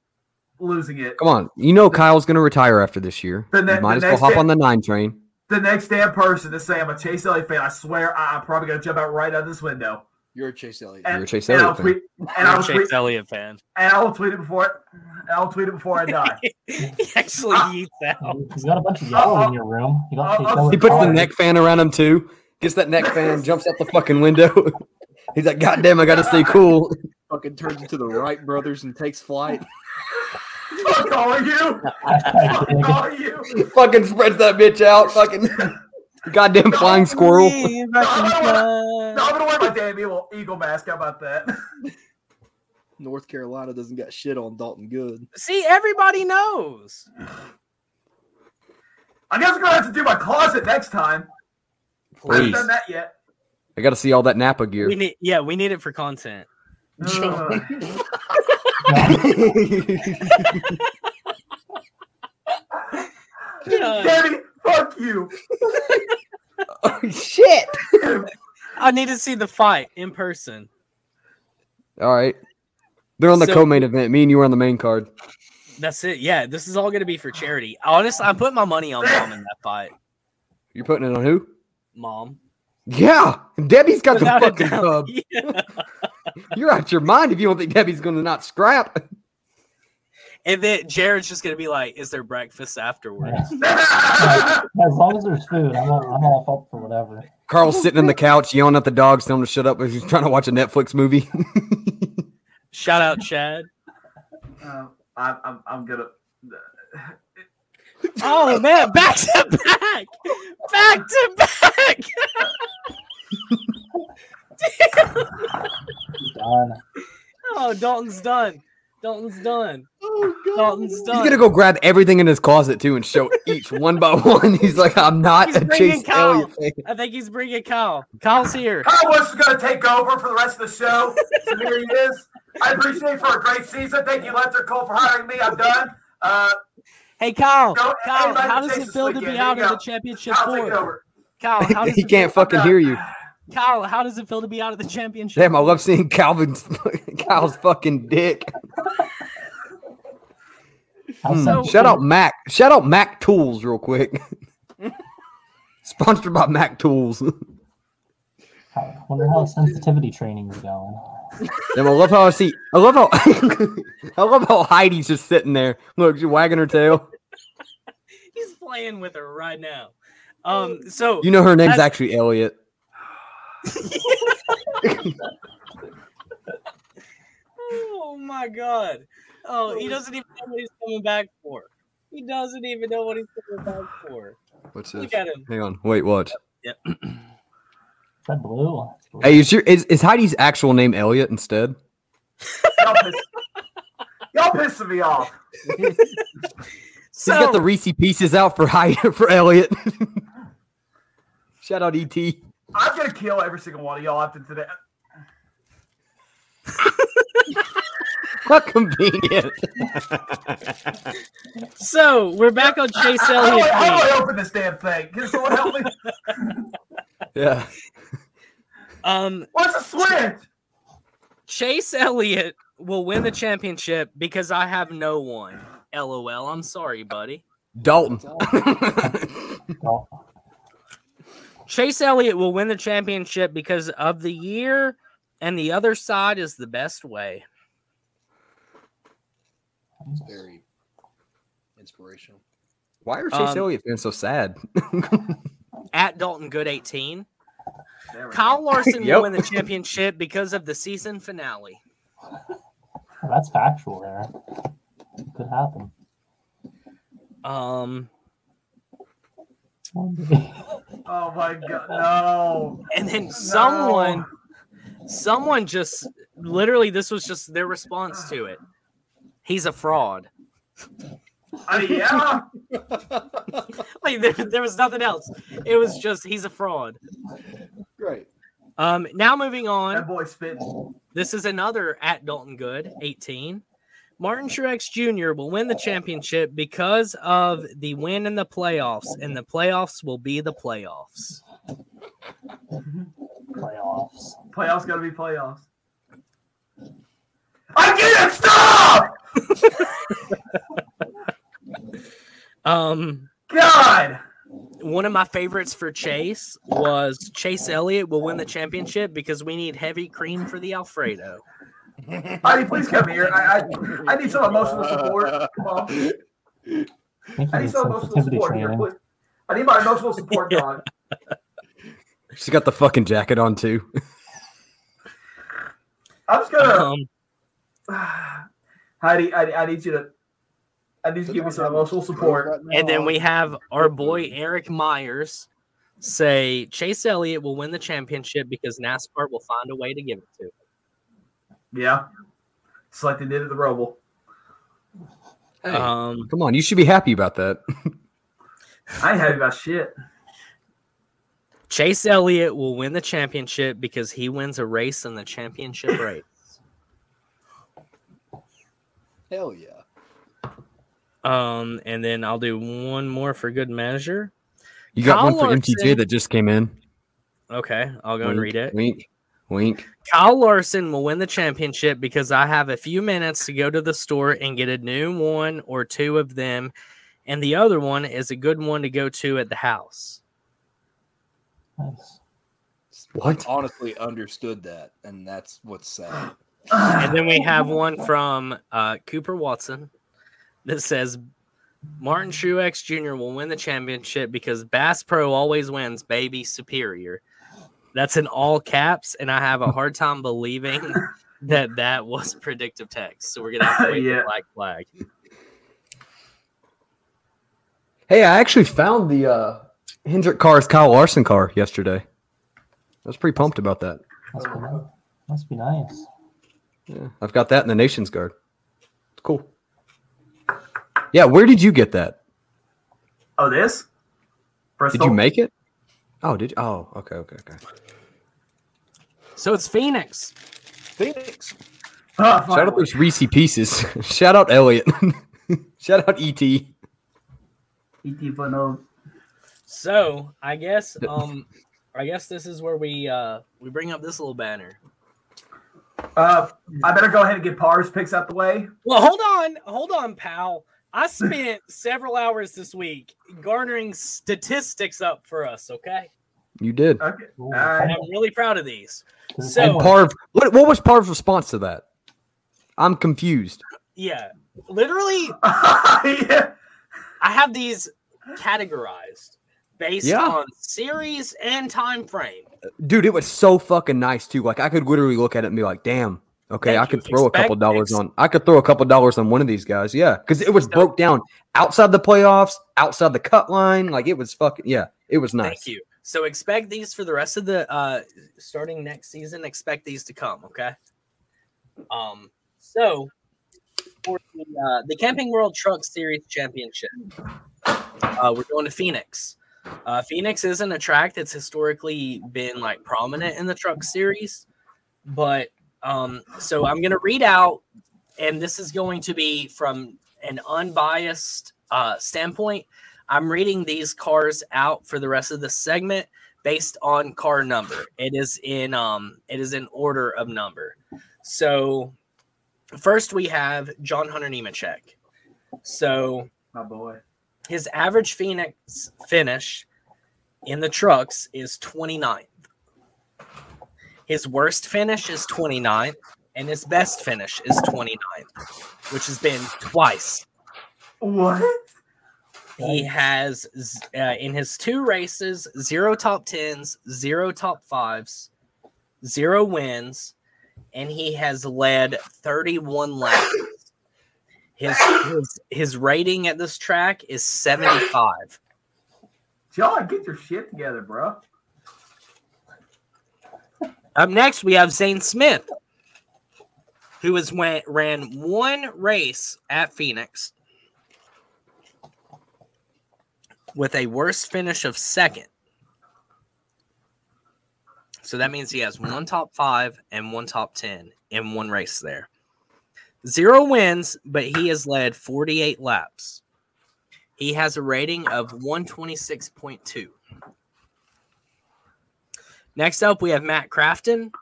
losing it. Come on. You know Kyle's going to retire after this year. The ne- you might the as well hop day- on the nine train. The next damn person to say I'm a Chase Elliott fan, I swear I, I'm probably going to jump out right out of this window. You're a Chase Elliott. And, You're a Chase and I'll Elliott fan. tweet, and I'm I a will Chase tweet, Elliott fan. and I will tweet it before it, and I'll tweet it before I die. he actually Ah. eats out. He's got a bunch of yellow in your room. You got Uh, Chase uh, Elliott He puts the collar. neck fan around him too. Gets that neck fan, jumps out the fucking window. He's like, God damn, I got to stay cool. Fucking turns into the Wright brothers and takes flight. Fuck all of you. Fuck dig. all of you. fucking spreads that bitch out. Fucking goddamn flying squirrel. Believe I can fly. No, I'm going to wear my damn eagle, eagle mask. How about that? North Carolina doesn't got shit on Dalton Good. See, everybody knows. I guess I'm going to have to do my closet next time. I haven't Please. done that yet. I got to see all that Napa gear. We need, yeah, we need it for content. Uh. Ugh. Yeah. Danny, fuck you. oh, shit. I need to see the fight in person. All right. They're on the So- co-main event. Me and you are on the main card. That's it. Yeah, this is all going to be for charity. Honestly, I'm putting my money on mom in that fight. You're putting it on who? Mom. Yeah, Debbie's got the Without a fucking doubt. club. Yeah. You're out your mind if you don't think Debbie's going to not scrap. And then Jared's just gonna be like, "Is there breakfast afterwards?" Yeah. As long as there's food, I'm all, I'm all up for whatever. Carl's sitting on the couch yelling at the dogs, telling him to shut up because he's trying to watch a Netflix movie. Shout out Chad. Uh, I'm, I'm, I'm gonna. Oh man, back to back, back to back. Done. Oh, Dalton's done. Dalton's done. Oh god. Dalton's he's gonna go grab everything in his closet too and show each one by one. He's like, I'm not He's a Chase Kyle. Elliott. I think he's bringing Kyle. Kyle's here. Kyle Busch is going to take over for the rest of the show. So here he is. I appreciate it for a great season. Thank you, Lester Cole, for hiring me. I'm done. Uh, Hey, Kyle. Go- Kyle, how does it takes feel to be out here of the championship I'll four? Kyle, how does he it can't feel, fucking hear you. Kyle, how does it feel to be out of the championship? Damn, I love seeing Calvin's Kyle's fucking dick. Hmm, So- Shout out Mac. Shout out Mac Tools real quick. Sponsored by Mac Tools. I wonder how sensitivity training is going. Damn, I love how I see. I love how. I love how Heidi's just sitting there. Look, she's wagging her tail. He's playing with her right now. Um, so You know her name's actually Elliot. Oh my god. Oh, he oh. doesn't even know what he's coming back for. He doesn't even know what he's coming back for. What's this? Look at him. Hang on. Wait, what? Is that blue? That's blue. Hey, is your is, is Heidi's actual name Elliot instead? Y'all, piss, y'all pissing me off. So, He's got the Reese pieces out for Heidi for Elliot. Shout out ET. I'm going to kill every single one of y'all after today. How convenient. so we're back on Chase How Elliott. I, how week. do I open this damn thing? Can someone help me? yeah. Um, What's the switch? Chase Elliott will win the championship because I have no one. LOL. I'm sorry, buddy. Dalton. Oh, Chase Elliott will win the championship because of the year, and the other side is the best way. It's very inspirational. Why are Chase Um, Elliott fans so sad? At Dalton Good 18. Kyle. Larson Yep. will win the championship because of the season finale. that's factual there. Could happen. Um, One day. Oh my god, no. and then someone, someone just literally, this was just their response to it. He's a fraud. Uh, yeah. Like there, there was nothing else. It was just he's a fraud. Great. Um, now moving on. That boy spitting. This is another at Dalton Good, 18. Martin Truex Jr. will win the championship because of the win in the playoffs, and the playoffs will be the playoffs. Playoffs. Playoffs got to be playoffs. I can't stop. Um, God. one of my favorites for Chase was Chase Elliott will win the championship because we need heavy cream for the Alfredo. Heidi, please come here. I, I, I need some emotional support. Come on. I think I you need need some emotional support here. Please. I need my emotional support dog. She's got the fucking jacket on too. I'm just gonna. Um, Heidi, I, I need you to. I need you to give me some emotional support. and then we have our boy Eric Myers say Chase Elliott will win the championship because NASCAR will find a way to give it to him. Yeah. It's like they did at the Roval. Hey, Um, come on, you should be happy about that. I ain't happy about shit. Chase Elliott will win the championship because he wins a race in the championship race. Hell yeah. Um, and then I'll do one more for good measure. You got Kyle one for Larson- MTJ that just came in. Okay, I'll go and read it. Wink, wink. Kyle Larson will win the championship because I have a few minutes to go to the store and get a new one or two of them, and the other one is a good one to go to at the house. Nice. What? Honestly, understood that, and that's what's sad. And then we have one from uh, Cooper Watson. that says Martin Truex Jr. will win the championship because Bass Pro always wins, baby superior. That's in all caps, and I have a hard time believing that that was predictive text. So we're gonna have to wait Yeah. for black flag. Hey, I actually found the uh, Hendrick car's Kyle Larson car yesterday. I was pretty pumped about that. Must be, nice. Must be nice. Yeah, I've got that in the Nation's Guard. It's cool. Yeah, where did you get that? Oh, this? Did you make it? Oh, did you? Oh, okay, okay, okay. So it's Phoenix. Phoenix. Ah, Shout out those Reese pieces. Shout out Elliot. Shout out ET. E.T. Funnel. So I guess um I guess this is where we uh we bring up this little banner. Uh, I better go ahead and get Par's picks out the way. Well, hold on, hold on, pal. I spent several hours this week garnering statistics up for us. Okay, You did. Okay. Ooh, right. I'm really proud of these. So- And. Parv, what, what was Parv's response to that? I'm confused. Yeah, literally, yeah. I have these categorized based Yeah. on series and time frame. Dude, it was so fucking nice too. Like I could literally look at it and be like, damn, okay, I could throw a couple dollars on I could throw a couple dollars on one of these guys. Yeah. Because it was So- broke down outside the playoffs, outside the cut line. Like it was fucking yeah, it was nice. Thank you. So expect these for the rest of the uh starting next season. Expect these to come. Okay. Um. So for the uh, the Camping World Truck Series Championship, uh, we're going to Phoenix. Uh, Phoenix isn't a track that's historically been like prominent in the Truck Series, but um. So I'm gonna read out, and this is going to be from an unbiased uh, standpoint. I'm reading these cars out for the rest of the segment based on car number. It is in um it is in order of number. So first we have John Hunter Nemechek. So My boy. his average Phoenix finish in the trucks is 29th. His worst finish is 29th, and his best finish is 29th, which has been twice What? He has uh, in his two races zero top tens, zero top fives, zero wins, and he has led 31 laps. His, his his rating at this track is 75. John, get your shit together, bro. Up next, we have Zane Smith, who has went ran one race at Phoenix with a worse finish of second. So that means he has one top five and one top ten in one race there. Zero wins, but he has led 48 laps. He has a rating of 126.2. Next up, we have Matt Crafton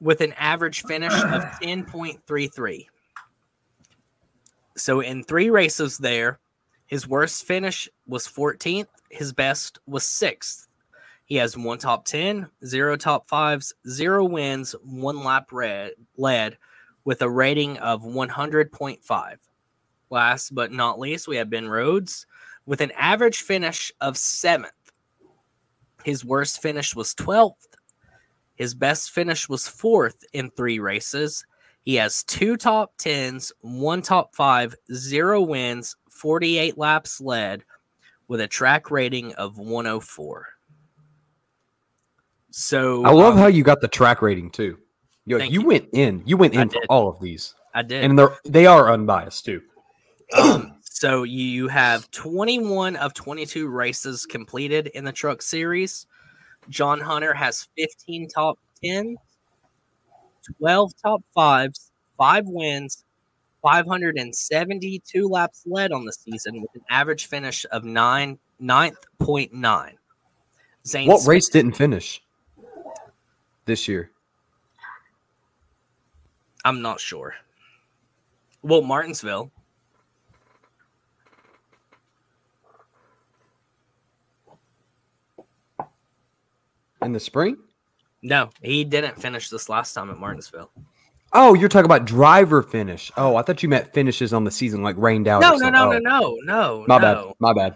with an average finish of 10.33. So in three races there, his worst finish was 14th, his best was 6th. He has one top 10, zero top fives, zero wins, one lap red, led with a rating of 100.5. Last but not least, we have Ben Rhodes with an average finish of 7th. His worst finish was 12th. His best finish was 4th in three races. He has two top 10s, one top five, zero wins, 48 laps led with a track rating of 104. So I love um, how you got the track rating too. Yo, Thank you, you. went in. You went in for all of these, I did. and they're they are unbiased too. Um, so you have 21 of 22 races completed in the truck series. John Hunter has 15 top 10, 12 top fives, five wins, 572 laps led on the season with an average finish of nine ninth point nine. Zane What Smith- race didn't finish this year? I'm not sure. Well, Martinsville. In the spring? No, he didn't finish this last time at Martinsville. Oh, you're talking about driver finish. Oh, I thought you meant finishes on the season, like rained out. No, no, no, Oh, no, no, no. My no. bad. My bad.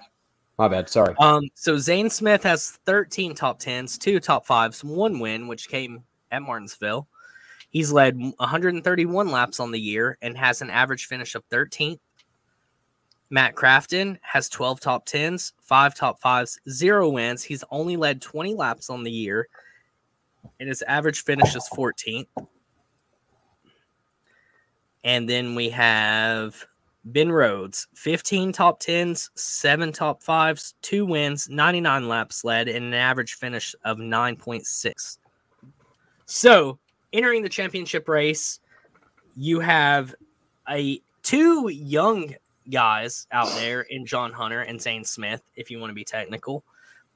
My bad. Sorry. Um, so Zane Smith has 13 top tens, two top fives, one win, which came at Martinsville. He's led 131 laps on the year and has an average finish of 13th. Matt Crafton has 12 top tens, five top fives, zero wins. He's only led 20 laps on the year, and his average finish is 14th. And then we have Ben Rhodes, 15 top 10s, 7 top 5s, 2 wins, 99 laps led, and an average finish of 9.6. So, entering the championship race, you have a two young guys out there in John Hunter and Zane Smith, if you want to be technical.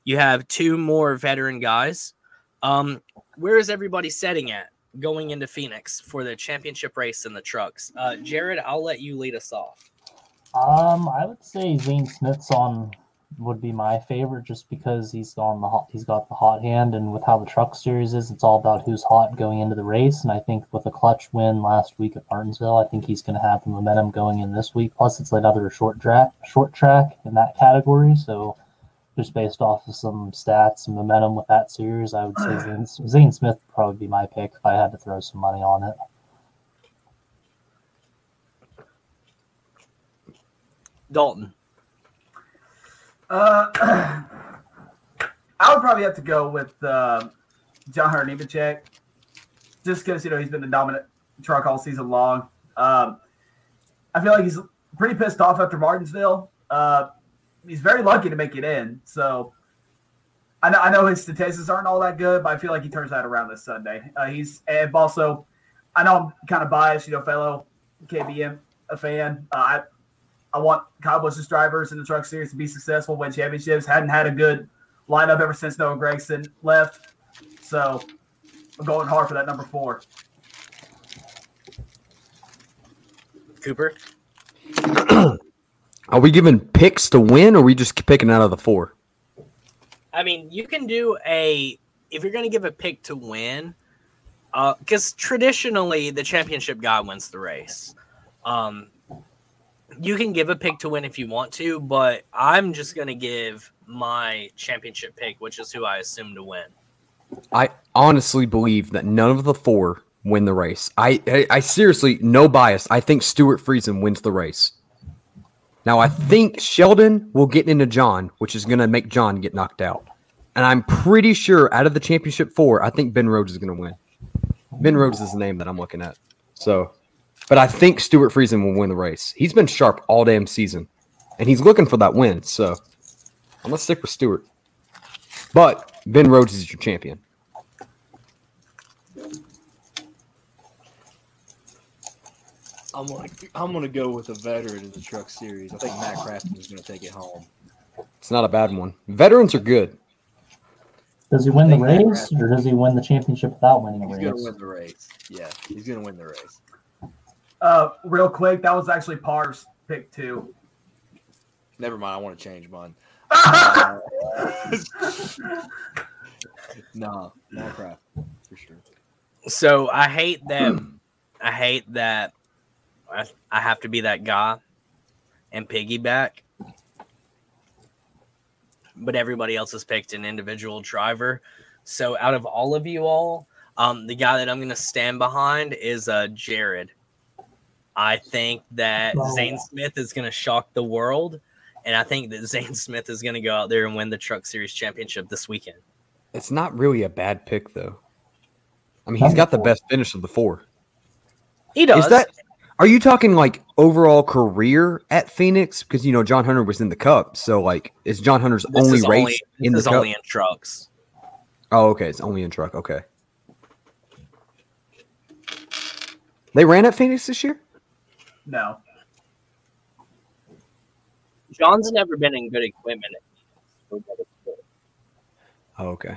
You have two more veteran guys. Um, where is everybody setting at going into Phoenix for the championship race in the trucks? Uh, Jared, I'll let you lead us off. Um, I would say Zane Smith's on would be my favorite just because he's on the hot he's got the hot hand and with how the truck series is, it's all about who's hot going into the race. And I think with a clutch win last week at Martinsville, I think he's gonna have the momentum going in this week. Plus it's another short track short track in that category. So just based off of some stats and momentum with that series, I would say Zane, Zane Smith would probably be my pick if I had to throw some money on it. Dalton. Uh, I would probably have to go with uh, John Hunter just because you know he's been the dominant truck all season long. Um, I feel like he's pretty pissed off after Martinsville. Uh, he's very lucky to make it in, so I know, I know his statistics aren't all that good, but I feel like he turns that around this Sunday. Uh, he's and also, I know I'm kind of biased, you know, fellow KBM a fan. Uh, I I want Kyle Busch's drivers in the truck series to be successful, win championships. Hadn't had a good lineup ever since Noah Gragson left. So I'm going hard for that number four. Cooper. Are we giving picks to win, or are we just picking out of the four? I mean, you can do a if you're going to give a pick to win, because traditionally the championship guy wins the race. Um, you can give a pick to win if you want to, but I'm just going to give my championship pick, which is who I assume to win. I honestly believe that none of the four win the race. I, I, I seriously, no bias. I think Stewart Friesen wins the race. Now, I think Sheldon will get into John, which is going to make John get knocked out. And I'm pretty sure out of the championship four, I think Ben Rhodes is going to win. Ben Rhodes is the name that I'm looking at. So, but I think Stewart Friesen will win the race. He's been sharp all damn season, and he's looking for that win. So, I'm going to stick with Stewart. But Ben Rhodes is your champion. I'm gonna I'm gonna go with a veteran in the truck series. I think Matt Crafton is gonna take it home. It's not a bad one. Veterans are good. Does he win the race or does he win the championship without winning a He's race? gonna win the race. Yeah, he's gonna win the race. Uh, real quick, that was actually Par's pick two. Never mind. I want to change mine. Uh, no, Matt Crafton for sure. So I hate that. I hate that. I, I have to be that guy and piggyback. But everybody else has picked an individual driver. So out of all of you all, um, the guy that I'm going to stand behind is uh, Jared. I think that Oh. Zane Smith is going to shock the world, and I think that Zane Smith is going to go out there and win the Truck Series championship this weekend. It's not really a bad pick, though. I mean, he's got the best finish of the four. He does. Is that? Are you talking like overall career at Phoenix? Because you know John Hunter was in the Cup, so like, is John Hunter's This only is race only, in the this is Cup? only in trucks. oh, okay, it's only in truck. Okay. They ran at Phoenix this year. No. John's never been in good equipment. Oh, okay.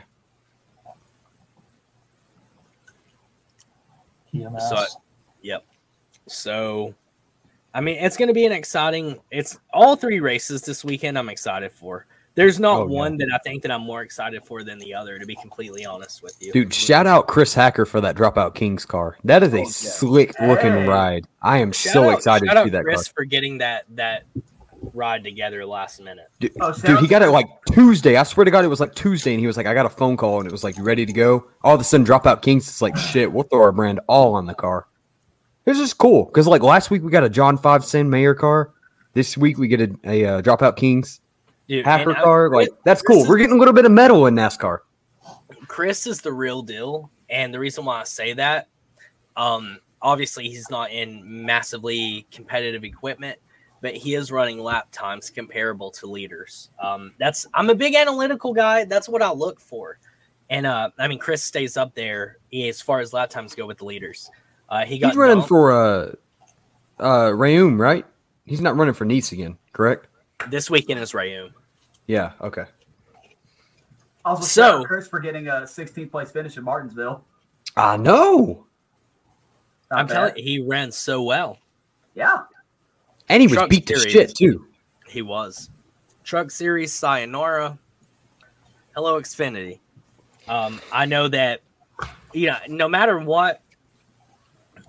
PMS. So- Yep. So, I mean, it's going to be an exciting. It's all three races this weekend. I'm excited for. There's not Oh, yeah. one that I think that I'm more excited for than the other, to be completely honest with you. Dude, shout out Chris Hacker for that Dropout Kings car. That is Oh, a yeah. slick looking Hey. ride. I am Shout so out- excited shout to out see that Chris car. for getting that that ride together last minute. Dude, Oh, dude, he got it like Tuesday. I swear to God, it was like Tuesday, and he was like, "I got a phone call, and it was like, you ready to go?" All of a sudden, Dropout Kings. It's like, shit, we'll throw our brand all on the car. This is cool because like last week we got a John Five Sin Mayor car. This week we get a, a uh, Dropout Kings Dude, Hacker car. Like that's cool. is- We're getting a little bit of metal in NASCAR. Chris is the real deal, and the reason why I say that, um, obviously he's not in massively competitive equipment, but he is running lap times comparable to leaders. Um, that's I'm a big analytical guy. That's what I look for, and uh, I mean Chris stays up there as far as lap times go with the leaders. Uh, he got He's running dumped for uh, uh, Reaume, right? He's not running for Nice again, correct? this weekend is Reaume. Yeah. Okay. Also, So- shout Chris for getting a 16th place finish in Martinsville. I know. Not I'm bad. telling you, he ran so well. Yeah. And he was Truck beat to series. shit too. He was. Truck Series, Sayonara. Hello, Xfinity. Um, I know that, you know, no matter what,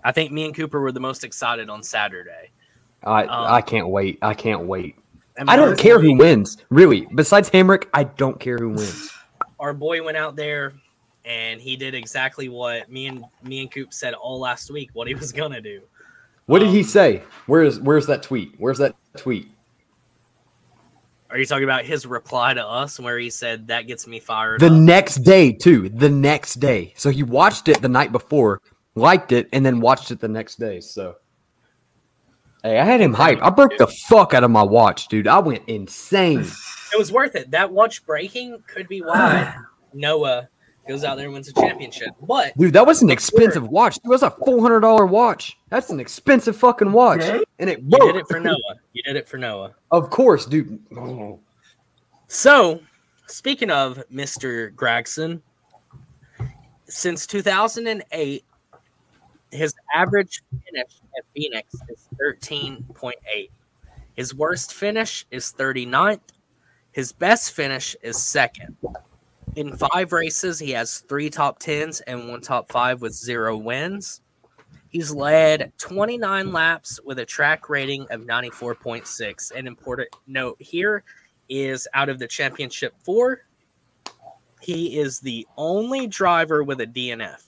I think me and Cooper were the most excited on Saturday. I Um, I can't wait. I can't wait. Mean, I don't care who wins, really. Besides Hemric, I don't care who wins. Our boy went out there and he did exactly what me and me and Coop said all last week what he was gonna do. What did he Um, say? Where's Where's that tweet? Where's that tweet? Are you talking about his reply to us where he said that gets me fired? The up? next day, too. The next day. So he watched it the night before, liked it, and then watched it the next day. So, hey, I had him hyped. I broke the fuck out of my watch, dude. I went insane. It was worth it. That watch breaking could be why Noah goes out there and wins a championship. But Dude, that was an expensive watch. It was a four hundred dollar watch. That's an expensive fucking watch, and it you did it for Noah. You did it for Noah. Of course, dude. So, speaking of Mr. Gragson, since 2008, his average finish at Phoenix is 13.8. His worst finish is 39th. His best finish is second. In five races, he has three top tens and one top five with zero wins. He's led 29 laps with a track rating of 94.6. An important note here is out of the championship four, he is the only driver with a DNF,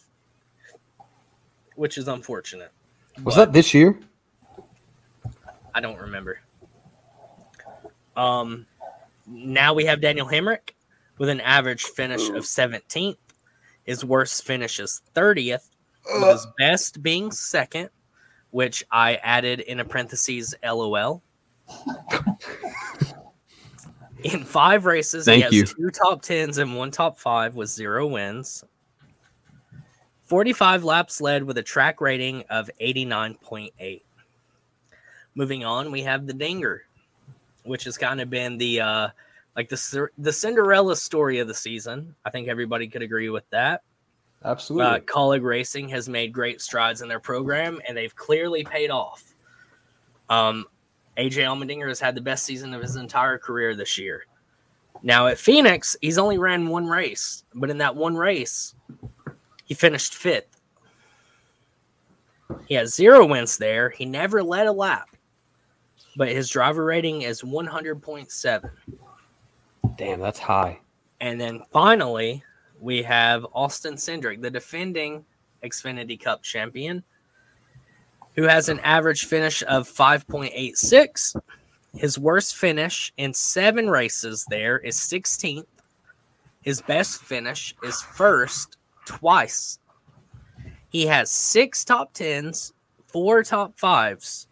which is unfortunate. Was But that this year? I don't remember. Um, now we have Daniel Hemric with an average finish of 17th. His worst finish is 30th, with his best being second, which I added in a parentheses LOL. In five races, Thank he has you. two top tens and one top five with zero wins. 45 laps led with a track rating of 89.8. Moving on, we have the Dinger, which has kind of been the uh like the the Cinderella story of the season. I think everybody could agree with that. Absolutely. Uh, Kaulig Racing has made great strides in their program, and they've clearly paid off. Um, AJ Allmendinger has had the best season of his entire career this year. Now at Phoenix, he's only ran one race, but in that one race, he finished fifth. He has zero wins there. He never led a lap, but his driver rating is 100.7. Damn, that's high. And then finally, we have Austin Cindric, the defending Xfinity Cup champion, who has an average finish of 5.86. His worst finish in seven races there is 16th. His best finish is first twice. He has six top tens, four top fives.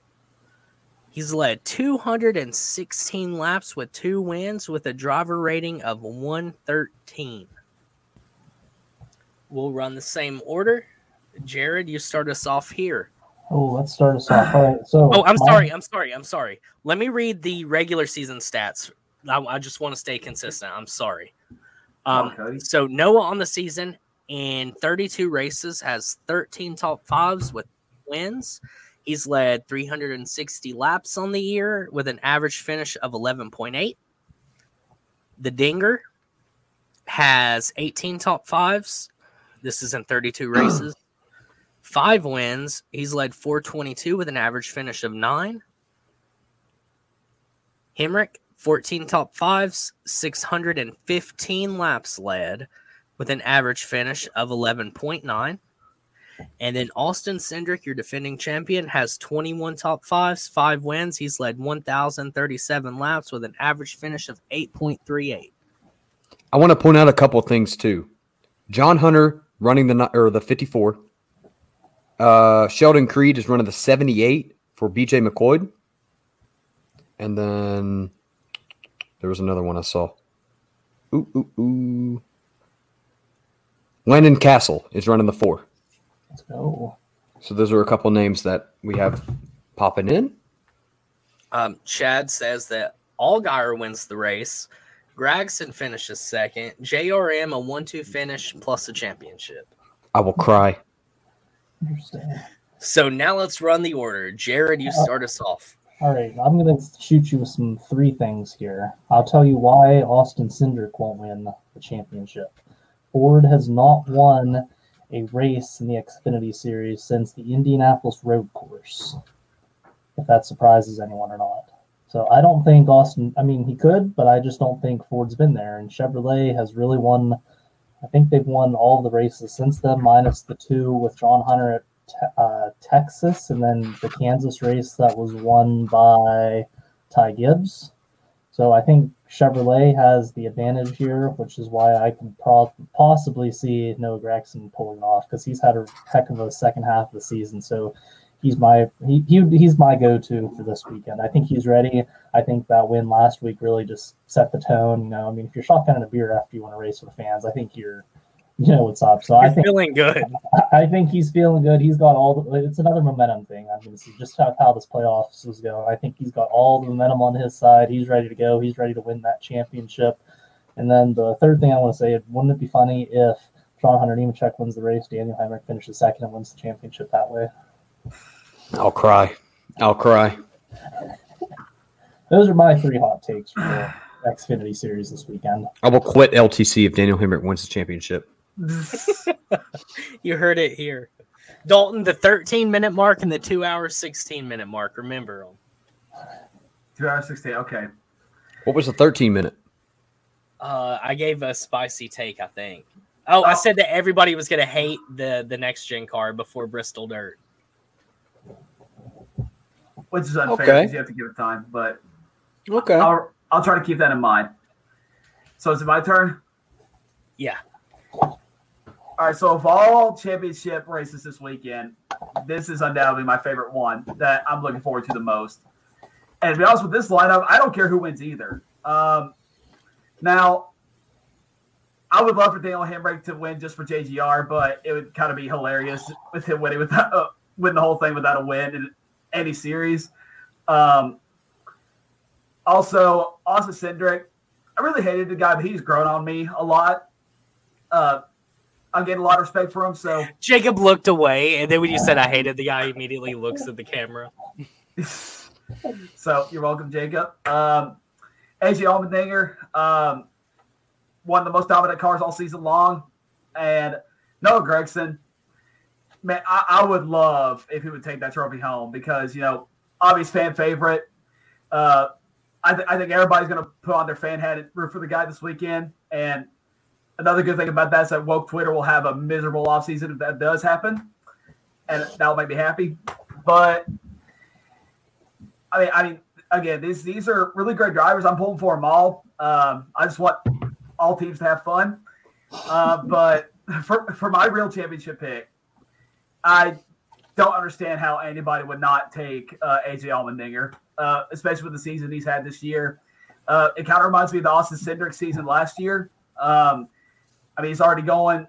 He's led 216 laps with two wins with a driver rating of 113. We'll run the same order. Jared, you start us off here. Oh, let's start us off. All right. So. Oh, I'm my- sorry. I'm sorry. I'm sorry. Let me read the regular season stats. I, I just want to stay consistent. I'm sorry. Um, Okay. so Noah on the season in 32 races has 13 top fives with wins. He's led 360 laps on the year with an average finish of 11.8. The Dinger has 18 top fives. This is in 32 races. Five wins. He's led 422 with an average finish of nine. Hemric, 14 top fives, 615 laps led with an average finish of 11.9. And then Austin Cindric, your defending champion, has 21 top fives, five wins. He's led 1,037 laps with an average finish of 8.38. I want to point out a couple things too. John Hunter running the or the 54. Uh, Sheldon Creed is running the 78 for BJ McLeod. And then there was another one I saw. Ooh, ooh, ooh. Landon Cassill is running the four. Let's go. So those are a couple names that we have popping in. Um, Chad says that Allgaier wins the race. Gragson finishes second. JRM a one-two finish plus a championship. I will cry. Interesting. So now let's run the order. Jared, you start us off. All right, I'm going to shoot you with some three things here. I'll tell you why Austin Cindric won't win the championship. Ford has not won a race in the Xfinity Series since the Indianapolis Road Course. If that surprises anyone or not. So I don't think Austin. I mean, he could, but I just don't think Ford's been there. And Chevrolet has really won. I think they've won all the races since then, minus the two with John Hunter at uh, Texas, and then the Kansas race that was won by Ty Gibbs. So I think Chevrolet has the advantage here, which is why I can pro- possibly see Noah Gragson pulling off because he's had a heck of a second half of the season. So he's my he, he he's my go-to for this weekend. I think he's ready. I think that win last week really just set the tone. You know, I mean, if you're shotgunning a beer after you win a race with fans, I think you're you know what's up. So I You're think feeling good. I think he's feeling good. He's got all the. It's another momentum thing. I mean, this is just how, how this playoffs was going. I think he's got all the momentum on his side. He's ready to go. He's ready to win that championship. And then the third thing I want to say: wouldn't it be funny if John Hunter Nemechek wins the race, Daniel Hemric finishes second and wins the championship that way? I'll cry. I'll cry. Those are my three hot takes for the Xfinity Series this weekend. I will quit LTC if Daniel Hemric wins the championship. You heard it here. Dalton, the 13 minute mark and the two hour 16 minute mark. Remember them. Two hours sixteen. Okay. What was the 13 minute? Uh, I gave a spicy take, I think. Oh, I said that everybody was going to hate the, the next gen car before Bristol Dirt. Which is unfair Okay. because you have to give it time, but Okay. I'll I'll try to keep that in mind. So is it my turn? Yeah. All right. So of all championship races this weekend, this is undoubtedly my favorite one that I'm looking forward to the most. And to be honest with this lineup, I don't care who wins either. Um, now, I would love for Daniel Hemric to win just for JGR, but it would kind of be hilarious with him winning without uh, win the whole thing without a win in any series. Um, also, Austin Cindric, I really hated the guy, but he's grown on me a lot. Uh, I'm getting a lot of respect for him. So, Jacob looked away, and then when you said I hated the guy, he immediately looks at the camera. so you're welcome, Jacob. Um, AJ Allmendinger, um, one of the most dominant cars all season long, and Noah Gragson. Man, I, I would love if he would take that trophy home because you know, obvious fan favorite. Uh, I, th- I think everybody's going to put on their fan hat and root for the guy this weekend. And another good thing about that is that woke Twitter will have a miserable offseason if that does happen, and that'll make me happy. But I mean, I mean, again, these these are really great drivers. I'm pulling for them all. Um, I just want all teams to have fun. Uh, but for for my real championship pick, I don't understand how anybody would not take uh, AJ Allmendinger, uh, especially with the season he's had this year. Uh, it kind of reminds me of the Austin Cindric season last year. Um, I mean, he's already going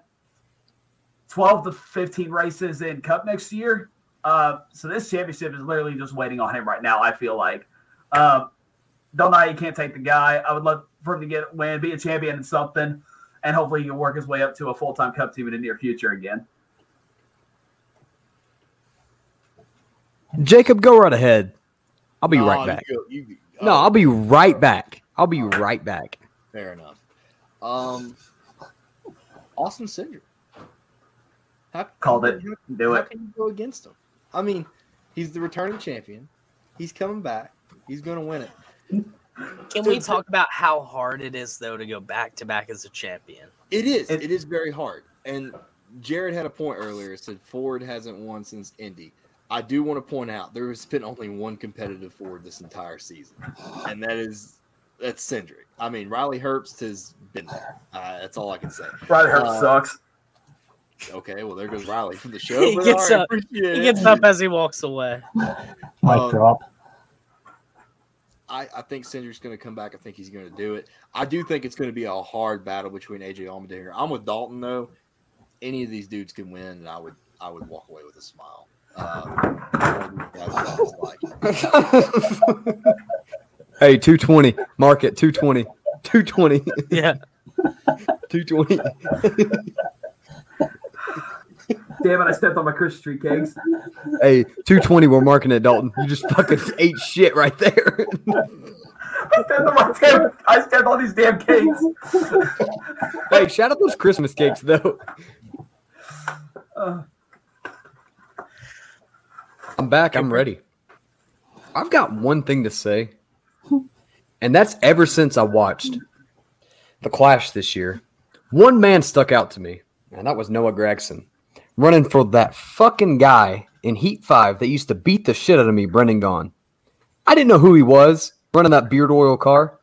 12 to 15 races in Cup next year. Uh, so this championship is literally just waiting on him right now. I feel like. Um, don't know how you can't take the guy. I would love for him to get win, be a champion in something, and hopefully he can work his way up to a full time Cup team in the near future again. Jacob, go right ahead. I'll be Oh, right you back. go- you- No, I'll be right back. I'll be right back. Fair enough. Um, Austin Cindric. How, Called it. How, Do how it. can you go against him? I mean, he's the returning champion. He's coming back. He's going to win it. Can we talk about how hard it is though to go back to back as a champion? It is. It- it is very hard. And Jared had a point earlier. Said Ford hasn't won since Indy. I do want to point out there has been only one competitive Ford this entire season, and that is that's Cindric. I mean, Riley Herbst has been there. Uh, that's all I can say. Riley Herbst Uh, sucks. Okay, well there goes Riley from the show. He gets all right, up- appreciate He it. gets up as he walks away. Mic Um, drop. I, I think Cindric's going to come back. I think he's going to do it. I do think it's going to be a hard battle between AJ Allmendinger. I'm with Dalton though. Any of these dudes can win, and I would I would walk away with a smile. Um, that's what it's like. Hey, 220. Mark it 220. 220. Yeah. 220. Damn it! I stepped on my Christmas tree cakes. Hey, 220. We're marking it, Dalton. You just fucking ate shit right there. I stepped on my damn. I stepped on these damn cakes. hey, shout out those Christmas cakes, though. Uh, I'm back. I'm ready. I've got one thing to say, and that's ever since I watched the Clash this year, one man stuck out to me, and that was Noah Gragson, running for that fucking guy in Heat 5 that used to beat the shit out of me, Brendan Gaughan. I didn't know who he was running that beard oil car,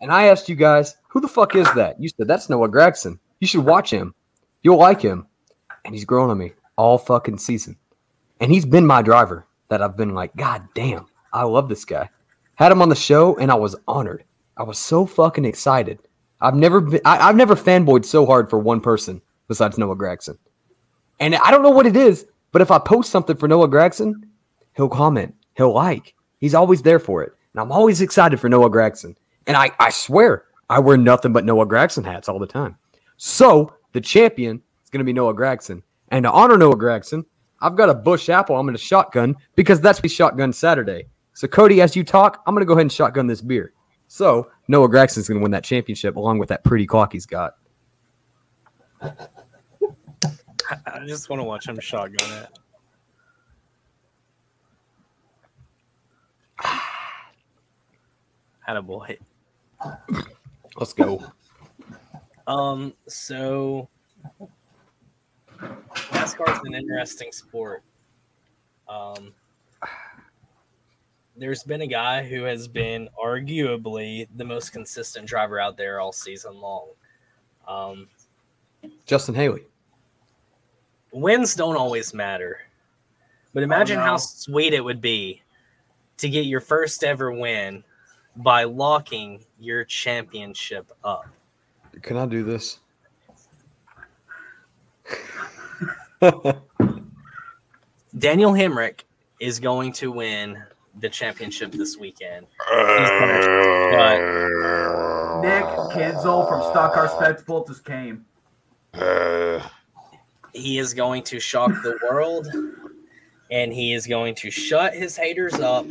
and I asked you guys, who the fuck is that? You said, that's Noah Gragson. You should watch him. You'll like him. And he's grown on me all fucking season. And he's been my driver that I've been like, God damn, I love this guy. Had him on the show and I was honored. I was so fucking excited. I've never been, I, I've never fanboyed so hard for one person besides Noah Gragson. And I don't know what it is, but if I post something for Noah Gragson, he'll comment, he'll like. He's always there for it. And I'm always excited for Noah Gragson. And I, I swear, I wear nothing but Noah Gragson hats all the time. So the champion is going to be Noah Gragson. And to honor Noah Gragson, I've got a Busch apple I'm going to shotgun because that's me shotgun Saturday. So, Cody, as you talk, I'm going to go ahead and shotgun this beer. So, Noah Gragson's going to win that championship along with that pretty clock he's got. I just want to watch him shotgun it. Had a boy. Let's go. Um, so NASCAR is an interesting sport. Um, there's been a guy who has been arguably the most consistent driver out there all season long. Um, Justin Haley. wins don't always matter, but imagine how no. sweet it would be to get your first ever win by locking your championship up. Can I do this? Daniel Hemric is going to win the championship this weekend. He's gonna- Nick Kinzel from Stock Car Spectacle just came. he is going to shock the world and he is going to shut his haters up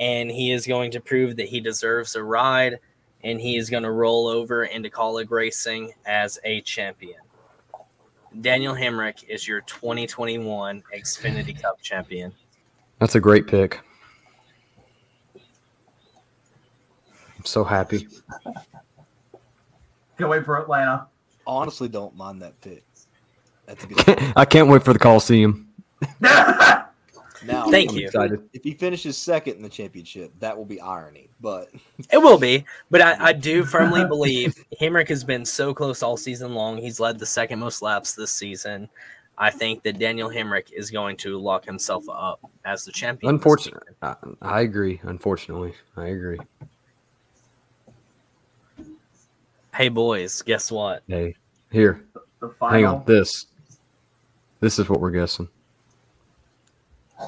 and he is going to prove that he deserves a ride and he is going to roll over into Kaulig Racing as a champion. Daniel Hemric is your 2021 Xfinity Cup champion. That's a great pick. I'm so happy. Can't wait for Atlanta. Honestly, don't mind that pick. That's a good. I can't wait for the Coliseum. now, Thank I'm you. excited. if he finishes second in the championship, that will be irony. But It will be, but I, I do firmly believe Hemric has been so close all season long. He's led the second most laps this season. I think that Daniel Hemric is going to lock himself up as the champion. Unfortunately, I, I agree. Unfortunately, I agree. Hey boys, guess what? Hey, here, The hang final. on. This, this is what we're guessing.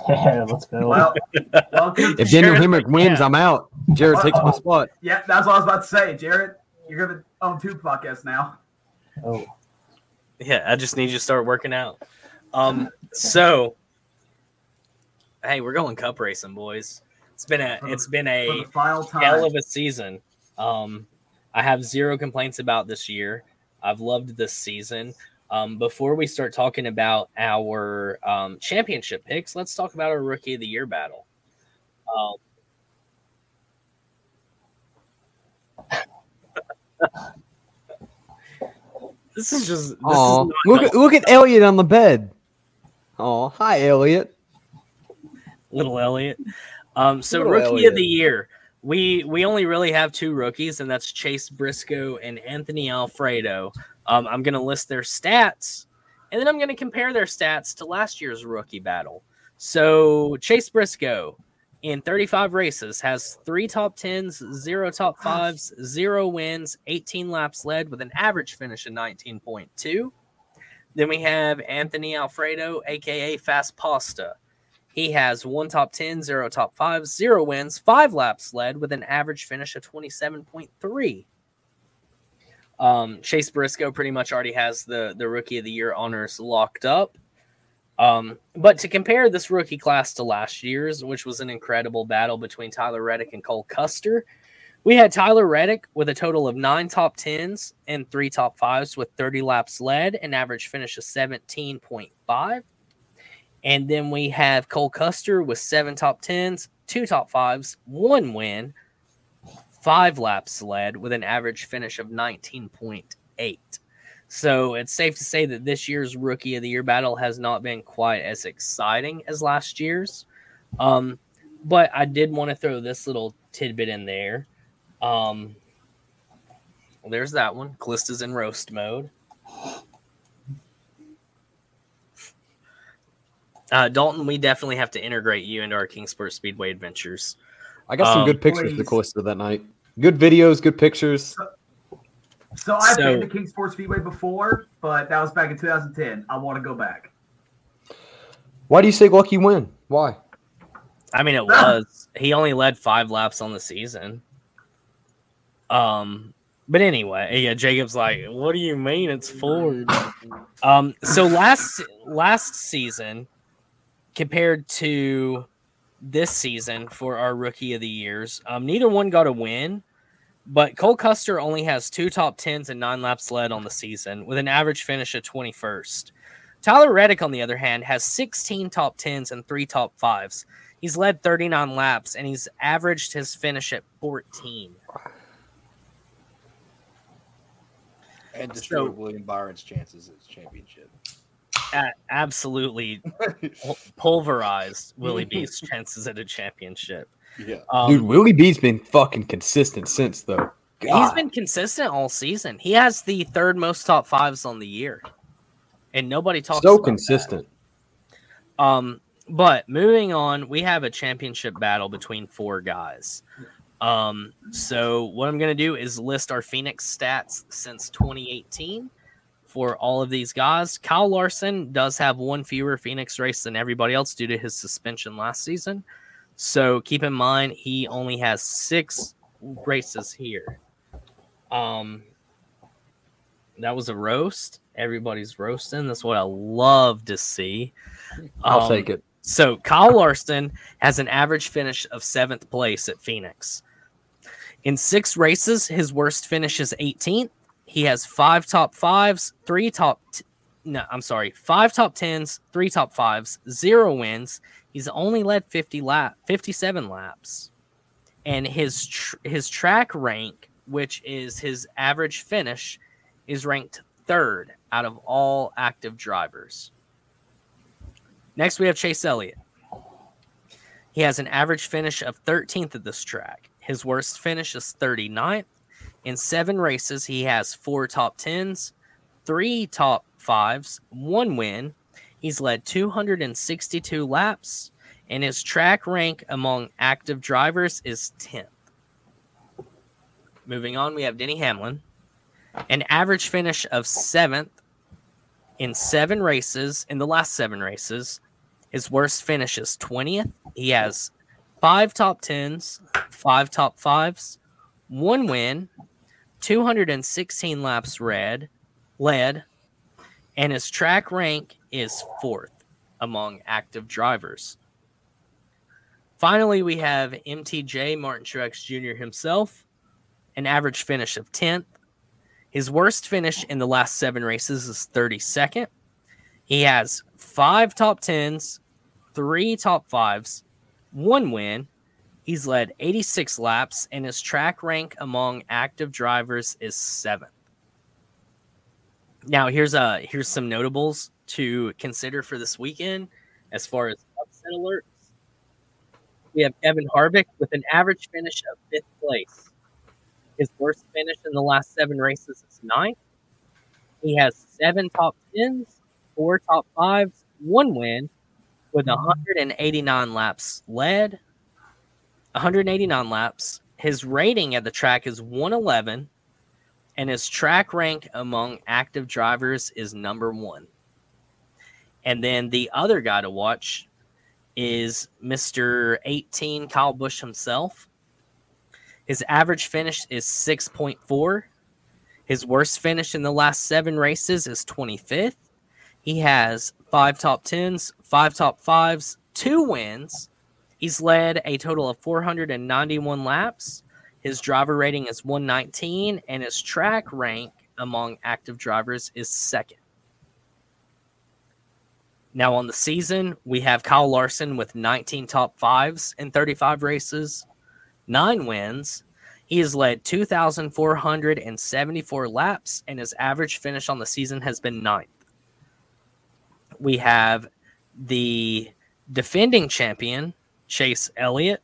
Yeah, let's go. Well, If Daniel Jared- Hemric wins, I'm out. Jared takes my spot. Yeah, that's what I was about to say, Jared. You're gonna own two podcasts now. oh, Yeah, I just need you to start working out. Um, so hey, we're going cup racing, boys. It's been a it's been a the final time. hell of a season. Um, I have zero complaints about this year. I've loved this season. Um, before we start talking about our um, championship picks, let's talk about our rookie of the year battle. Um, this is just this Aw, is look at look at Elliot on the bed. Oh, hi Elliot. little Elliot. Um, so Little rookie Elliot. of the year, we we only really have two rookies, and that's Chase Briscoe and Anthony Alfredo. Um, I'm going to list their stats, and then I'm going to compare their stats to last year's rookie battle. So Chase Briscoe in 35 races has three top tens, zero top fives, zero wins, 18 laps led with an average finish of 19.2. Then we have Anthony Alfredo, aka Fast Pasta. He has one top 10, zero top fives, zero wins, five laps led with an average finish of 27.3. Um, Chase Briscoe pretty much already has the, the rookie of the year honors locked up. Um, but to compare this rookie class to last year's, which was an incredible battle between Tyler Reddick and Cole Custer, we had Tyler Reddick with a total of nine top tens and three top fives with 30 laps led, an average finish of 17.5. And then we have Cole Custer with seven top tens, two top fives, one win, five laps led with an average finish of 19.8. So it's safe to say that this year's rookie of the year battle has not been quite as exciting as last year's. Um, but I did want to throw this little tidbit in there. Um, well, there's that one. Callista's in roast mode. Uh, Dalton, we definitely have to integrate you into our Kingsport Speedway adventures. I got some Um, good pictures of the please. Callista that night. Good videos, good pictures. So I've So- been to Kingsport Speedway before, but that was back in 2010. I want to go back. Why do you say lucky win? Why? I mean, it was. He only led five laps on the season. Um, but anyway, yeah, Jacob's like, "What do you mean it's Ford?" Um, so last last season, compared to this season for our rookie of the years, um, neither one got a win. But Cole Custer only has two top tens and nine laps led on the season, with an average finish of twenty first. Tyler Reddick, on the other hand, has 16 top tens and three top fives. He's led 39 laps and he's averaged his finish at 14. And So- destroyed William Byron's chances at championship. A- absolutely pulverized Willie B's chances at a championship. Yeah. Um, Dude, Willie B's been fucking consistent since though. He's been consistent all season. He has the third most top fives on the year, and nobody talks so about that. consistent. Um, but moving on, we have a championship battle between four guys. Um, so what I'm going to do is list our Phoenix stats since 2018 for all of these guys. Kyle Larson does have one fewer Phoenix race than everybody else due to his suspension last season. So keep in mind he only has six races here. Um, that was a roast. Everybody's roasting. That's what I love to see. I'll Um, take it. so Kyle Larson has an average finish of seventh place at Phoenix. In six races, his worst finish is 18th. He has five top fives, three top. T- no, I'm sorry, five top tens, three top fives, zero wins. He's only led 50 lap, 57 laps, and his tr- his track rank, which is his average finish, is ranked third out of all active drivers. Next, we have Chase Elliott. He has an average finish of 13th at this track. His worst finish is 39th. In seven races, he has four top tens, three top fives, one win. He's led 262 laps, and his track rank among active drivers is 10th. Moving on, we have Denny Hamlin. An average finish of seventh in seven races, in the last seven races. His worst finish is 20th. He has five top tens, five top fives, one win, 216 laps red, led, and his track rank is fourth among active drivers. Finally, we have MTJ Martin Truex Jr. himself. an average finish of 10th. His worst finish in the last seven races is 32nd. He has five top 10s, three top fives, one win. He's led 86 laps, and his track rank among active drivers is seventh. Now, here's a here's some notables to consider for this weekend as far as upset alerts. We have Kevin Harvick with an average finish of fifth place. His worst finish in the last seven races is ninth. He has seven top tens, four top fives, one win, with 189 laps led. 189 laps. His rating at the track is 111, and his track rank among active drivers is number one. And then the other guy to watch is Mr. 18 Kyle Busch himself. His average finish is 6.4. His worst finish in the last seven races is 25th. He has five top tens, five top fives, two wins. He's led a total of 491 laps. His driver rating is 119, and his track rank among active drivers is second. Now, on the season, we have Kyle Larson with 19 top fives in 35 races, nine wins. He has led 2,474 laps, and his average finish on the season has been ninth. We have the defending champion, Chase Elliott,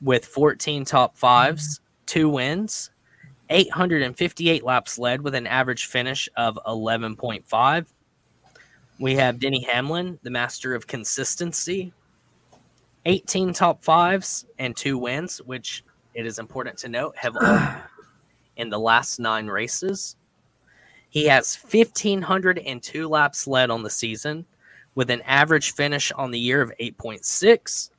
with 14 top fives, two wins, 858 laps led with an average finish of 11.5. We have Denny Hamlin, the master of consistency, 18 top fives and two wins, which it is important to note have in the last nine races. He has 1,502 laps led on the season with an average finish on the year of 8.6.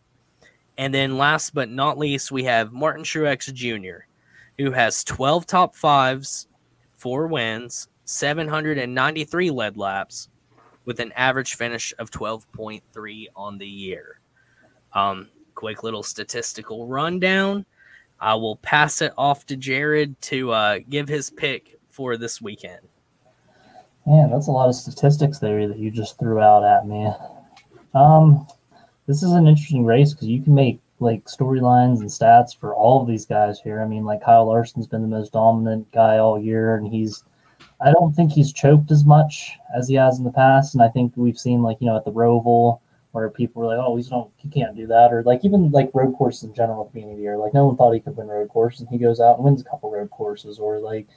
And then last but not least, we have Martin Truex Jr., who has 12 top fives, four wins, 793 lead laps, with an average finish of 12.3 on the year. Um, quick little statistical rundown. I will pass it off to Jared to uh, give his pick for this weekend. Man, that's a lot of statistics there that you just threw out at me. Um, this is an interesting race because you can make like storylines and stats for all of these guys here. I mean, like Kyle Larson's been the most dominant guy all year, and he's I don't think he's choked as much as he has in the past. And I think we've seen like, you know, at the Roval where people were like, Oh, he's don't he can't do that, or like even like road courses in general at the beginning of the year. Like no one thought he could win road courses and he goes out and wins a couple road courses, or like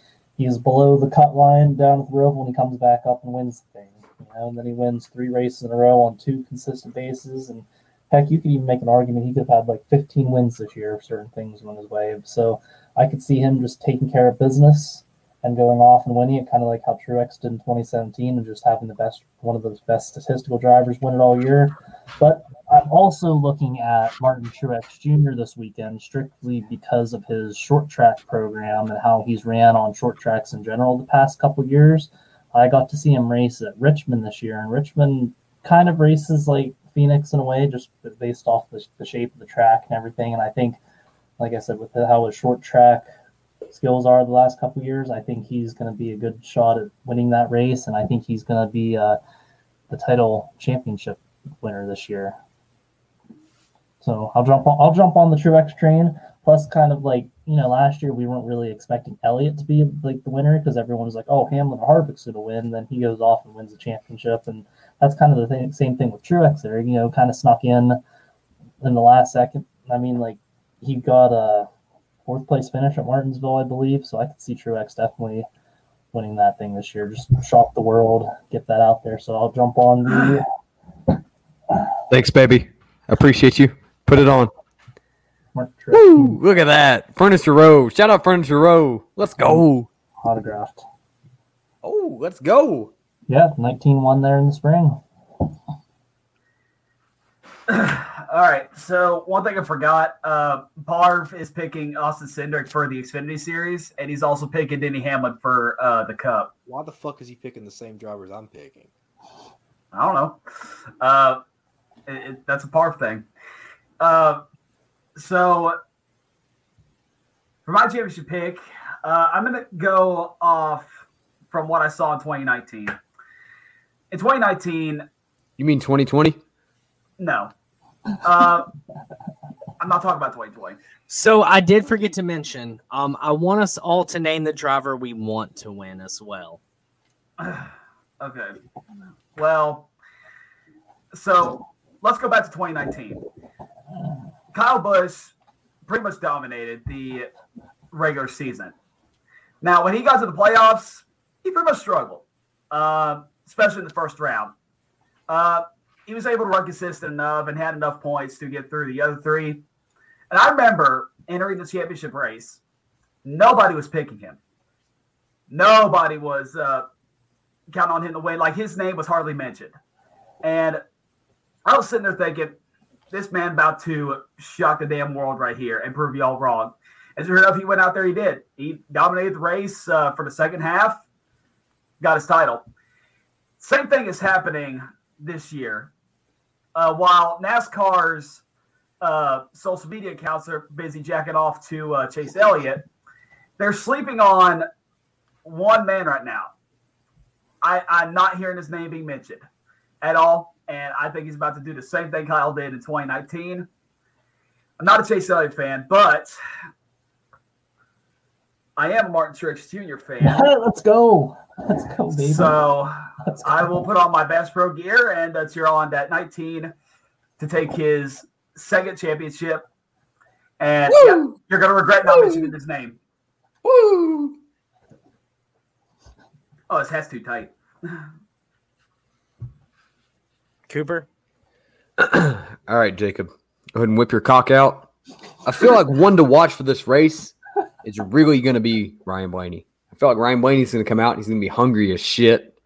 he's below the cut line down at the Roval when he comes back up and wins the thing. You know, and then he wins three races in a row on two consistent bases and heck, you could even make an argument he could have had like 15 wins this year if certain things went his way. So I could see him just taking care of business and going off and winning it, kind of like how Truex did in 2017, and just having the best, one of the best statistical drivers win it all year. But I'm also looking at Martin Truex Jr. this weekend strictly because of his short track program and how he's ran on short tracks in general the past couple years. I got to see him race at Richmond this year, and Richmond kind of races like Phoenix in a way, just based off the, the shape of the track and everything. And I think, like I said, with the, how his short track skills are the last couple years, I think he's going to be a good shot at winning that race, and I think he's going to be uh, the title championship winner this year. So I'll jump on. I'll jump on the Truex train. Plus, kind of like you know, last year we weren't really expecting Elliott to be like the winner because everyone was like, "Oh, Hamlin or Harvick's going to win." Then he goes off and wins the championship, and that's kind of the thing, same thing with Truex there. You know, kind of snuck in in the last second. I mean, like he got a fourth place finish at Martinsville, I believe. So I could see Truex definitely winning that thing this year. Just shock the world, get that out there. So I'll jump on the. Thanks, baby. Appreciate you. Put it on. Woo! Look at that. Furniture Row. Shout out Furniture Row. Let's go. autographed. Oh, let's go. Yeah, 19 1 there in the spring. All right. So one thing I forgot, uh, Parv is picking Austin Cindric for the Xfinity Series, and he's also picking Denny Hamlin for uh, the Cup. Why the fuck is he picking the same drivers I'm picking? I don't know. Uh, it, it- that's a Parv thing. Uh, so For my championship pick, uh, I'm going to go off from what I saw in 2019. In 2019, You mean 2020? no. Uh, I'm not talking about 2020. So I did forget to mention. Um, I want us all to name the driver we want to win as well. Okay. Well, so let's go back to 2019. Kyle Busch pretty much dominated the regular season. Now, when he got to the playoffs, he pretty much struggled, uh, especially in the first round. Uh, he was able to run consistent enough and had enough points to get through the other three. And I remember entering the championship race, nobody was picking him. Nobody was uh, counting on him to win. Like his name was hardly mentioned. And I was sitting there thinking, this man about to shock the damn world right here and prove y'all wrong. And sure enough, he went out there. He did. He dominated the race uh, for the second half, got his title. Same thing is happening this year. Uh, while NASCAR's uh, social media accounts are busy jacking off to uh, Chase Elliott, they're sleeping on one man right now. I, I'm not hearing his name being mentioned at all. And I think he's about to do the same thing Kyle did in 2019. I'm not a Chase Elliott fan, but I am a Martin Truex Jr. fan. Let's go. Let's go, baby. So Let's I will put on my Bass Pro gear and uh, cheer on that 19 to take his second championship. And yeah, you're going to regret not mentioning his name. Woo! Oh, his hat's too tight. Cooper. All right, Jacob. Go ahead and whip your cock out. I feel like one to watch for this race is really going to be Ryan Blaney. I feel like Ryan Blaney's going to come out. He's going to be hungry as shit.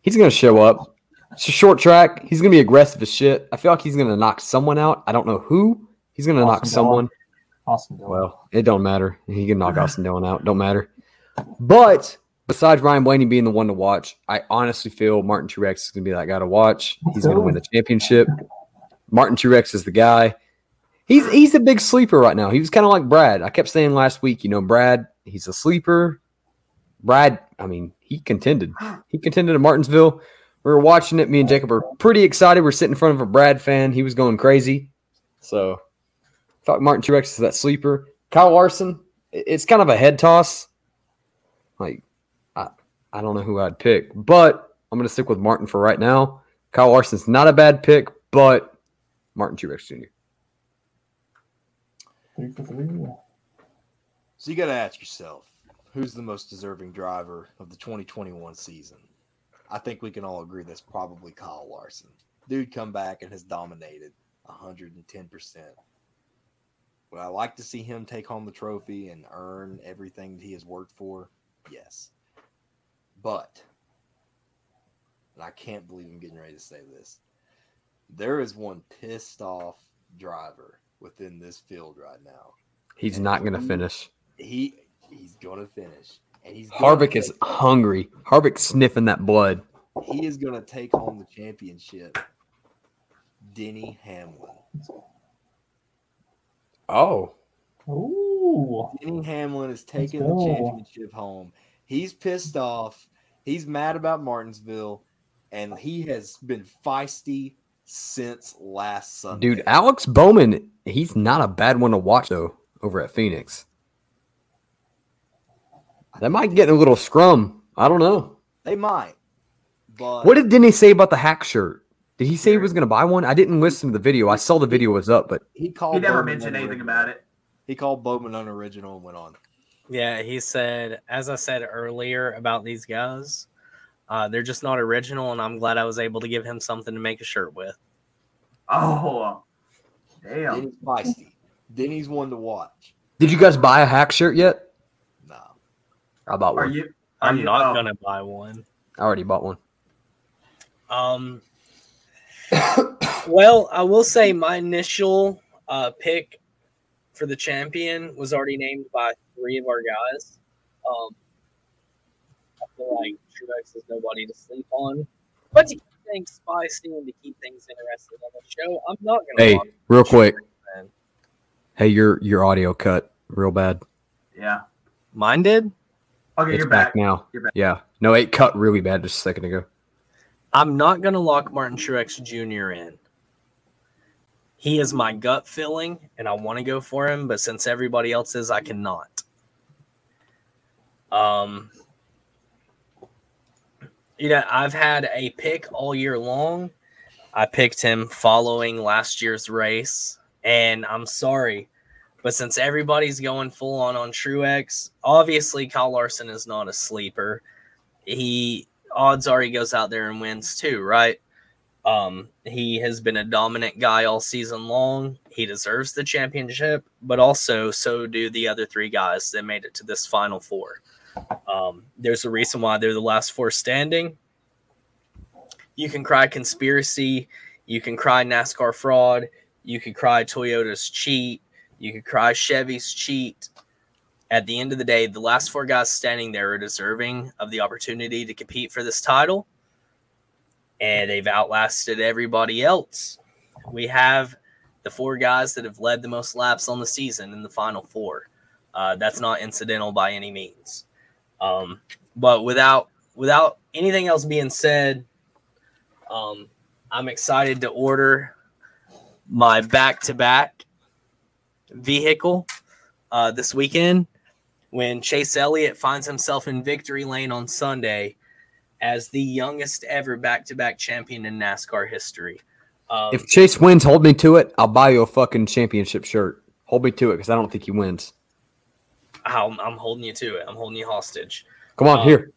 He's going to show up. It's a short track. He's going to be aggressive as shit. I feel like he's going to knock someone out. I don't know who. He's going to knock Austin someone. Awesome. Dillon. Well, it don't matter. He can knock Austin Dillon out. Don't matter. But besides Ryan Blaney being the one to watch, I honestly feel Martin Truex is going to be that guy to watch. He's going to win the championship. Martin Truex is the guy. He's he's a big sleeper right now. He was kind of like Brad. I kept saying last week, you know, Brad, he's a sleeper. Brad, I mean, he contended. He contended at Martinsville. We were watching it. Me and Jacob were pretty excited. We're sitting in front of a Brad fan. He was going crazy. So thought Martin Truex is that sleeper. Kyle Larson, it's kind of a head toss. Like, I, I don't know who I'd pick, but I'm going to stick with Martin for right now. Kyle Larson's not a bad pick, but Martin Truex Jr. Three for three. So you got to ask yourself, who's the most deserving driver of the 2021 season? I think we can all agree that's probably Kyle Larson. Dude come back and has dominated 110%. Would I like to see him take home the trophy and earn everything that he has worked for? Yes. But, and I can't believe I'm getting ready to say this, there is one pissed off driver within this field right now. He's not going to finish. He he's gonna finish, and he's Harvick is take- hungry. Harvick sniffing that blood. he is gonna take home the championship. Denny Hamlin. Oh, Ooh. Denny Hamlin is taking the championship home. He's pissed off. He's mad about Martinsville, and he has been feisty since last Sunday. dude, Alex Bowman, he's not a bad one to watch, though, over at Phoenix. That might get in a little scrum. I don't know. they might, but What did Denny say about the hack shirt? Did he say he was going to buy one? I didn't listen to the video. I saw the video was up, but he called? He never Bowman mentioned anything about it. He called Bowman unoriginal and went on. Yeah, he said, as I said earlier about these guys, uh, they're just not original, and I'm glad I was able to give him something to make a shirt with. Oh, damn. Denny's feisty. Denny's one to watch. did you guys buy a hack shirt yet? No. I bought Are one. you? Are I'm you, not oh, gonna buy one. I already bought one. Um, well, I will say my initial uh, pick for the champion was already named by three of our guys. Um, I feel like Truex is nobody to sleep on, but to keep things spicy and to keep things interesting on the show, I'm not gonna. Hey, watch real quick. man. Hey, your your audio cut. real bad. Yeah. Mine did. Okay, it's you're back, back. now. You're back. Yeah. No, it cut really bad just a second ago. I'm not gonna lock Martin Truex Jr. in. He is my gut feeling, and I want to go for him, but since everybody else is, I cannot. Um, you know, I've had a pick all year long. I picked him following last year's race, and I'm sorry, but since everybody's going full on on Truex, obviously Kyle Larson is not a sleeper. He odds are he goes out there and wins too, right? Um, he has been a dominant guy all season long. He deserves the championship, but also so do the other three guys that made it to this final four. Um, there's a reason why they're the last four standing. You can cry conspiracy, you can cry NASCAR fraud, you could cry Toyota's cheat, you could cry Chevy's cheat. At the end of the day, the last four guys standing there are deserving of the opportunity to compete for this title, and they've outlasted everybody else. We have the four guys that have led the most laps on the season in the final four. Uh, that's not incidental by any means. Um, but without without anything else being said, um, I'm excited to order my back to back vehicle uh, this weekend when Chase Elliott finds himself in victory lane on Sunday as the youngest ever back to back champion in NASCAR history. Um, If Chase wins, hold me to it. I'll buy you a fucking championship shirt. Hold me to it because I don't think he wins. I'm, I'm holding you to it. I'm holding you hostage. Come on, Um, here.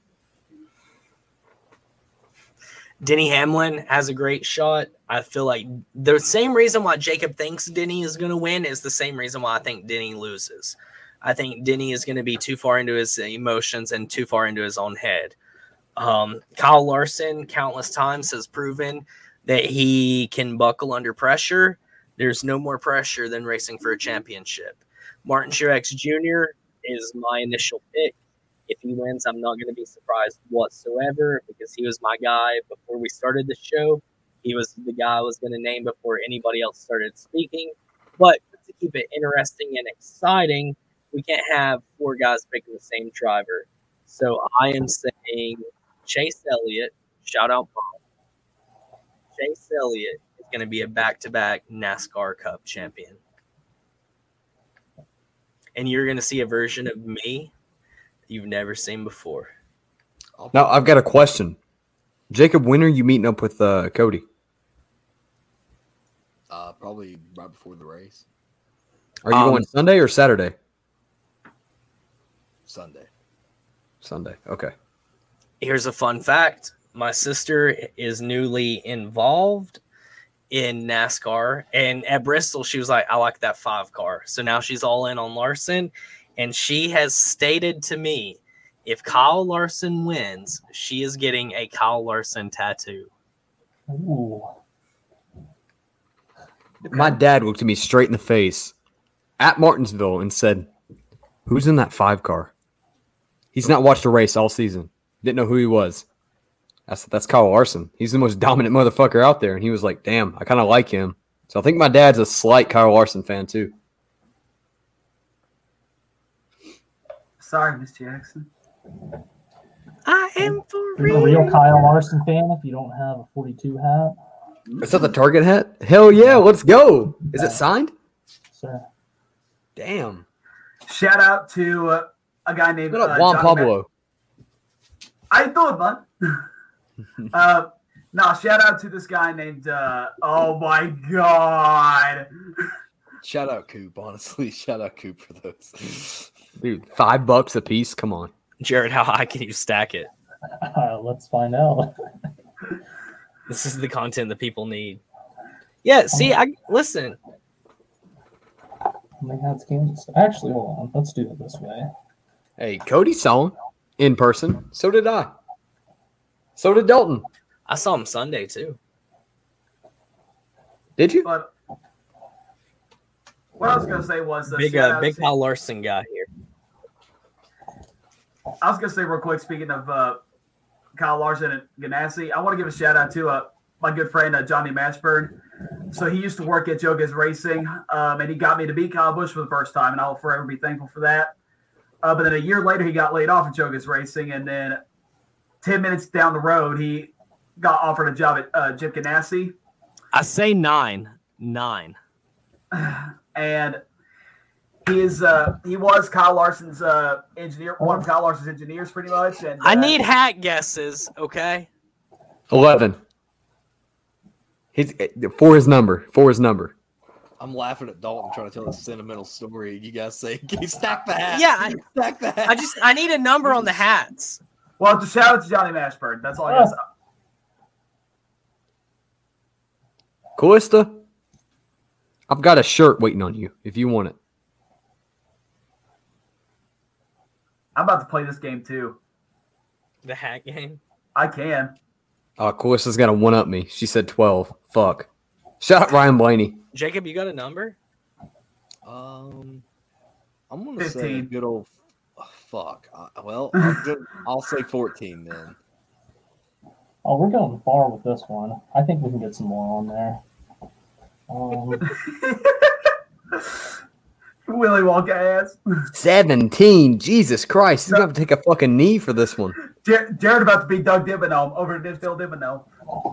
Denny Hamlin has a great shot. I feel like the same reason why Jacob thinks Denny is going to win is the same reason why I think Denny loses. I think Denny is going to be too far into his emotions and too far into his own head. Um, Kyle Larson, countless times, has proven that he can buckle under pressure. There's no more pressure than racing for a championship. Martin Truex Jr. is my initial pick. If he wins, I'm not going to be surprised whatsoever because he was my guy before we started the show. He was the guy I was going to name before anybody else started speaking. But to keep it interesting and exciting, we can't have four guys picking the same driver. So I am saying Chase Elliott, shout out Bob. Chase Elliott is going to be a back to back NASCAR Cup champion. And you're going to see a version of me you've never seen before. Now I've got a question. Jacob, when are you meeting up with uh, Cody? Uh, probably right before the race, Are you Um, going Sunday or Saturday? Sunday. Sunday. Okay. Here's a fun fact my sister is newly involved in NASCAR. And at Bristol, she was like, I like that five car. So now she's all in on Larson. And she has stated to me if Kyle Larson wins, she is getting a Kyle Larson tattoo. Ooh. My dad looked at me straight in the face at Martinsville and said, Who's in that five car? He's not watched a race all season. Didn't know who he was. I said, That's Kyle Larson. He's the most dominant motherfucker out there. And he was like, Damn, I kind of like him. So I think my dad's a slight Kyle Larson fan too. Sorry, Miss Jackson. I am for You're a real Kyle Larson fan if you don't have a 42 hat. Is that the Target hat? Hell yeah, let's go. Is it signed? Sir. Damn. Shout out to uh, a guy named What up, uh, Juan Johnny Ma- Pablo? How you doing, bud? uh, no, shout out to this guy named. Uh, oh my god! Shout out Coop, honestly. Shout out Coop for those. Dude, five bucks a piece. Come on. Jared, how high can you stack it? Uh, let's find out. This is the content that people need. Yeah, see, I listen. How many hats Kansas? Actually, hold on. Let's do it this way. Hey, Cody saw him in person. So did I. So did Dalton. I saw him Sunday too. Did you? But what I was gonna say was uh, Big, shout uh, big to- Kyle Larson guy here. I was gonna say real quick. Speaking of uh, Kyle Larson and Ganassi, I want to give a shout out to uh, my good friend uh, Johnny Mashburn. so he used to work at Joe Gibbs Racing, um, and he got me to beat Kyle Busch for the first time, and I'll forever be thankful for that. Uh, but then a year later, he got laid off at Joe Gibbs Racing, and then ten minutes down the road, he got offered a job at uh, Jim Ganassi, I say nine. Nine. and he is uh, he was Kyle Larson's uh, engineer, one of Kyle Larson's engineers, pretty much. And I uh, need hat guesses, okay? 11. He's for his number. For his number. I'm laughing at Dalton trying to tell a sentimental story. You guys say, "Can you stack the hat?" Yeah, I- stack the hat. I just I need a number on the hats. Well, just shout out to Johnny Mashburn. That's all I got. to say. I've got a shirt waiting on you if you want it. I'm about to play this game too. The hat game. I can. Oh, Callista's got to one up me. She said 12. Fuck. Shout out Ryan Blaney. Jacob, you got a number? Um, I'm gonna say a 15. good old f- fuck. Uh, well, I'll, go- I'll say 14 then. Oh, we're going far with this one. I think we can get some more on there. Um, Willy Wonka ass. 17. Jesus Christ. He's going to have to take a fucking knee for this one. Jar- Jared about to be Doug Dimmadome over at Dimmsdale Dimmadome.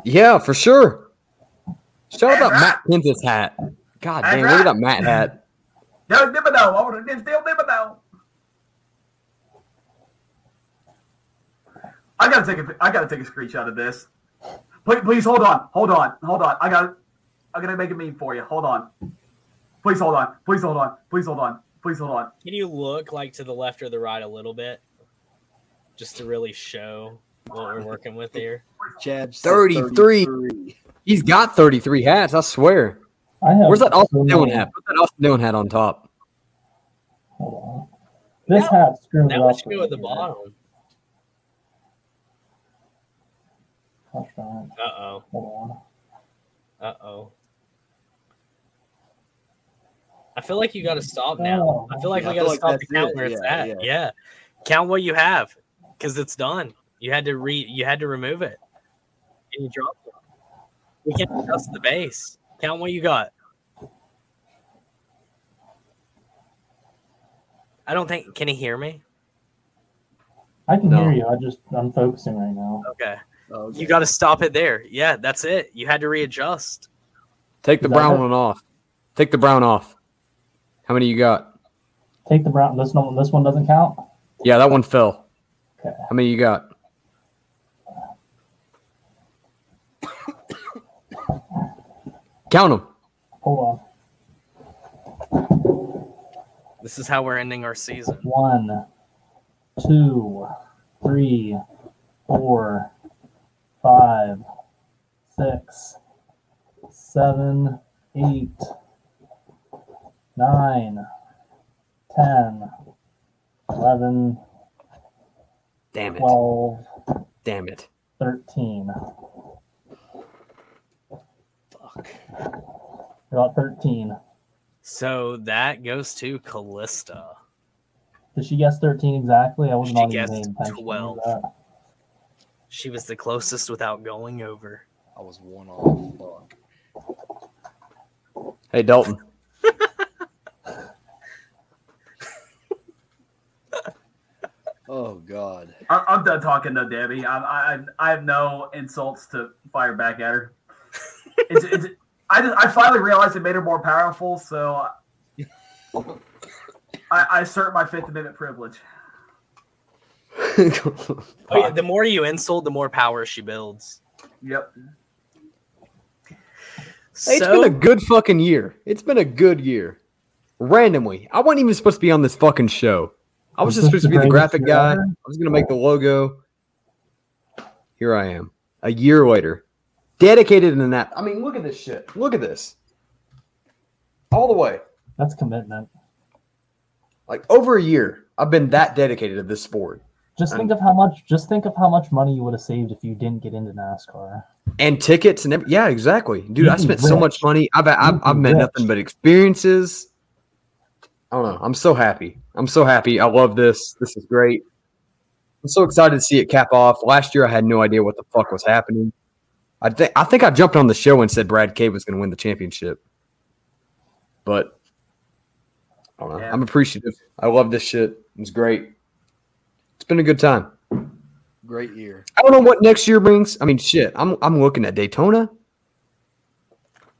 Yeah, for sure. Shout out that Matt Kenseth's hat. God damn, look at that Matt hat. Doug Dimmadome over at Dimmsdale Dimmadome. I gotta take a I gotta take a screenshot of this. Please, please hold on, hold on, hold on. I got I'm gonna make a meme for you. Hold on. Please hold on. Please hold on. Please hold on. Please hold on. Can you look like to the left or the right a little bit? Just to really show what we're working with here. Chad 33. 33. He's got 33 hats, I swear. I have Where's that so Austin Dillon many- hat? Put that Austin Dillon hat on top. Hold on. This hat screwed That it would up. should go at the bottom. Gosh. Uh oh. Hold on. Uh oh. I feel like you got to stop now. I feel like Yeah, we got feel to like stop the count it. where it's Yeah, at. yeah. Yeah. count what you have because it's done. You had to re. You had to remove it, and you dropped it. We can't adjust the base. Count what you got. I don't think. Can he hear me? I can No. hear you. I just I'm focusing right now. Okay. Oh, okay. You got to stop it there. Yeah, that's it. You had to readjust. Take the brown it? one off. Take the brown off. How many you got? Take the brown. This one. This one doesn't count. Yeah, that one fell. Okay. How many you got? Count them. Hold on. This is how we're ending our season. One, two, three, four, five, six, seven, eight, nine, ten, eleven, Damn it. twelve, Damn it. thirteen. Fuck. About thirteen. So that goes to Callista. Did she guess thirteen exactly? I wasn't She guessed paying attention. 12. That. She was the closest without going over. I was one off. Fuck. Hey, Dalton. Oh God. I- I'm done talking to Debbie. I, I I have no insults to fire back at her. It's, it's, I just I finally realized it made her more powerful, so I, I assert my Fifth Amendment privilege. Oh, yeah, the more you insult, the more power she builds. Yep. Hey, it's So, been a good fucking year. It's been a good year. Randomly, I wasn't even supposed to be on this fucking show. I was Was just supposed to be the the graphic guy. I was gonna make the logo. Here I am, a year later, dedicated in that. I mean, look at this shit. Look at this, all the way. That's commitment. Like over a year, I've been that dedicated to this sport Just think of how much. Just think of how much money you would have saved if you didn't get into NASCAR. and tickets and every, yeah, exactly, dude. You'd I spent so much money. I've I've, I've met rich. nothing but experiences. I don't know. I'm so happy. I'm so happy. I love this. This is great. I'm so excited to see it cap off. Last year, I had no idea what the fuck was happening. I think I think I jumped on the show and said Brad K was going to win the championship, but I don't know. Yeah. I'm appreciative. I love this shit. It's great. It's been a good time. Great year. I don't know what next year brings. I mean, shit. I'm I'm looking at Daytona.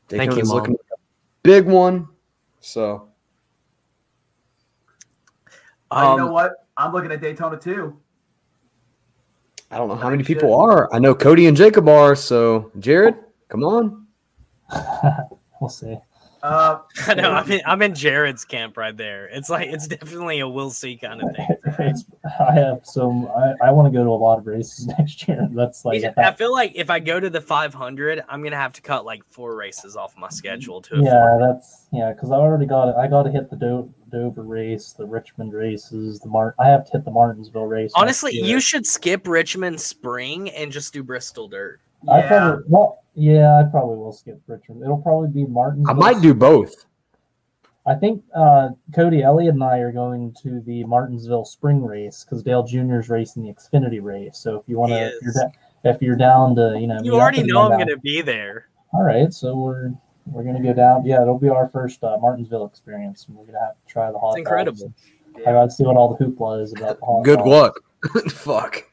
Thank you, Mom. looking big one. So Uh, you know Um, what? I'm looking at Daytona too. I don't know how many people are. I know Cody and Jacob are. So Jared, come on. we'll see. Uh, I know. I'm in, I'm in Jared's camp right there. It's like it's definitely a we'll see kind of thing. I have some. I, I want to go to a lot of races next year. That's like Yeah, I feel like if I go to the 500, I'm gonna have to cut like four races off my schedule to yeah, afford. that's yeah. Because I already got it. I got to hit the Do- Dover race, the Richmond races, the Mart. I have to hit the Martinsville race. Honestly, you should skip Richmond Spring and just do Bristol Dirt. I probably well, yeah, I probably will skip Richmond. It'll probably be Martin. I might do both. I think uh, Cody Elliott and I are going to the Martinsville Spring race because Dale Jr. is racing the Xfinity race. So if you want to, if you're, da- if you're down to, you know, You already know I'm gonna be there. All right, so we're we're gonna go down. Yeah, it'll be our first uh, Martinsville experience. and We're gonna have to try the hot. It's incredible. dogs. I gotta see what all the hoopla is about the hot. Good dogs. luck. Fuck.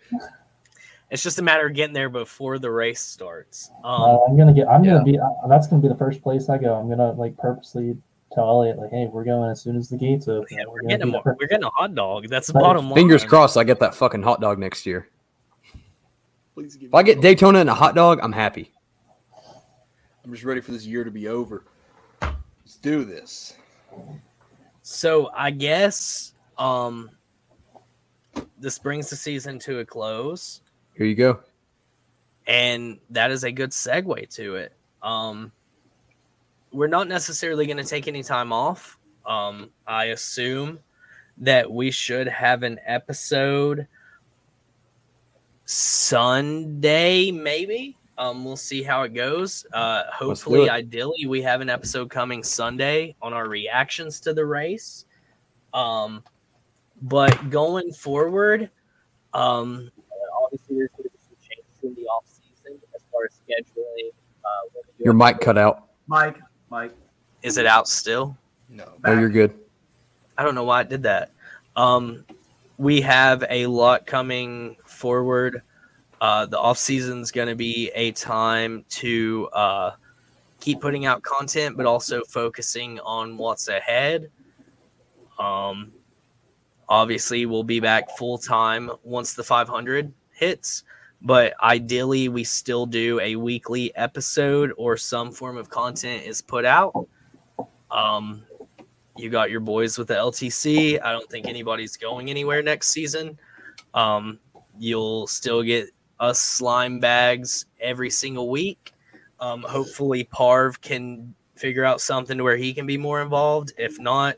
It's just a matter of getting there before the race starts. Um, Uh, I'm gonna get. I'm Yeah. gonna be. Uh, that's gonna be the first place I go. I'm gonna like purposely tell Elliot like, hey, we're going as soon as the gates open. yeah, We're we're getting a, the we're getting a hot dog. That's the But bottom line. Fingers crossed I get that fucking hot dog next year. Please give If I get a- Daytona and a hot dog, I'm happy. I'm just ready for this year to be over. Let's do this. So I guess um, this brings the season to a close. Here you go. and that is a good segue to it. Um, we're not necessarily going to take any time off. Um, I assume that we should have an episode Sunday, maybe. Um, we'll see how it goes. Uh, hopefully, it. ideally, we have an episode coming Sunday on our reactions to the race. Um, but going forward, um, obviously there's going to be some changes in the off season as far as scheduling. Uh, when we do Your mic cut out. Mike, Mike. Is it out still? No. Oh, you're good. I don't know why it did that. Um, we have a lot coming forward. Uh, the off season is going to be a time to uh, keep putting out content, but also focusing on what's ahead. Um, obviously, we'll be back full time once the 500 hits, but ideally, we still do a weekly episode or some form of content is put out. Um, you got your boys with the LTC. I don't think anybody's going anywhere next season. Um, you'll still get us slime bags every single week. Um, hopefully, Parv can figure out something where he can be more involved. If not,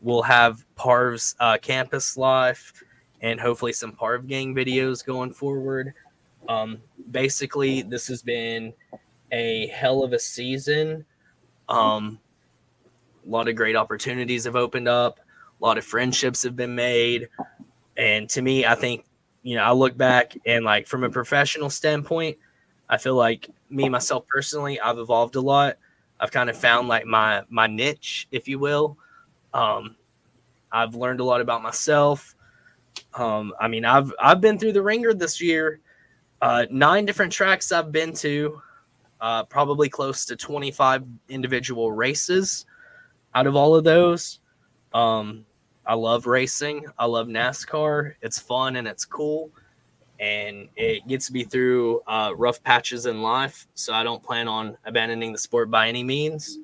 we'll have Parv's uh, campus life and hopefully some Parv gang videos going forward. Um, basically, this has been a hell of a season. Um, a lot of great opportunities have opened up. A lot of friendships have been made. And to me i think you know i look back and like from a professional standpoint i feel like me myself personally i've evolved a lot. I've kind of found like my my niche if you will. Um i've learned a lot about myself. Um i mean i've i've been through the ringer this year uh nine different tracks i've been to uh probably close to 25 individual races out of all of those, um, I love racing. I love NASCAR. It's fun and it's cool, and it gets me through uh, rough patches in life. So I don't plan on abandoning the sport by any means.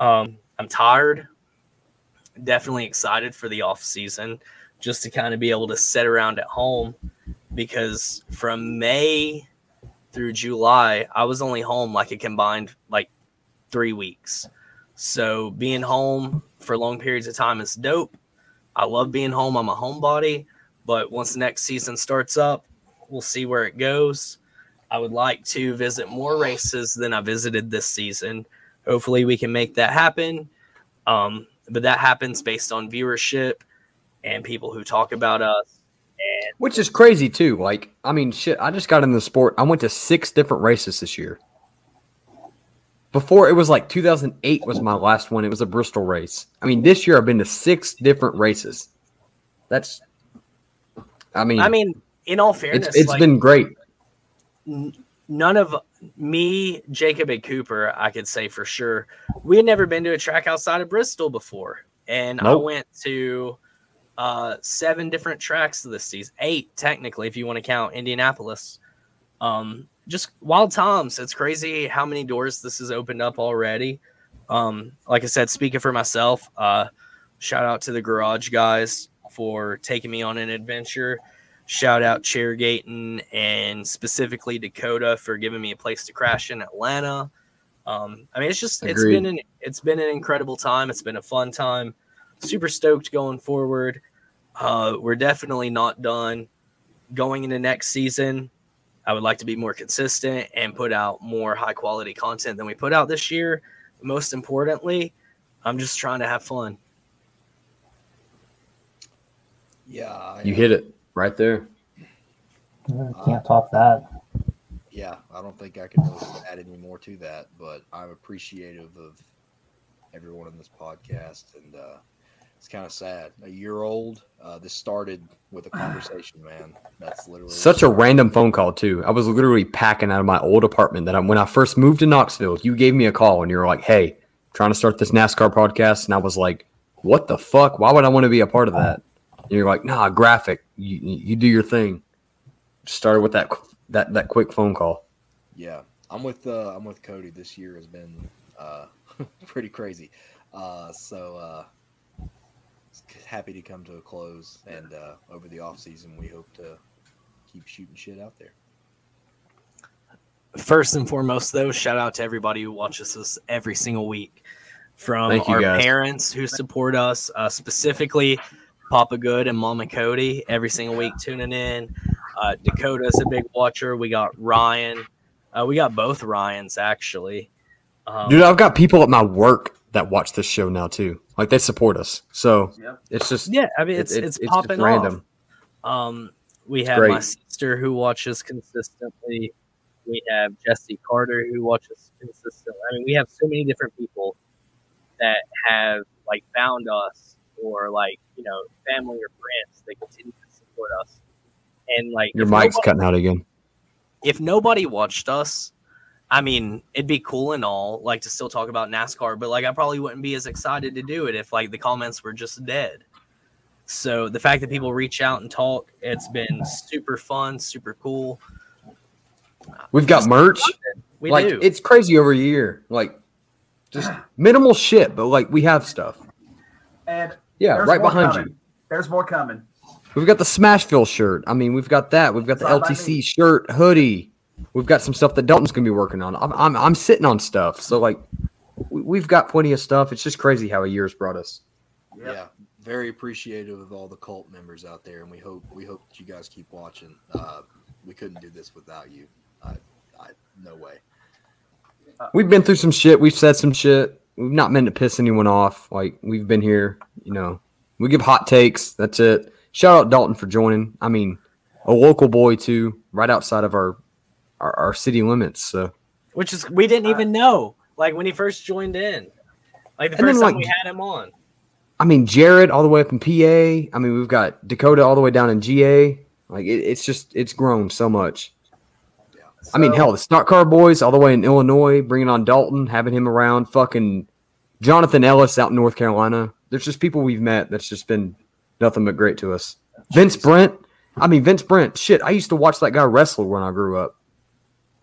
Um, I'm tired. Definitely excited for the off season, just to kind of be able to sit around at home, because from May through July, I was only home like a combined like three weeks. So being home for long periods of time is dope. I love being home. I'm a homebody, but once the next season starts up, we'll see where it goes. I would like to visit more races than I visited this season. Hopefully, we can make that happen. Um, but that happens based on viewership and people who talk about us Which is crazy too. Like, I mean, shit, I just got in the sport. I went to six different races this year. Before it was like 2008 was my last one. It was a Bristol race. I mean, this year I've been to six different races. That's, I mean, I mean, in all fairness, it's it's like, been great. none of me, Jacob, and Cooper, I could say for sure, we had never been to a track outside of Bristol before, and I went to uh, seven different tracks this season, eight technically, if you want to count Indianapolis. Um, just wild times. It's crazy how many doors this has opened up already. Um, like I said, speaking for myself, uh, shout out to the garage guys for taking me on an adventure. Shout out Chairgaten and specifically Dakota for giving me a place to crash in Atlanta. Um, I mean, it's just it's been an it's been an incredible time. It's been a fun time. Super stoked going forward. Uh, we're definitely not done. Going into next season, I would like to be more consistent and put out more high quality content than we put out this year. Most importantly, I'm just trying to have fun. Yeah, I, You hit it right there. Yeah, Can't top that. Yeah, I don't think I can really add any more to that, but I'm appreciative of everyone in this podcast, and uh, it's kind of sad. A year old, uh, this started with a conversation, man. That's literally Such a random phone call too. I was literally packing out of my old apartment that I, when I first moved to Knoxville, you gave me a call and you were like, "Hey, trying to start this NASCAR podcast," and I was like, "What the fuck? Why would I want to be a part of that?" And you're like, "Nah, graphic. You you do your thing." Started with that that that quick phone call. Yeah, I'm with uh, I'm with Cody. This year has been uh, pretty crazy. Uh, so uh, happy to come to a close, and uh, over the off season, we hope to keep shooting shit out there. First and foremost, though, shout out to everybody who watches us every single week. From Thank our guys. parents who support us, uh, specifically Papa Good and Mama Cody, every single week tuning in. Uh, Dakota's a big watcher. We got Ryan. Uh, we got both Ryans actually. Um, Dude, I've got people at my work that watch this show now too. Like they support us. So Yep. it's just yeah, I mean it's it- it's, just popping random. off. Um, we have great. my sister who watches consistently. We have Jesse Carter who watches consistently. I mean, we have so many different people that have like found us or like you know family or friends that continue to support us. And like Your mic's nobody- cutting out again. if nobody watched us, I mean, it'd be cool and all, like to still talk about NASCAR, but like I probably wouldn't be as excited to do it if like the comments were just dead. So the fact that people reach out and talk, it's been super fun, super cool. We've got Just merch. We like do. it's crazy over a year. Like just minimal shit, but like we have stuff. And Yeah, right behind coming. you. There's more coming. We've got the Smashville shirt. I mean, we've got that. We've got the It's all by LTC shirt, hoodie. We've got some stuff that Dalton's gonna be working on. I'm I'm, I'm sitting on stuff. So like we- we've got plenty of stuff. It's just crazy how a year's brought us. Yep. Yeah, very appreciative of all the cult members out there, and we hope we hope that you guys keep watching. Uh, we couldn't do this without you. I, I no way. We've been through some shit. We've said some shit. We've not meant to piss anyone off. Like we've been here, you know. We give hot takes. That's it. Shout out Dalton for joining. I mean, a local boy too, right outside of our our, our city limits. So Which is we didn't uh, even know. Like when he first joined in. Like the And then, first time like- we had him on. I mean, Jared all the way up in PA. I mean, we've got Dakota all the way down in GA. Like it, it's just it's grown so much. I mean, hell, the Stock Car Boys all the way in Illinois, bringing on Dalton, having him around. Fucking Jonathan Ellis out in North Carolina. There's just people we've met that's just been nothing but great to us. Vince Brent. I mean, Vince Brent. Shit, I used to watch that guy wrestle when I grew up,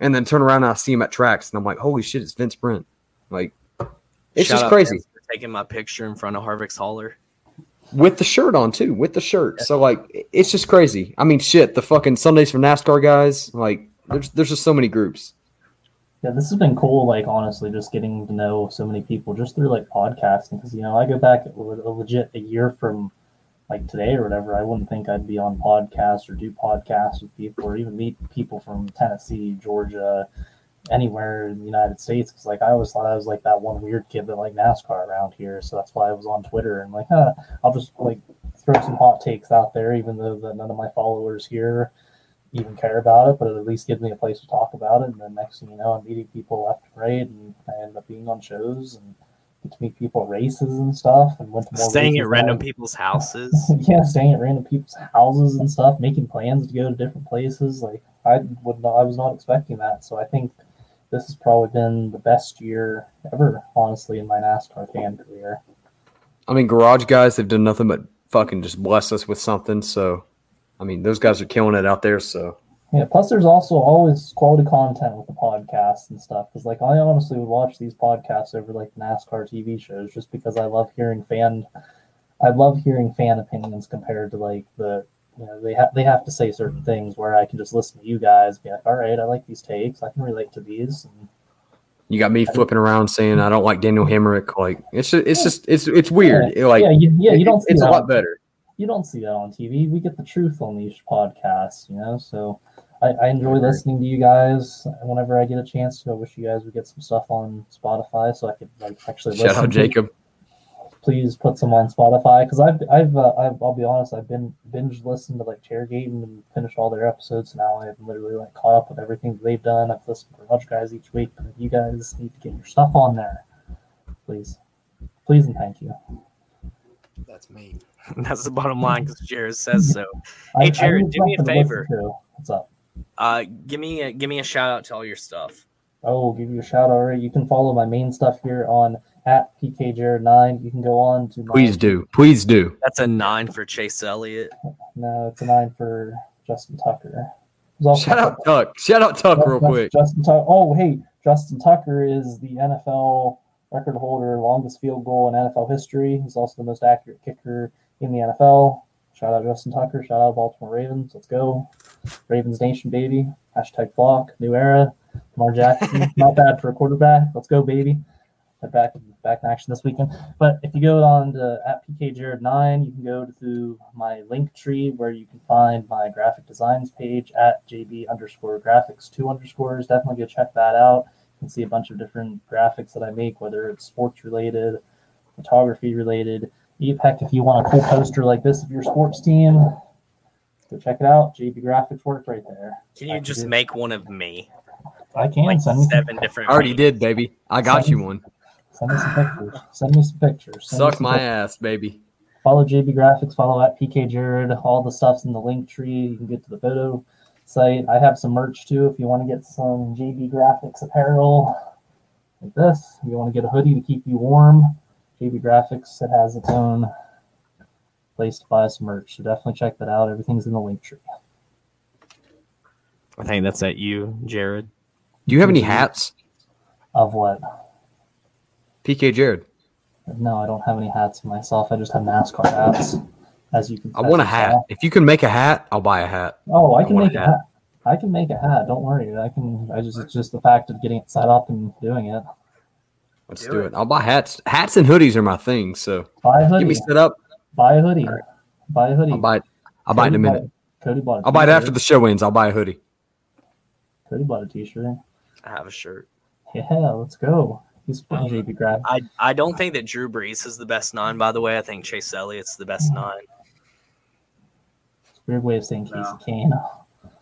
and then turn around and I see him at tracks, and I'm like, holy shit, it's Vince Brent. Like, it's Shout just crazy. For taking my picture in front of Harvick's hauler with the shirt on too, with the shirt. So like, it's just crazy. I mean, shit, the fucking Sundays for NASCAR guys. Like, there's there's just so many groups. Yeah, this has been cool. Like honestly, just getting to know so many people just through like podcasting. Because you know, I go back a legit a year from like today or whatever. I wouldn't think I'd be on podcasts or do podcasts with people or even meet people from Tennessee, Georgia, anywhere in the United States. Because like I always thought I was like that one weird kid that like NASCAR around here. So that's why I was on Twitter and like, huh, I'll just like throw some hot takes out there, even though none of my followers here even care about it, but it at least gives me a place to talk about it. And then next thing you know, I'm meeting people left and right, and I end up being on shows and to meet people races and stuff, and went to more Staying at random than people's houses. yeah, staying at random people's houses and stuff, making plans to go to different places. Like I would not, I was not expecting that. So I think this has probably been the best year ever, honestly, in my NASCAR fan career. I mean, garage guys, they've done nothing but fucking just bless us with something. So, I mean, those guys are killing it out there. So, Yeah. Plus, there's also always quality content with the podcasts and stuff. Because like I honestly would watch these podcasts over like NASCAR TV shows just because I love hearing fan. I love hearing fan opinions compared to like the you know they have they have to say certain mm-hmm. things where I can just listen to you guys be like all right I like these takes I can relate to these and you got me flipping around saying I don't like Daniel Hemric. Like, it's just, it's just, it's, it's weird. It, like, yeah you, yeah you don't see it's a lot better. you don't see that on TV. We get the truth on these podcasts, you know. So I, I enjoy listening to you guys whenever I get a chance to. I wish you guys would get some stuff on Spotify so I could like actually Shout listen out to- Jacob. Please put some on Spotify because I've I've, uh, I've I'll be honest I've been binge listened to like Chairgate and finished all their episodes. Now I've literally like caught up with everything that they've done. I've listened to Garage Guys each week. But you guys need to get your stuff on there, please, please and thank you. That's me. That's the bottom line because Jared says so. I- Hey, I Jared, do me a something to listen favor. What's up? Uh, give me a, give me a shout out to all your stuff. Oh, we'll give you a shout out. Already. You can follow my main stuff here on at PKJared9. You can go on to my, Please do. Please do. That's a nine for Chase Elliott. No, it's a nine for Justin Tucker. Also- Shout out Tuck. Shout out Tuck real quick. Justin Tucker. Oh, hey, Justin Tucker is the NFL record holder, longest field goal in NFL history. He's also the most accurate kicker in the NFL. Shout out Justin Tucker. Shout out Baltimore Ravens. Let's go. Ravens Nation, baby. Hashtag flock. New era. Lamar Jackson. Not bad for a quarterback. Let's go, baby. They're back back in action this weekend. But if you go on to at PK Jared nine, you can go to my link tree where you can find my graphic designs page at JB underscore graphics two underscores. Definitely go check that out. You can see a bunch of different graphics that I make, whether it's sports related, photography related. Even if you want a cool poster like this of your sports team, go check it out. JB Graphics work right there. Can you can just do- make one of me? I can Like send me seven different. I already did, baby. I got you one. send me some pictures. Send me some pictures. Send Suck some my pictures. ass, baby. follow JB Graphics, follow at PK Jared. All the stuff's in the link tree. You can get to the photo site. I have some merch too if you want to get some JB Graphics apparel like this. If you want to get a hoodie to keep you warm, JB Graphics, it has its own place to buy some merch. So definitely check that out. Everything's in the link tree. I think that's at you, Jared. Do you have any hats? Of what? PK Jared. No, I don't have any hats myself. I just have NASCAR hats. As you can I want a as hat. saw. If you can make a hat, I'll buy a hat. Oh, I I can want make a hat. hat. I can make a hat. Don't worry. I can. I just it's just the fact of getting it set up and doing it. Let's Do do it. it. I'll buy hats. Hats and hoodies are my thing. So Buy a get hoodie. me set up. Buy a hoodie. All right. Buy a hoodie. I'll buy it. I'll buy it in a Cody bought minute. Cody bought. A I'll buy it after the show ends. I'll buy a hoodie. Cody bought a T-shirt. I have a shirt. Yeah, let's go. He's um, putting JB grab. I I don't think that Drew Brees is the best nine. By the way, I think Chase Elliott's the best nine. Weird way of saying Kasey No. Kahne.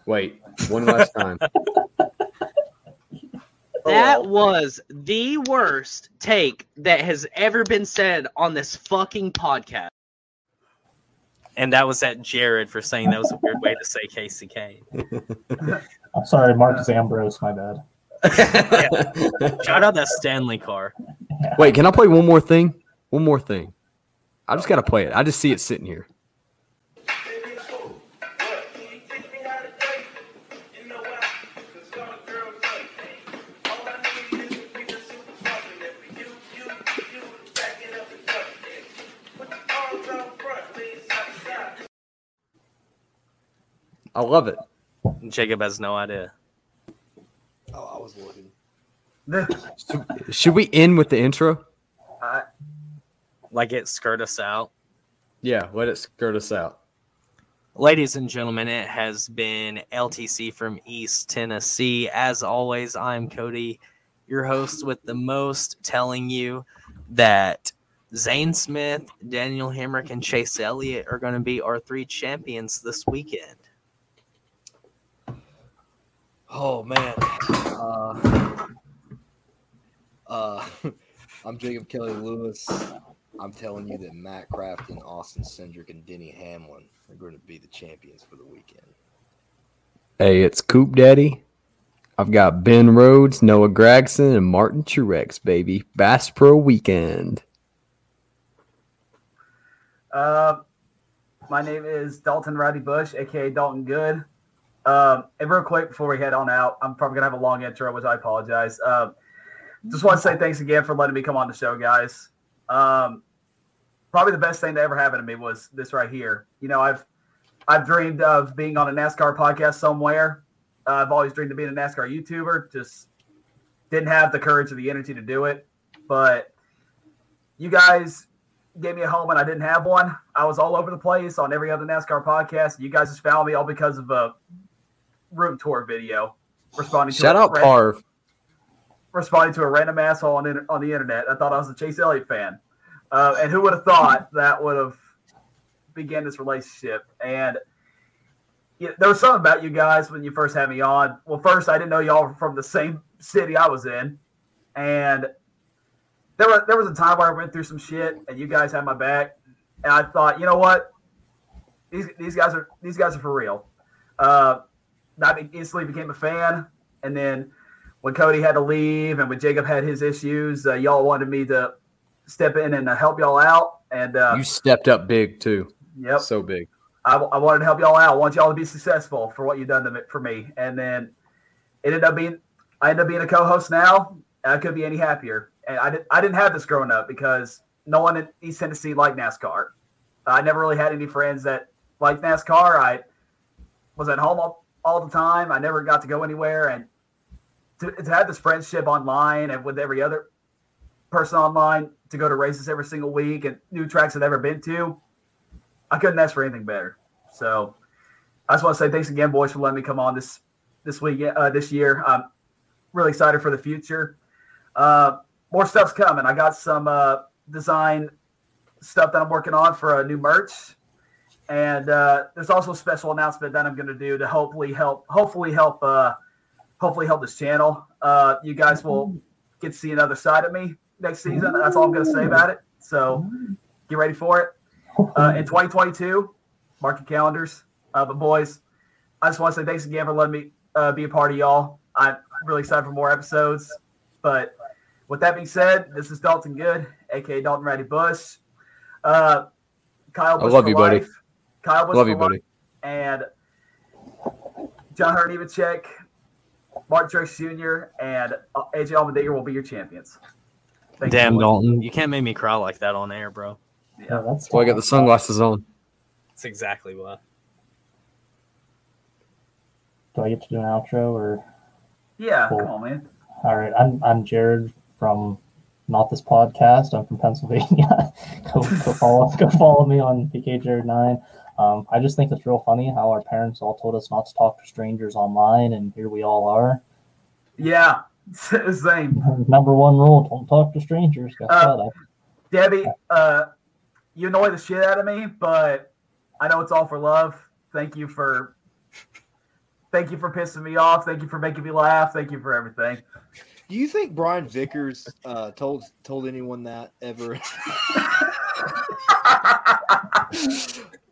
Wait, one last time. Oh, that was the worst take that has ever been said on this fucking podcast. And that was at Jared for saying that was a weird way to say Kasey Kahne. I'm sorry, Marcos Ambrose. My bad. Shout out that Stanley car. Wait, can I play one more thing? One more thing. I just gotta play it. I just see it sitting here. I love it. Jacob has no idea. Oh, I was looking. Should we end with the intro? I, Like it skirt us out. Yeah, let it skirt us out. Ladies and gentlemen, it has been LTC from East Tennessee. As always, I'm Cody, your host with the most, telling you that Zane Smith, Daniel Hemric, and Chase Elliott are going to be our three champions this weekend. Oh man. Uh, uh, I'm Jacob Kelly Lewis. I'm telling you that Matt Crafton, Austin Cindric, and Denny Hamlin are going to be the champions for the weekend. Hey, it's Coop Daddy. I've got Ben Rhodes, Noah Gragson, and Martin Truex, baby. Bass Pro Weekend. Uh, my name is Dalton Roddy Bush, aka Dalton Good. Um, and real quick before we head on out, I'm probably gonna have a long intro, which I apologize. Um, just want to say thanks again for letting me come on the show, guys. Um, probably the best thing that ever happened to me was this right here. You know, I've I've dreamed of being on a NASCAR podcast somewhere. Uh, I've always dreamed of being a NASCAR YouTuber. Just didn't have the courage or the energy to do it. But you guys gave me a home and I didn't have one. I was all over the place on every other NASCAR podcast. You guys just found me all because of a room tour video responding to Shout out ran- Parv. responding to a random asshole on, on the internet. I thought I was a Chase Elliott fan. Uh, and who would have thought that would have began this relationship? And yeah, there was something about you guys when you first had me on. Well, first, I didn't know y'all were from the same city I was in. And there was, there was a time where I went through some shit and you guys had my back. And I thought, you know what? These, these guys are these guys are for real. Uh, I instantly became a fan. And then when Cody had to leave and when Jacob had his issues, uh, y'all wanted me to step in and uh, help y'all out. And uh, You stepped up big too. yep, So big. I, I wanted to help y'all out. I want y'all to be successful for what you've done to for me. And then it ended up being I ended up being a co-host now. And I couldn't be any happier. And I didn't I didn't have this growing up because no one in East Tennessee liked NASCAR. I never really had any friends that liked NASCAR. I was at home all, the time. I never got to go anywhere. And to, to have this friendship online and with every other person online to go to races every single week and new tracks I've never been to, I couldn't ask for anything better. So I just want to say thanks again, boys, for letting me come on this this week uh, this year. I'm really excited for the future. Uh, more stuff's coming. I got some uh, design stuff that I'm working on for a new merch, and uh, there's also a special announcement that I'm going to do to hopefully help hopefully help uh, hopefully help this channel. Uh, you guys will get to see another side of me next season. That's all I'm going to say about it. So get ready for it uh, in 2022. Mark your calendars. Uh, but boys, I just want to say thanks again for letting me uh, be a part of y'all. I'm really excited for more episodes. But with that being said, this is Dalton Good, aka Dalton Ratty Bush. Uh, Kyle I love you, buddy. Life. Kyle Busch Love you, buddy. And John Hunter Nemechek, Mark Truex Jr., and uh, AJ Allmendinger will be your champions. Thank Damn, boys. Dalton, you can't make me cry like that on air, bro. Yeah, Yeah. that's That's why I got the sunglasses on. That's exactly why. Do I get to do an outro or? Yeah, Cool. come on, man. All right, I'm I'm Jared from not this podcast. I'm from Pennsylvania. go, go follow go follow me on PK Jared Nine. Um, I just think it's real funny how our parents all told us not to talk to strangers online, and here we all are. Yeah, same. Number one rule: don't talk to strangers. Guess Uh, what? Debbie, uh, you annoy the shit out of me, but I know it's all for love. Thank you for thank you for pissing me off. Thank you for making me laugh. Thank you for everything. Do you think Brian Vickers uh, told told anyone that ever?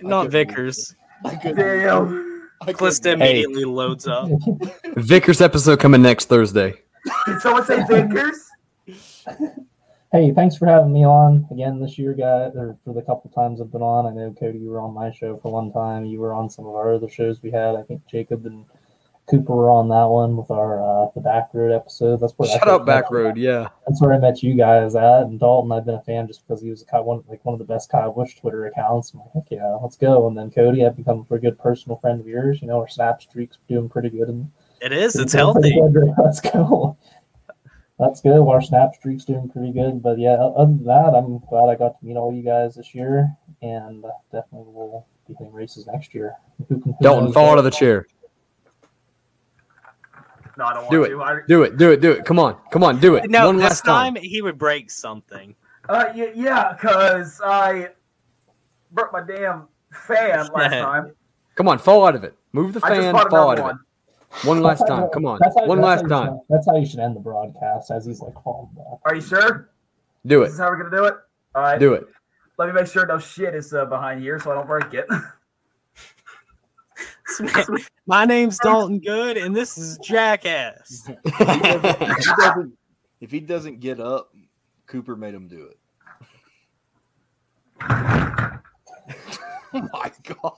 Not Vickers. Damn. I Clista immediately loads up. Vickers episode coming next Thursday. Did someone say Vickers? Hey, thanks for having me on again this year, guys, or for the couple times I've been on. I know Cody, you were on my show for one time. You were on some of our other shows we had. I think Jacob and Cooper were on that one with our uh, the Back Road episode. That's where I Shout first out Back met- Road, yeah. That's where I met you guys at. And Dalton, I've been a fan just because he was a, Ky- one like one of the best Kyle Busch Twitter accounts. I'm like, heck yeah, let's go. And then Cody, I've become a pretty good personal friend of yours. You know, our snap streaks doing pretty good. And It is. It's doing pretty healthy. good. Let's go. That's good. Our snap streak's doing pretty good. But yeah, other than that, I'm glad I got to meet all you guys this year, and uh, definitely will be hitting races next year. Who can- who Dalton, fall what- out of the chair. No, I don't Do want it. to. I, Do it. Do it. Do it. Come on. Come on. Do it. No, One this last time. time he would break something. uh, yeah, because I broke my damn fan last time. Come on. Fall out of it. Move the fan. Fall out another of it. one. One last time. Come on. How, One last time. should- that's how you should end the broadcast, as he's like falling back. Are you sure? Do it. This it. is how we're gonna do it. All right. Do it. Let me make sure no shit is uh, behind here, so I don't break it. My name's Dalton Good, and this is Jackass. if, he doesn't, if he doesn't- if he doesn't get up, Cooper made him do it. oh my god.